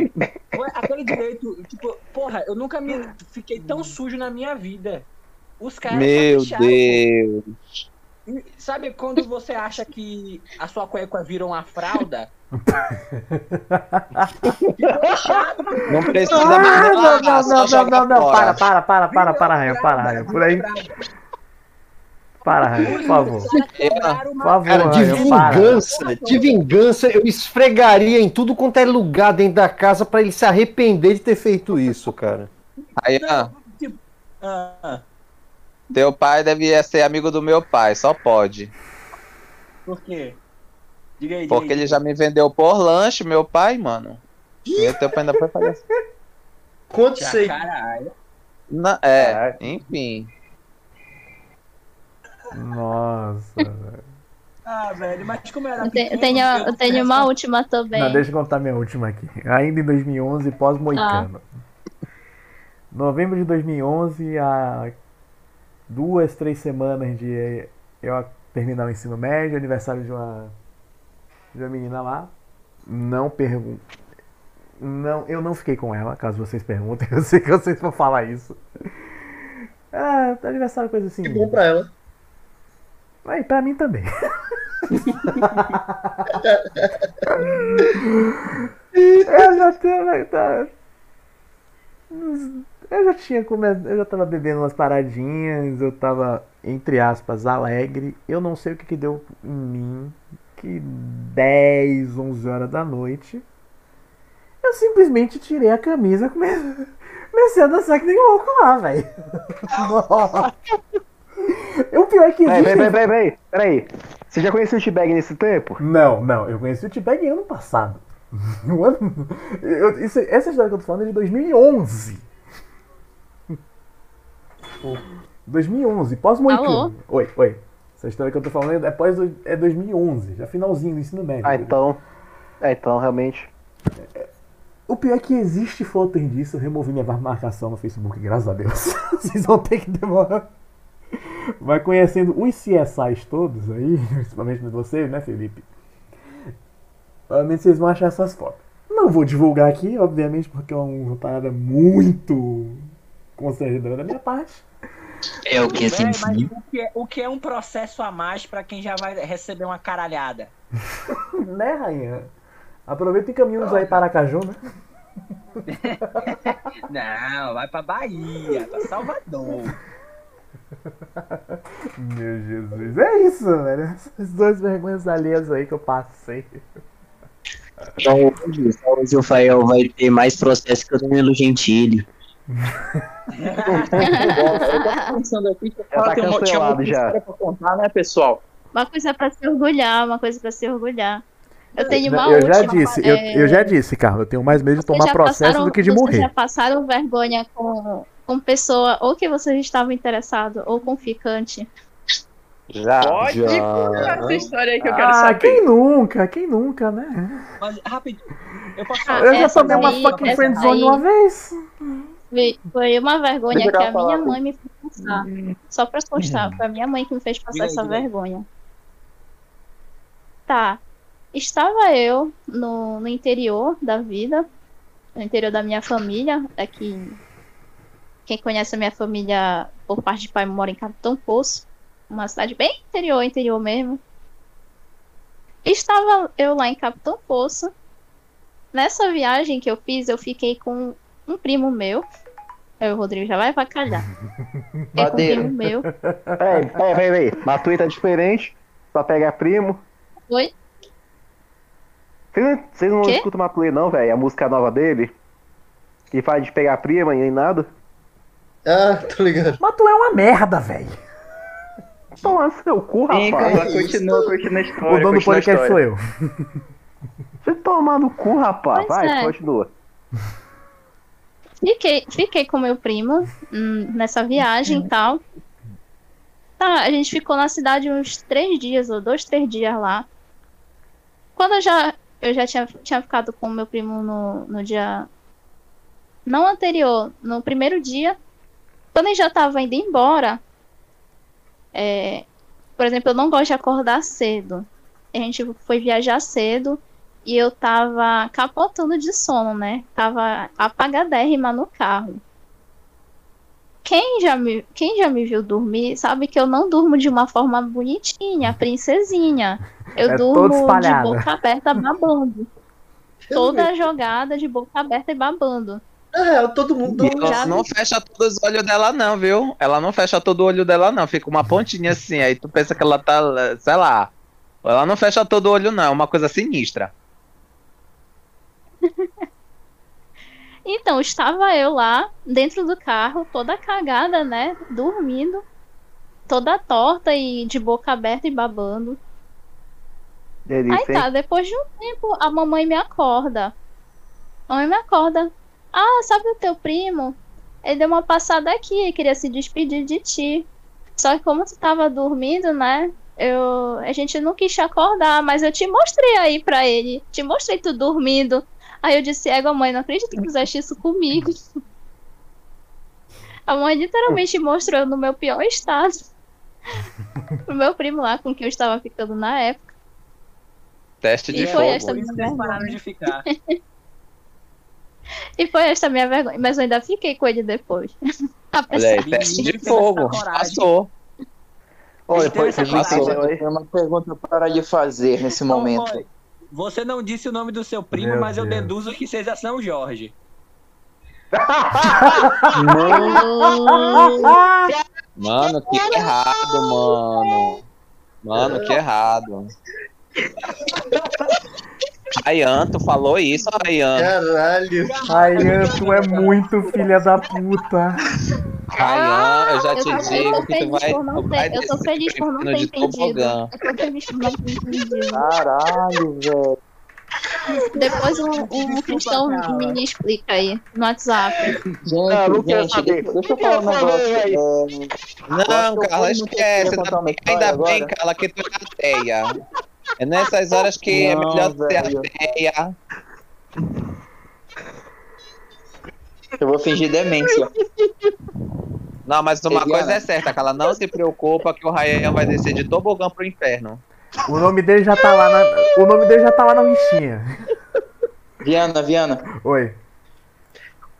Foi aquele direito, tipo, porra, eu nunca me fiquei tão sujo na minha vida. Os caras Meu. Deus. Sabe quando você acha que a sua cueca virou uma fralda? (laughs) Não precisa Ah, mais não, lavar, não, não, não, não, não, fora. para, para, para, para, para, Raia, para, Raia, por aí. Para, Raia, por favor. Por favor, Cara, de vingança, de vingança, eu esfregaria em tudo quanto é lugar dentro da casa pra ele se arrepender de ter feito isso, cara. Aí, ó, Ah, teu pai devia ser amigo do meu pai, só pode. por quê? Diga aí, diga Porque aí. ele já me vendeu por lanche, meu pai, mano. E teu pai ainda foi fazer assim. Quanto Já, sei? caralho. Na- é, enfim. Nossa, velho. Ah, velho, mas como era Eu, te- eu tenho, eu tenho uma última também. Não, deixa eu contar minha última aqui. Ainda em 2011, pós-Moicano. Novembro de 2011, há duas, três semanas de eu terminar o ensino médio, aniversário de uma, de uma menina lá. Não pergunto. Não, eu não fiquei com ela, caso vocês perguntem. (laughs) Eu sei que vocês vão falar isso. Ah, aniversário, coisa assim. Que bom pra ela. Aí, pra mim também. (laughs) eu já tenho. Tá, eu já tinha começado. Eu já tava bebendo umas paradinhas, eu tava, entre aspas, alegre. Eu não sei o que, que deu em mim. Que 10, 11 horas da noite. Eu simplesmente tirei a camisa e comecei, (laughs) comecei a dançar que nem louco lá, velho. (laughs) Nossa. O pior é que existe. peraí, peraí, peraí, peraí. Você já conhecia o T-Bag nesse tempo? Não, não, eu conheci o T-Bag ano passado. (laughs) No ano- eu- isso- essa história que eu tô falando é de 2011. 2011, pós-Moicano. Oi, oi. Essa história que eu tô falando é, pós, é 2011, já finalzinho do ensino médio. Ah, então. É, então, realmente. O pior é que existe foto disso, eu removi minha marcação no Facebook, graças a Deus. (laughs) Vocês vão ter que demorar. Vai conhecendo os CSIs todos aí, (laughs) principalmente você, né, Felipe? Provavelmente vocês vão achar essas fotos. Não vou divulgar aqui, obviamente, porque é uma parada muito constrangedora da minha parte. É o que Véi, mas assim. o que, é, o que é um processo a mais pra quem já vai receber uma caralhada? (laughs) né, rainha? Aproveita e caminhamos aí para Aracaju, né? (laughs) Não, vai pra Bahia, pra Salvador. (laughs) Meu Jesus. É isso, velho. Essas duas vergonhas alheias aí que eu passei. Só hoje o Fael vai ter mais processo que o Danilo Gentili. Eu tava pensando aqui que Já tá tem uma- tinha cancelado muita já. história pra contar, né, pessoal? Uma coisa pra se orgulhar, uma coisa pra se orgulhar. Eu tenho uma eu já última, disse, eu, é, eu já disse, Carlos, eu tenho mais medo de vocês tomar já processo passaram- do que de vocês morrer. já passaram vergonha com, com pessoa ou que vocês estavam interessados ou com ficante? Já. Pode já. contar essa história aí que eu quero Ah, saber. quem nunca? Quem nunca, né? Mas, rapidinho, eu posso Ah. Eu já tomei uma fucking friendzone daí- uma vez. Foi- uma vergonha que a minha mãe me fez passar. Só pra constar, foi a minha mãe que me fez passar essa aí. vergonha. Tá. Estava eu no, no interior da vida, no interior da minha família, aqui. Quem conhece a minha família por parte de pai mora em Capitão Poço, uma cidade bem interior, interior mesmo. estava eu lá em Capitão Poço. Nessa viagem que eu fiz, eu fiquei com um primo meu. Aí o Rodrigo já vai avacalhar. Fiquei (laughs) com um primo meu. Peraí, peraí, peraí. Matuí tá diferente. Só pega primo. Oi? Vocês não, vocês não Quê? escutam Matuí não, velho? A música nova dele? Que faz de pegar prima e nem nada? Ah, (laughs) tô ligado. Mas tu é uma merda, velho. Toma seu cu, Sim, rapaz. Carla, continua, continua a história. O dono do podcast sou eu. Você toma no cu, rapaz. Pois Vai, é. continua. Fiquei, fiquei com meu primo hum, nessa viagem e tal. Tá, a gente ficou na cidade uns três dias, ou dois, três dias lá. Quando eu já, eu já tinha, tinha ficado com meu primo no, no dia. Não anterior, no primeiro dia. Quando ele já tava indo embora. é, por exemplo, eu não gosto de acordar cedo. A gente foi viajar cedo e eu tava capotando de sono, né? Tava apagadérrima no carro. Quem já, me, quem já me viu dormir sabe que eu não durmo de uma forma bonitinha, (laughs) princesinha. Eu É durmo de boca aberta babando. Toda jogada de boca aberta e babando. É, todo mundo ela não fecha todos os olhos dela, não, viu? Ela não fecha todo o olho dela, não. Fica uma pontinha assim. Aí tu pensa que ela tá, sei lá. Ela não fecha todo o olho, não. É uma coisa sinistra. (laughs) Então, estava eu lá, dentro do carro, toda cagada, né? Dormindo. Toda torta e de boca aberta e babando. Delícia, Aí tá, hein? depois de um tempo, a mamãe me acorda. A mamãe me acorda. Ah, sabe o teu primo? Ele deu uma passada aqui queria se despedir de ti. Só que como tu tava dormindo, né? Eu, a gente não quis te acordar, mas eu te mostrei aí pra ele. Te mostrei tu dormindo. Aí eu disse, égua mãe, não acredito que fizeste isso comigo. A mãe literalmente mostrou no meu pior estado. Pro meu primo lá, com quem eu estava ficando na época. Teste de E fogo. foi esta minha pararam vergonha. de ficar. E foi esta minha vergonha. Mas eu ainda fiquei com ele depois. (laughs) Olha aí, teste de fogo. Passou. Olha, essa passou. tenho uma pergunta para lhe fazer nesse momento. Oi, Você não disse o nome do seu primo, Meu mas eu Deus. deduzo que seja São Jorge. Mano, que errado, mano. Mano, que errado. Rayan, tu falou isso, Rayan. Caralho. Ryan, tu é muito filha da puta. Rayan, eu já Eu te digo que tu vai, por não tu vai ter. Eu tô feliz por não no ter entendido. Eu tô feliz por não ter entendido. Caralho, velho. Depois um, um cristão me explica aí no WhatsApp. Gente, Não, não gente, saber. deixa, eu falar um negócio. é, Não, eu Carla, esquece. Ainda, história ainda bem. Carla, que tu é ateia. É nessas horas que é Não, melhor tu ser velho. ateia. Eu vou fingir demência. Não, mas uma Viviana. coisa é certa, Carla, não se preocupa que o Rayan vai descer de tobogã pro inferno. O nome dele já tá lá na. O nome dele já tá lá na listinha. Viana, Viana, Oi.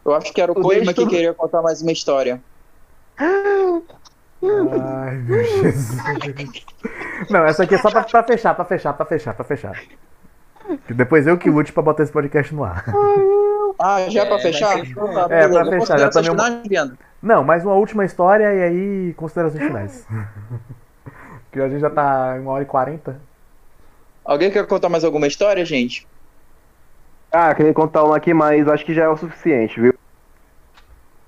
eu acho que era o Coima que queria contar mais uma história. Ai, meu Jesus. Não, essa aqui é só pra, pra fechar, pra fechar, pra fechar, pra fechar. Que depois eu que lute pra botar esse podcast no ar. Ah, já É, pra fechar? Então tá, É, pra fechar, já tomei uma- finais? Não, mais uma última história e aí considerações finais. (laughs) Que a gente já tá em uma hora e quarenta. Alguém quer contar mais alguma história, gente? Ah, queria contar uma aqui, mas acho que já é o suficiente, viu?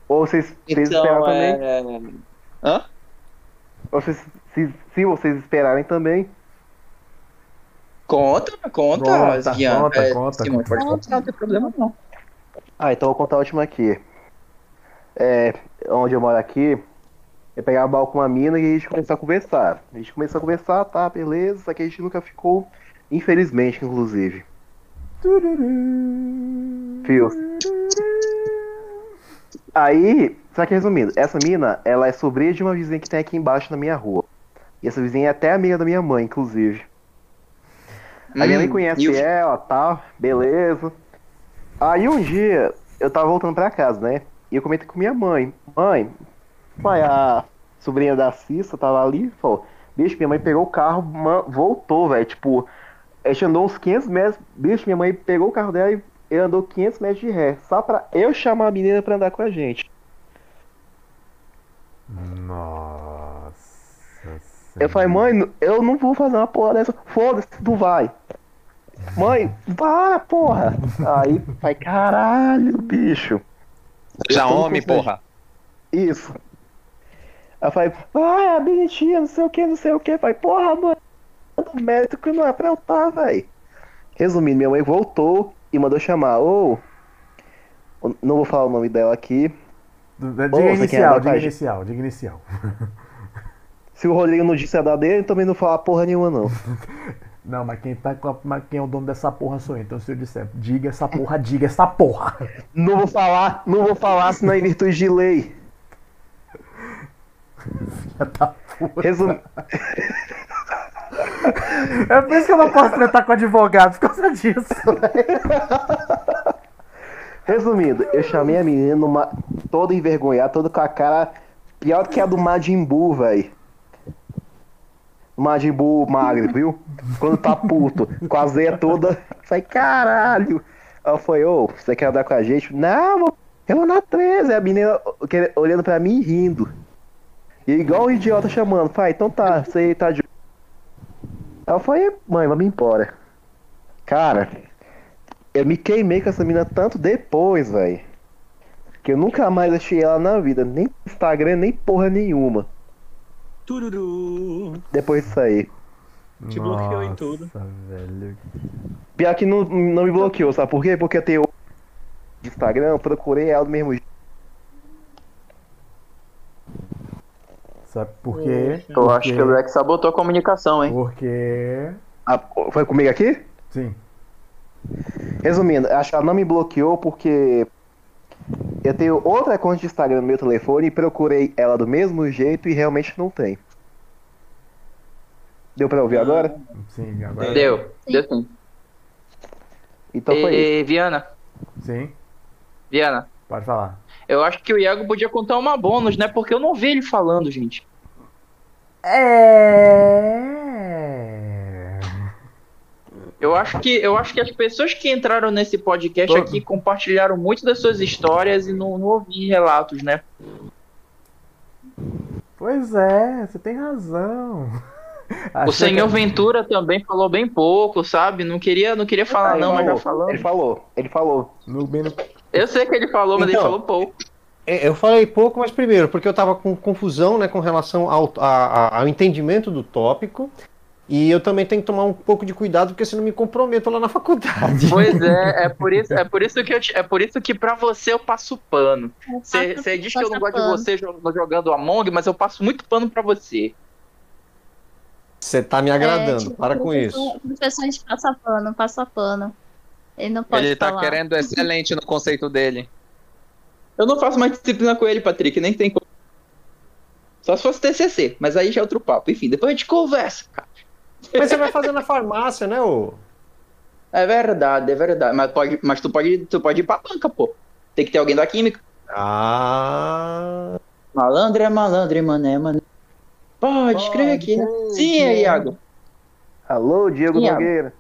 Ou vocês, vocês esperaram Então, também? é... Hã? Ou vocês, se, se vocês esperarem também. Conta, conta, Conta, conta, É, conta. Simão, pode contar, não tem problema não. Ah, então eu vou contar a última aqui. É, onde eu moro aqui, eu pegava balão com uma mina e a gente começou a conversar. A gente começou a conversar, tá, beleza, só que a gente nunca ficou, infelizmente, inclusive. Fio. Aí, só que resumindo, essa mina, ela é sobrinha de uma vizinha que tem aqui embaixo na minha rua. E essa vizinha é até amiga da minha mãe, inclusive. A minha Hum, mãe conhece e o- ela, tal, beleza. Aí um dia, eu tava voltando pra casa, né? E eu comentei com minha mãe. Mãe, pai, a sobrinha da Cissa tava ali, falou, bicho, minha mãe pegou o carro, voltou, velho, tipo, A gente andou uns 500 metros. Bicho, minha mãe pegou o carro dela e ele andou 500 metros de ré. Só pra eu chamar a menina pra andar com a gente. Nossa. Eu falei, mãe, eu não vou fazer uma porra dessa. Foda-se, tu vai. Mãe, para, porra. Aí, pai, caralho, bicho. Já tô homem, porra. Isso. Aí falei, vai, é bonitinha, não sei o que, não sei o que. Falei, porra, mãe, do mérito que não é pra eu estar, velho. Resumindo, minha mãe voltou e mandou chamar. Ô, não vou falar o nome dela aqui. Diga você quer inicial, diga inicial, diga inicial. Se o Rodrigo não disse a da dele, também não fala porra nenhuma, não. (laughs) Não, mas quem, tá, mas quem é o dono dessa porra sou eu. Então se eu disser, diga essa porra, diga essa porra. (laughs) Não vou falar, não vou falar, senão é em virtude de lei. Resum... É por isso que eu não posso tratar com advogado, por causa disso. Resumindo, eu chamei a menina numa... toda envergonhada, toda com a cara pior que a do Majin Buu, velho. Majin Buu magro, (laughs) viu? Quando tá puto, com a zeia toda. Falei, caralho. Ela foi, ô, você quer andar com a gente? Não, eu vou na 13. A menina olhando pra mim e rindo. E igual um idiota chamando. Falei, então tá, você tá de. Ela foi, mãe, vamos embora. Cara, eu me queimei com essa menina tanto depois, velho. Que eu nunca mais achei ela na vida. Nem Instagram, nem porra nenhuma. Tururu. Depois disso aí. Te bloqueou em tudo. Nossa, velho. Pior que não, não me bloqueou, sabe por quê? Porque eu tenho Instagram, eu procurei ela do mesmo jeito. Sabe por quê? Eu acho que o Rex sabotou a comunicação, hein? Porque. Ah, foi comigo aqui? Sim. Resumindo, acho que ela não me bloqueou porque eu tenho outra conta de Instagram no meu telefone e procurei ela do mesmo jeito e realmente não tem. Deu pra ouvir agora? Sim, agora. Deu, deu sim. Então foi isso. E, Viana, Sim, Viana, pode falar. eu acho que o Iago podia contar uma bônus, né? Porque eu não vi ele falando, gente. É. Eu acho que eu acho que as pessoas que entraram nesse podcast Todo- aqui compartilharam muito das suas histórias e não, não ouvi relatos, né? Pois é, você tem razão. (laughs) O senhor que- Ventura também falou bem pouco, sabe? Não queria, não queria falar Ah, não, mas já falou. falou. Ele falou, ele falou. No, Eu sei que ele falou, mas Então, ele falou pouco. É, Eu falei pouco, mas primeiro, porque eu tava com confusão né, com relação ao, a- a- ao entendimento do tópico. E eu também tenho que tomar um pouco de cuidado, porque senão eu me comprometo lá na faculdade. (laughs) Pois é, é (laughs) por isso, é por isso que eu te- é por isso que pra você eu passo pano. Você você diz que eu não gosto de pano. você jo- jogando Among, mas eu passo muito pano pra você. Você tá me agradando, É, tipo, para com isso. Professor de passa pano, passa pano. Ele não pode Ele tá falar. querendo (laughs) excelente no conceito dele. Eu não faço mais disciplina com ele, Patrick, nem tem como. Só se fosse TCC, mas aí já é outro papo. Enfim, depois a gente conversa, cara. Mas você vai fazer na farmácia, né, ô? É verdade, é verdade. Mas, pode, mas tu, pode, tu pode ir pra banca, pô. Tem que ter alguém da química. Ah. Malandro é malandro, mané, mané. Pode escrever aqui, né? Sim, é, Iago. Alô, Diego Iago. Nogueira.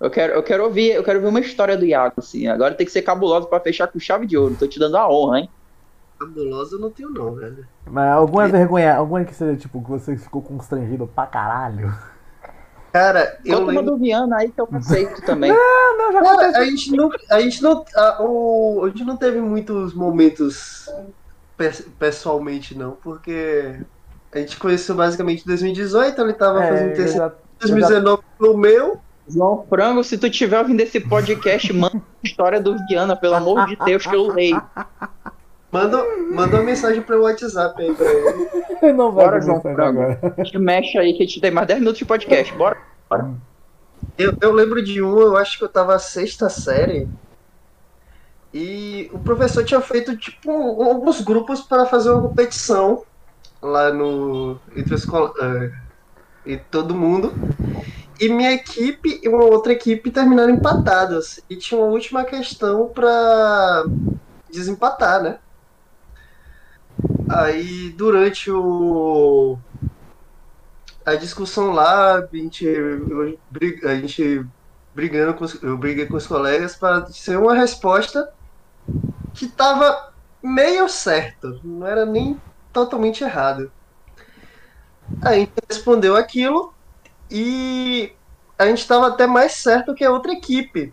Eu quero, eu quero ouvir, eu quero ouvir uma história do Iago, assim. Agora tem que ser cabuloso pra fechar com chave de ouro. Tô te dando a honra, hein? Cabuloso eu não tenho não, velho. Mas alguma vergonha, alguma que seja, tipo, que você ficou constrangido pra caralho. Cara, eu Conta uma lembro... do Viana aí que eu aceito também. (laughs) Não, não, já Cara, a gente não, a gente não, a, o, a gente não teve muitos momentos pe- pessoalmente não, porque a gente conheceu basicamente em 2018, ele tava É, fazendo terceiro já- em 2019 no meu. João Frango, se tu tiver ouvindo esse podcast, manda a história do Viana, pelo amor de Deus, que eu leio. (laughs) Manda, manda uma mensagem pro WhatsApp aí pra ele. (laughs) Não vai Bora, João Frango. agora. Te mexe aí que a gente tem mais 10 minutos de podcast. Bora. Bora. Eu, eu lembro de um, eu acho que eu tava na sexta série. E o professor tinha feito tipo um- alguns grupos para fazer uma competição lá no entre os eh, e todo mundo. E minha equipe e uma outra equipe terminaram empatadas e tinha uma última questão para desempatar, né? Aí durante o a discussão lá, a gente, a gente brigando com eu briguei com os colegas para ser uma resposta que tava meio certa, não era nem totalmente errado. A gente respondeu aquilo e a gente estava até mais certo que a outra equipe.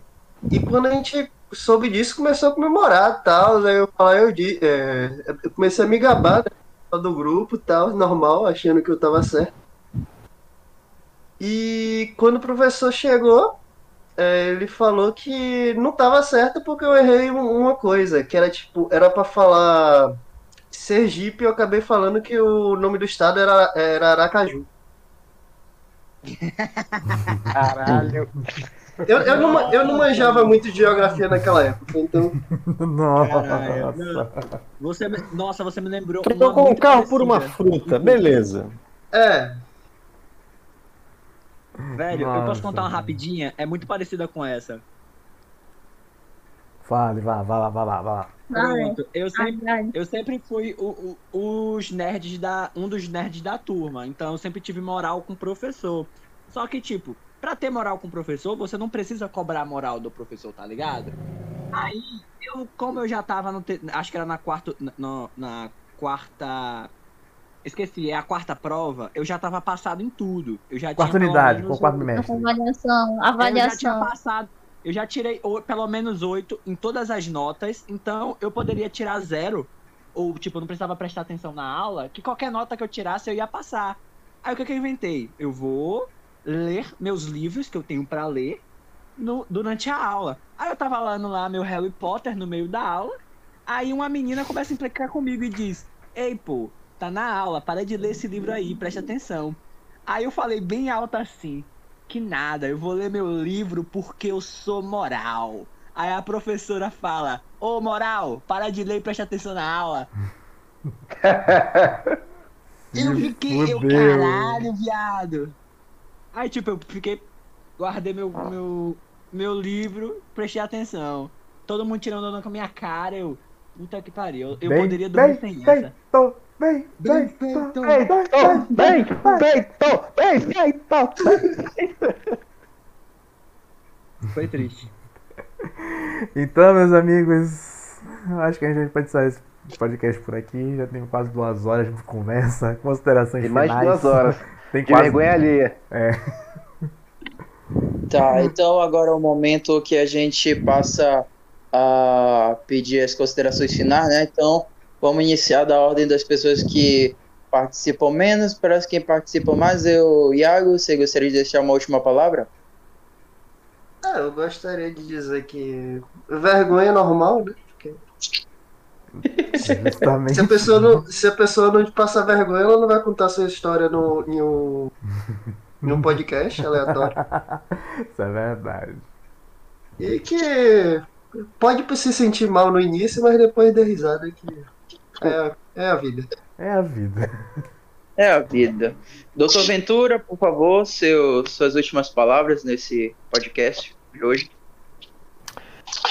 E quando a gente soube disso, começou a comemorar tal. Aí eu falei, eu, é, eu comecei a me gabar né, do grupo tal, normal, achando que eu tava certo. E quando o professor chegou, é, ele falou que não tava certo porque eu errei um- uma coisa, que era tipo, era para falar Sergipe, eu acabei falando que o nome do estado era, era Aracaju. (laughs) Caralho. Eu, eu, não, eu não manjava muito de geografia naquela época, então. Caralho. (laughs) Nossa. Você me- Nossa, você me lembrou. Trocou um carro por uma parecida. fruta, beleza. É, Velho, eu posso Nossa, contar uma rapidinha? É muito parecida com essa. Fale, vá, vá lá, vá lá, vá lá. Pronto, eu sempre, Ai, ai. eu sempre fui o, o- os nerds da. um dos nerds da turma. Então eu sempre tive moral com o professor. Só que, tipo, pra ter moral com o professor, você não precisa cobrar a moral do professor, tá ligado? Aí, eu, como eu já tava no. te- Acho que era na quarta. Na, na quarta. Esqueci, é a quarta prova, eu já tava passado em tudo. Eu já Quarta tinha unidade, menos por quarto o- bimestre. Avaliação, eu já tinha avaliação. passado. Eu já tirei o- pelo menos oito em todas as notas, então eu poderia tirar zero. Ou, tipo, eu não precisava prestar atenção na aula, que qualquer nota que eu tirasse eu ia passar. Aí o que, que eu inventei? Eu vou ler meus livros que eu tenho pra ler no- durante a aula. Aí eu tava lendo lá meu Harry Potter no meio da aula. Aí uma menina começa a implicar comigo e diz: Ei, pô, tá na aula, para de ler esse livro aí, preste atenção. Aí eu falei bem alto assim: Que nada, eu vou ler meu livro porque eu sou moral. Aí a professora fala: Ô moral, para de ler e preste atenção na aula. (laughs) Eu fiquei, eu caralho, viado. Aí, tipo, eu fiquei, guardei meu, meu, meu livro, prestei atenção. Todo mundo tirando onda com a minha cara, eu. Puta que pariu, eu Bem, poderia dormir bem, sem bem, essa. tô, bem, Bem bem, feito, tô, bem bem, bem, bem feito. Foi triste. Então, meus amigos, acho que a gente pode encerrar esse podcast por aqui. Já tem quase duas horas de conversa, considerações Tem mais de finais. duas horas. (laughs) Tem De quase... vergonha alheia. É. Tá, então agora é o momento que a gente passa a pedir as considerações finais, né? Então, vamos iniciar da ordem das pessoas que participam menos para as que participam mais. Eu, Iago, você gostaria de deixar uma última palavra? Ah, eu gostaria de dizer que vergonha é normal, né? Justamente. se a pessoa não, se a pessoa não te passar vergonha, ela não vai contar sua história no, em um, em um podcast aleatório. Isso é verdade. E que pode se sentir mal no início, mas depois dê risada que é, é a vida. É a vida. É a vida. Doutor Ventura, por favor, seu, suas últimas palavras nesse podcast de hoje.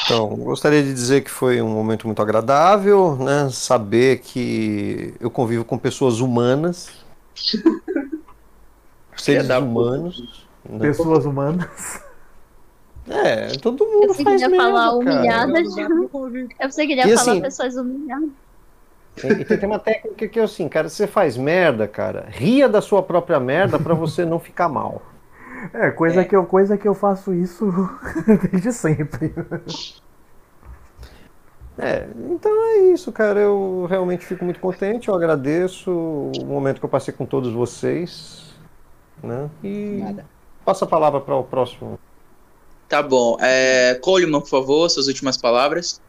Então, gostaria de dizer que foi um momento muito agradável, né? Saber que eu convivo com pessoas humanas, (laughs) seres humanos. né? Pessoas humanas. É, todo mundo Você faz queria falar merda, cara. humilhadas? Eu você queria E falar assim- pessoas humilhadas. E tem, tem uma técnica que é assim, cara, você faz merda, cara, ria da sua própria merda pra você não ficar mal. É, coisa, Que eu, coisa que eu faço isso (laughs) desde sempre. É, então é isso, cara. Eu realmente fico muito contente, eu agradeço o momento que eu passei com todos vocês, né? E passo a palavra para o próximo. Tá bom. É, Coleman, por favor, suas últimas palavras.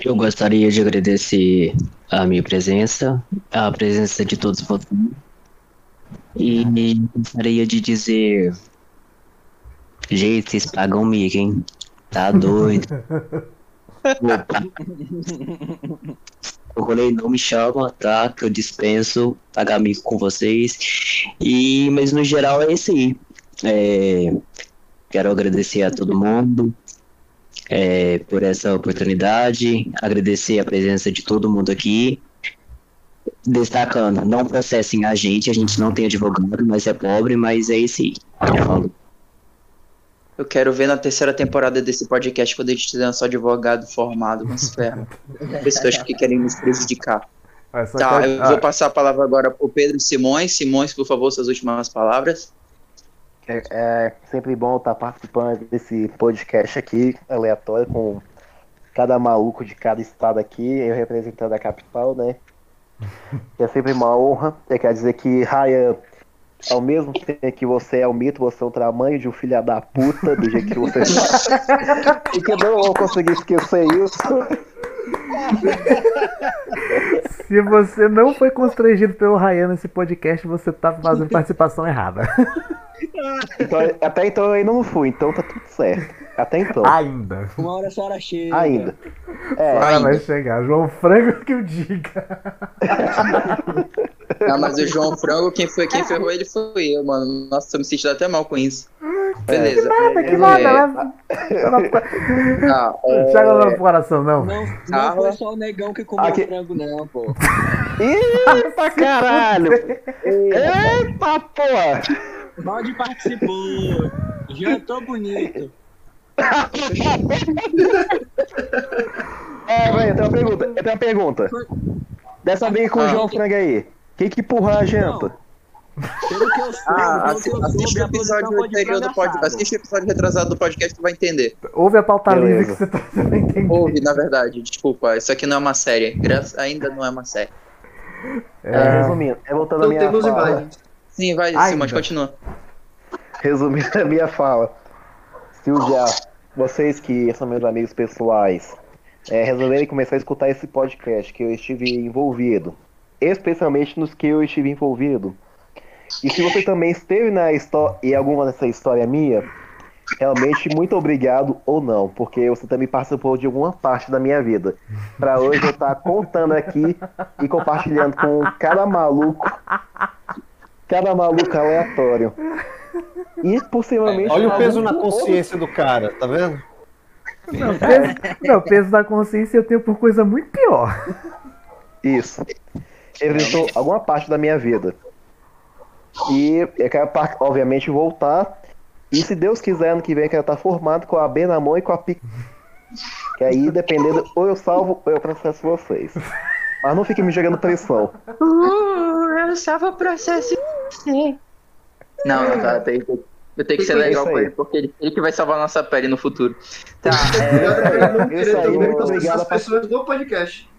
Eu gostaria de agradecer a minha presença, a presença de todos vocês. E gostaria de dizer. Gente, vocês pagam mico, hein? Tá (laughs) doido. Opa. (laughs) Eu falei, não me chama, tá? Que eu dispenso pagar mico com vocês. E, mas no geral é isso aí. É, quero agradecer a todo mundo é, por essa oportunidade, agradecer a presença de todo mundo aqui. Destacando, não processem a gente, a gente não tem advogado, mas é pobre, mas é isso aí. Eu quero ver na terceira temporada desse podcast quando a gente tiver só advogado formado nos ferros. Pessoas que querem nos prejudicar. Ah, Tá, que- eu ah, vou passar a palavra agora pro Pedro Simões. Simões, por favor, suas últimas palavras. É, é sempre bom estar participando desse podcast aqui, aleatório, com cada maluco de cada estado aqui, eu representando a capital, né? É sempre uma honra. Eu quero dizer que, Ryan, ao mesmo tempo que você é um mito, você é um tamanho de um filho da puta, do jeito que você (laughs) E que eu não vou conseguir esquecer isso. Se você não foi constrangido pelo Ryan nesse podcast, você tá fazendo participação errada. Então, até então eu ainda não fui, então tá tudo certo. Até então. Ainda. Uma hora só hora chega. Ainda. É, Agora vai chegar. João Frango que o diga. (laughs) Ah, mas o João Frango, quem foi quem ferrou ele foi eu, mano. Nossa, tô me sentindo até mal com isso. Beleza. Nada, que É, nada, leva. tá, é, Joga no meu coração, não. Não, não foi só o negão que comeu Aqui- frango, não, pô. Eita (laughs) caralho! Eita porra! Balde participou. Jantou bonito. (laughs) É, velho, eu tenho uma pergunta. Eu tenho uma pergunta. Dessa vez com o Ah. João Frango aí. Quem que empurra a janta? Pelo que eu soube, Ah, pelo assi- que eu assiste o episódio anterior do podcast. Assiste o episódio retrasado do podcast, tu vai entender. Ouve a pauta livre Beleza. que você tá (laughs) você vai entender. Ouve, na verdade, desculpa. Isso aqui não é uma série. Graças, ainda não é uma série. É, resumindo, é voltando a Não minha temos fala. imagens. Sim, vai, Ainda. Simões, continua. Resumindo a minha fala. Se o já, vocês que são meus amigos pessoais, é, resolverem começar a escutar esse podcast que eu estive envolvido, especialmente nos que eu estive envolvido, e se você também esteve na história em alguma dessa história minha, realmente muito obrigado ou não, porque você também participou de alguma parte da minha vida. Pra hoje eu estar contando aqui e compartilhando com cada maluco, cada maluco aleatório. E possivelmente. Olha o peso na consciência do cara, tá vendo? Não, peso, não, peso da consciência eu tenho por coisa muito pior. Isso. Representou alguma parte da minha vida. E eu quero, obviamente, voltar. E se Deus quiser, ano que vem, eu quero estar formado com a B na mão e com a P. Que aí, dependendo, ou eu salvo ou eu processo vocês. Mas não fiquem me jogando pressão. Uh, eu salvo o processo. Não, não, tá. Tem, eu tenho que ser É legal com ele, porque ele, ele que vai salvar a nossa pele no futuro. Tá, (laughs) Eu não Isso queria aí, também muito processar obrigado as pra- pessoas do podcast.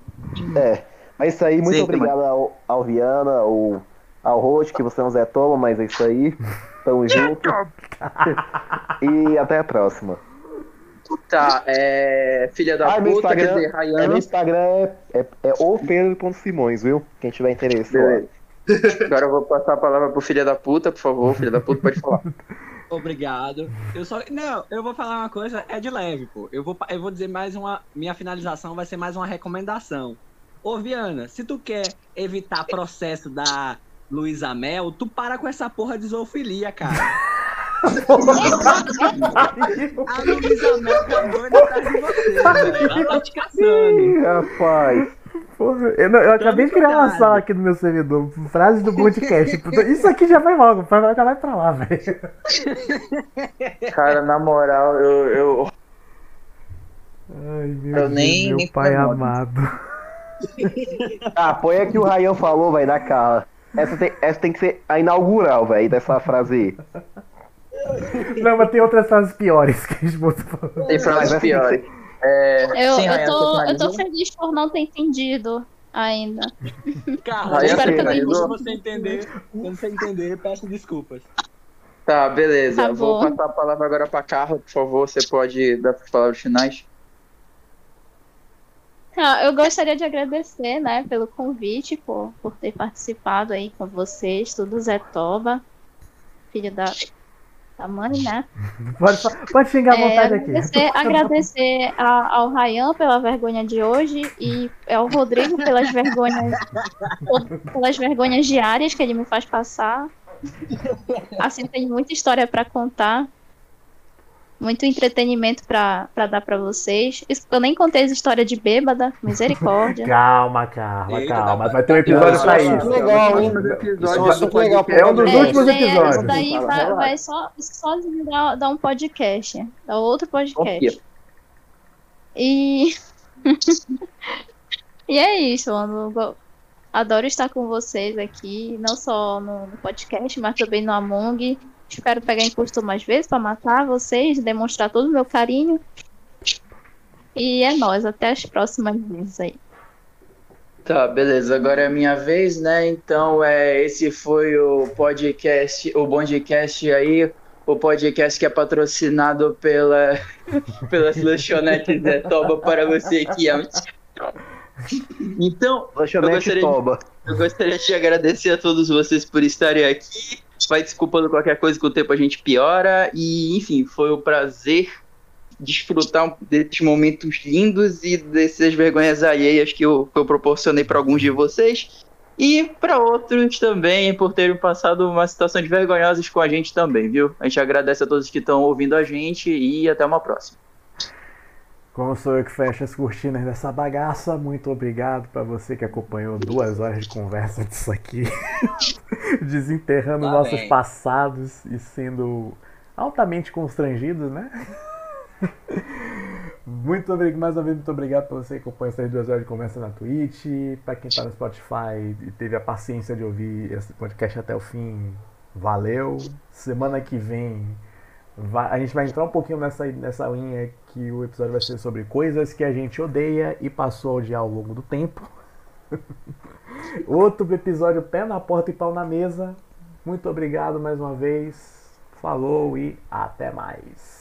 É. Mas isso aí, muito Sim, obrigado ao, ao Viana, ao, ao Roche, que você é um Zé Toma, mas é isso aí. Tamo (laughs) junto. (laughs) e até a próxima. tá. É, filha da Ah, meu puta, quer Instagram, dizer, é, Rayana. meu Instagram é, é, é o Pedro.simões, viu? Quem tiver interesse. Beleza. Agora eu vou passar a palavra pro filho da puta, por favor. Filho da puta, pode falar. (laughs) Obrigado. Eu só. Não, eu vou falar uma coisa, é de leve, pô. Eu vou, eu vou dizer mais uma. Minha finalização vai ser mais uma recomendação. Ô, Viana, se tu quer evitar processo da Luísa Mel, tu para com essa porra de zoofilia, cara. (laughs) A Luísa Mel tá doida atrás de você, velho. Ela tá te caçando. Ih, rapaz. Porra, eu, não- eu acabei de criar uma sala aqui no meu servidor. Frases do podcast. Isso aqui já vai logo, vai- já vai pra lá, velho. Cara, na moral, eu. eu... Ai, meu Eu Deus, nem- meu nem pai amado. Ah, põe a que o Rayan falou, vai da cara. Essa tem, essa tem que ser a inaugural, velho, dessa frase aí. Não, mas tem outras frases piores que a gente botou falando. Tem frases Mas piores. É, Eu, sim, eu, tô, eu tô feliz por não ter entendido ainda. Carla, Aí eu espero que eu quando você entender. Quando você entender, peço desculpas. Tá, beleza. Tá Vou passar a palavra agora pra Carla, por favor. Você pode dar as palavras finais? Ah, eu gostaria de agradecer, né, pelo convite, por, por ter participado aí com vocês, tudo Zé Toba, filho da, da mãe, né? (laughs) Pode, pode xingar à É, vontade aqui. agradecer agradecer a- ao Rayan pela vergonha de hoje e ao Rodrigo pelas vergonhas pelas vergonhas diárias que ele me faz passar. Assim, tem muita história para contar. Muito entretenimento pra, pra dar pra vocês. Eu nem contei as histórias de bêbada, misericórdia. (laughs) Calma, Carla, Eita, calma. Vai ter um dá- episódio pra isso. legal, hein? Isso é um pra É um dos É, últimos isso daí- episódios. Isso daí vai, vai só, sozinho dar, dar um podcast. Dar outro podcast. Confia. E. (laughs) e é isso, mano. Adoro estar com vocês aqui, não só no, no podcast, mas também no Among. Espero pegar imposto mais vezes pra matar vocês, demonstrar todo o meu carinho. E é nóis, até as próximas vezes aí. Tá, beleza. Agora é a minha vez, né? Então, é, esse foi o podcast, o Bondcast aí, o podcast que é patrocinado pela, (laughs) pelas lanchonetes Toba para você que ama. Então, eu Lanchonete gostaria, Toba. eu gostaria de agradecer a todos vocês por estarem aqui. Vai desculpando qualquer coisa que o tempo a gente piora. E, enfim, foi um prazer desfrutar desses momentos lindos e dessas vergonhas alheias que eu, que eu proporcionei para alguns de vocês. E para outros também, por terem passado uma situação de vergonhosas com a gente também, viu? A gente agradece a todos que estão ouvindo a gente e até uma próxima. Como sou eu que fecho as cortinas dessa bagaça, muito obrigado pra você que acompanhou duas horas de conversa disso aqui. (laughs) Desenterrando Tá nossos passados e sendo altamente constrangidos, né? (laughs) Muito obrigado, mais uma vez, muito obrigado por você que acompanha essas duas horas de conversa na Twitch. Pra quem tá no Spotify e teve a paciência de ouvir esse podcast até o fim, valeu. Semana que vem vai- a gente vai entrar um pouquinho nessa, nessa linha que o episódio vai ser sobre coisas que a gente odeia e passou a odiar ao longo do tempo. (laughs) Outro episódio pé na porta e pau na mesa. Muito obrigado mais uma vez. Falou e até mais.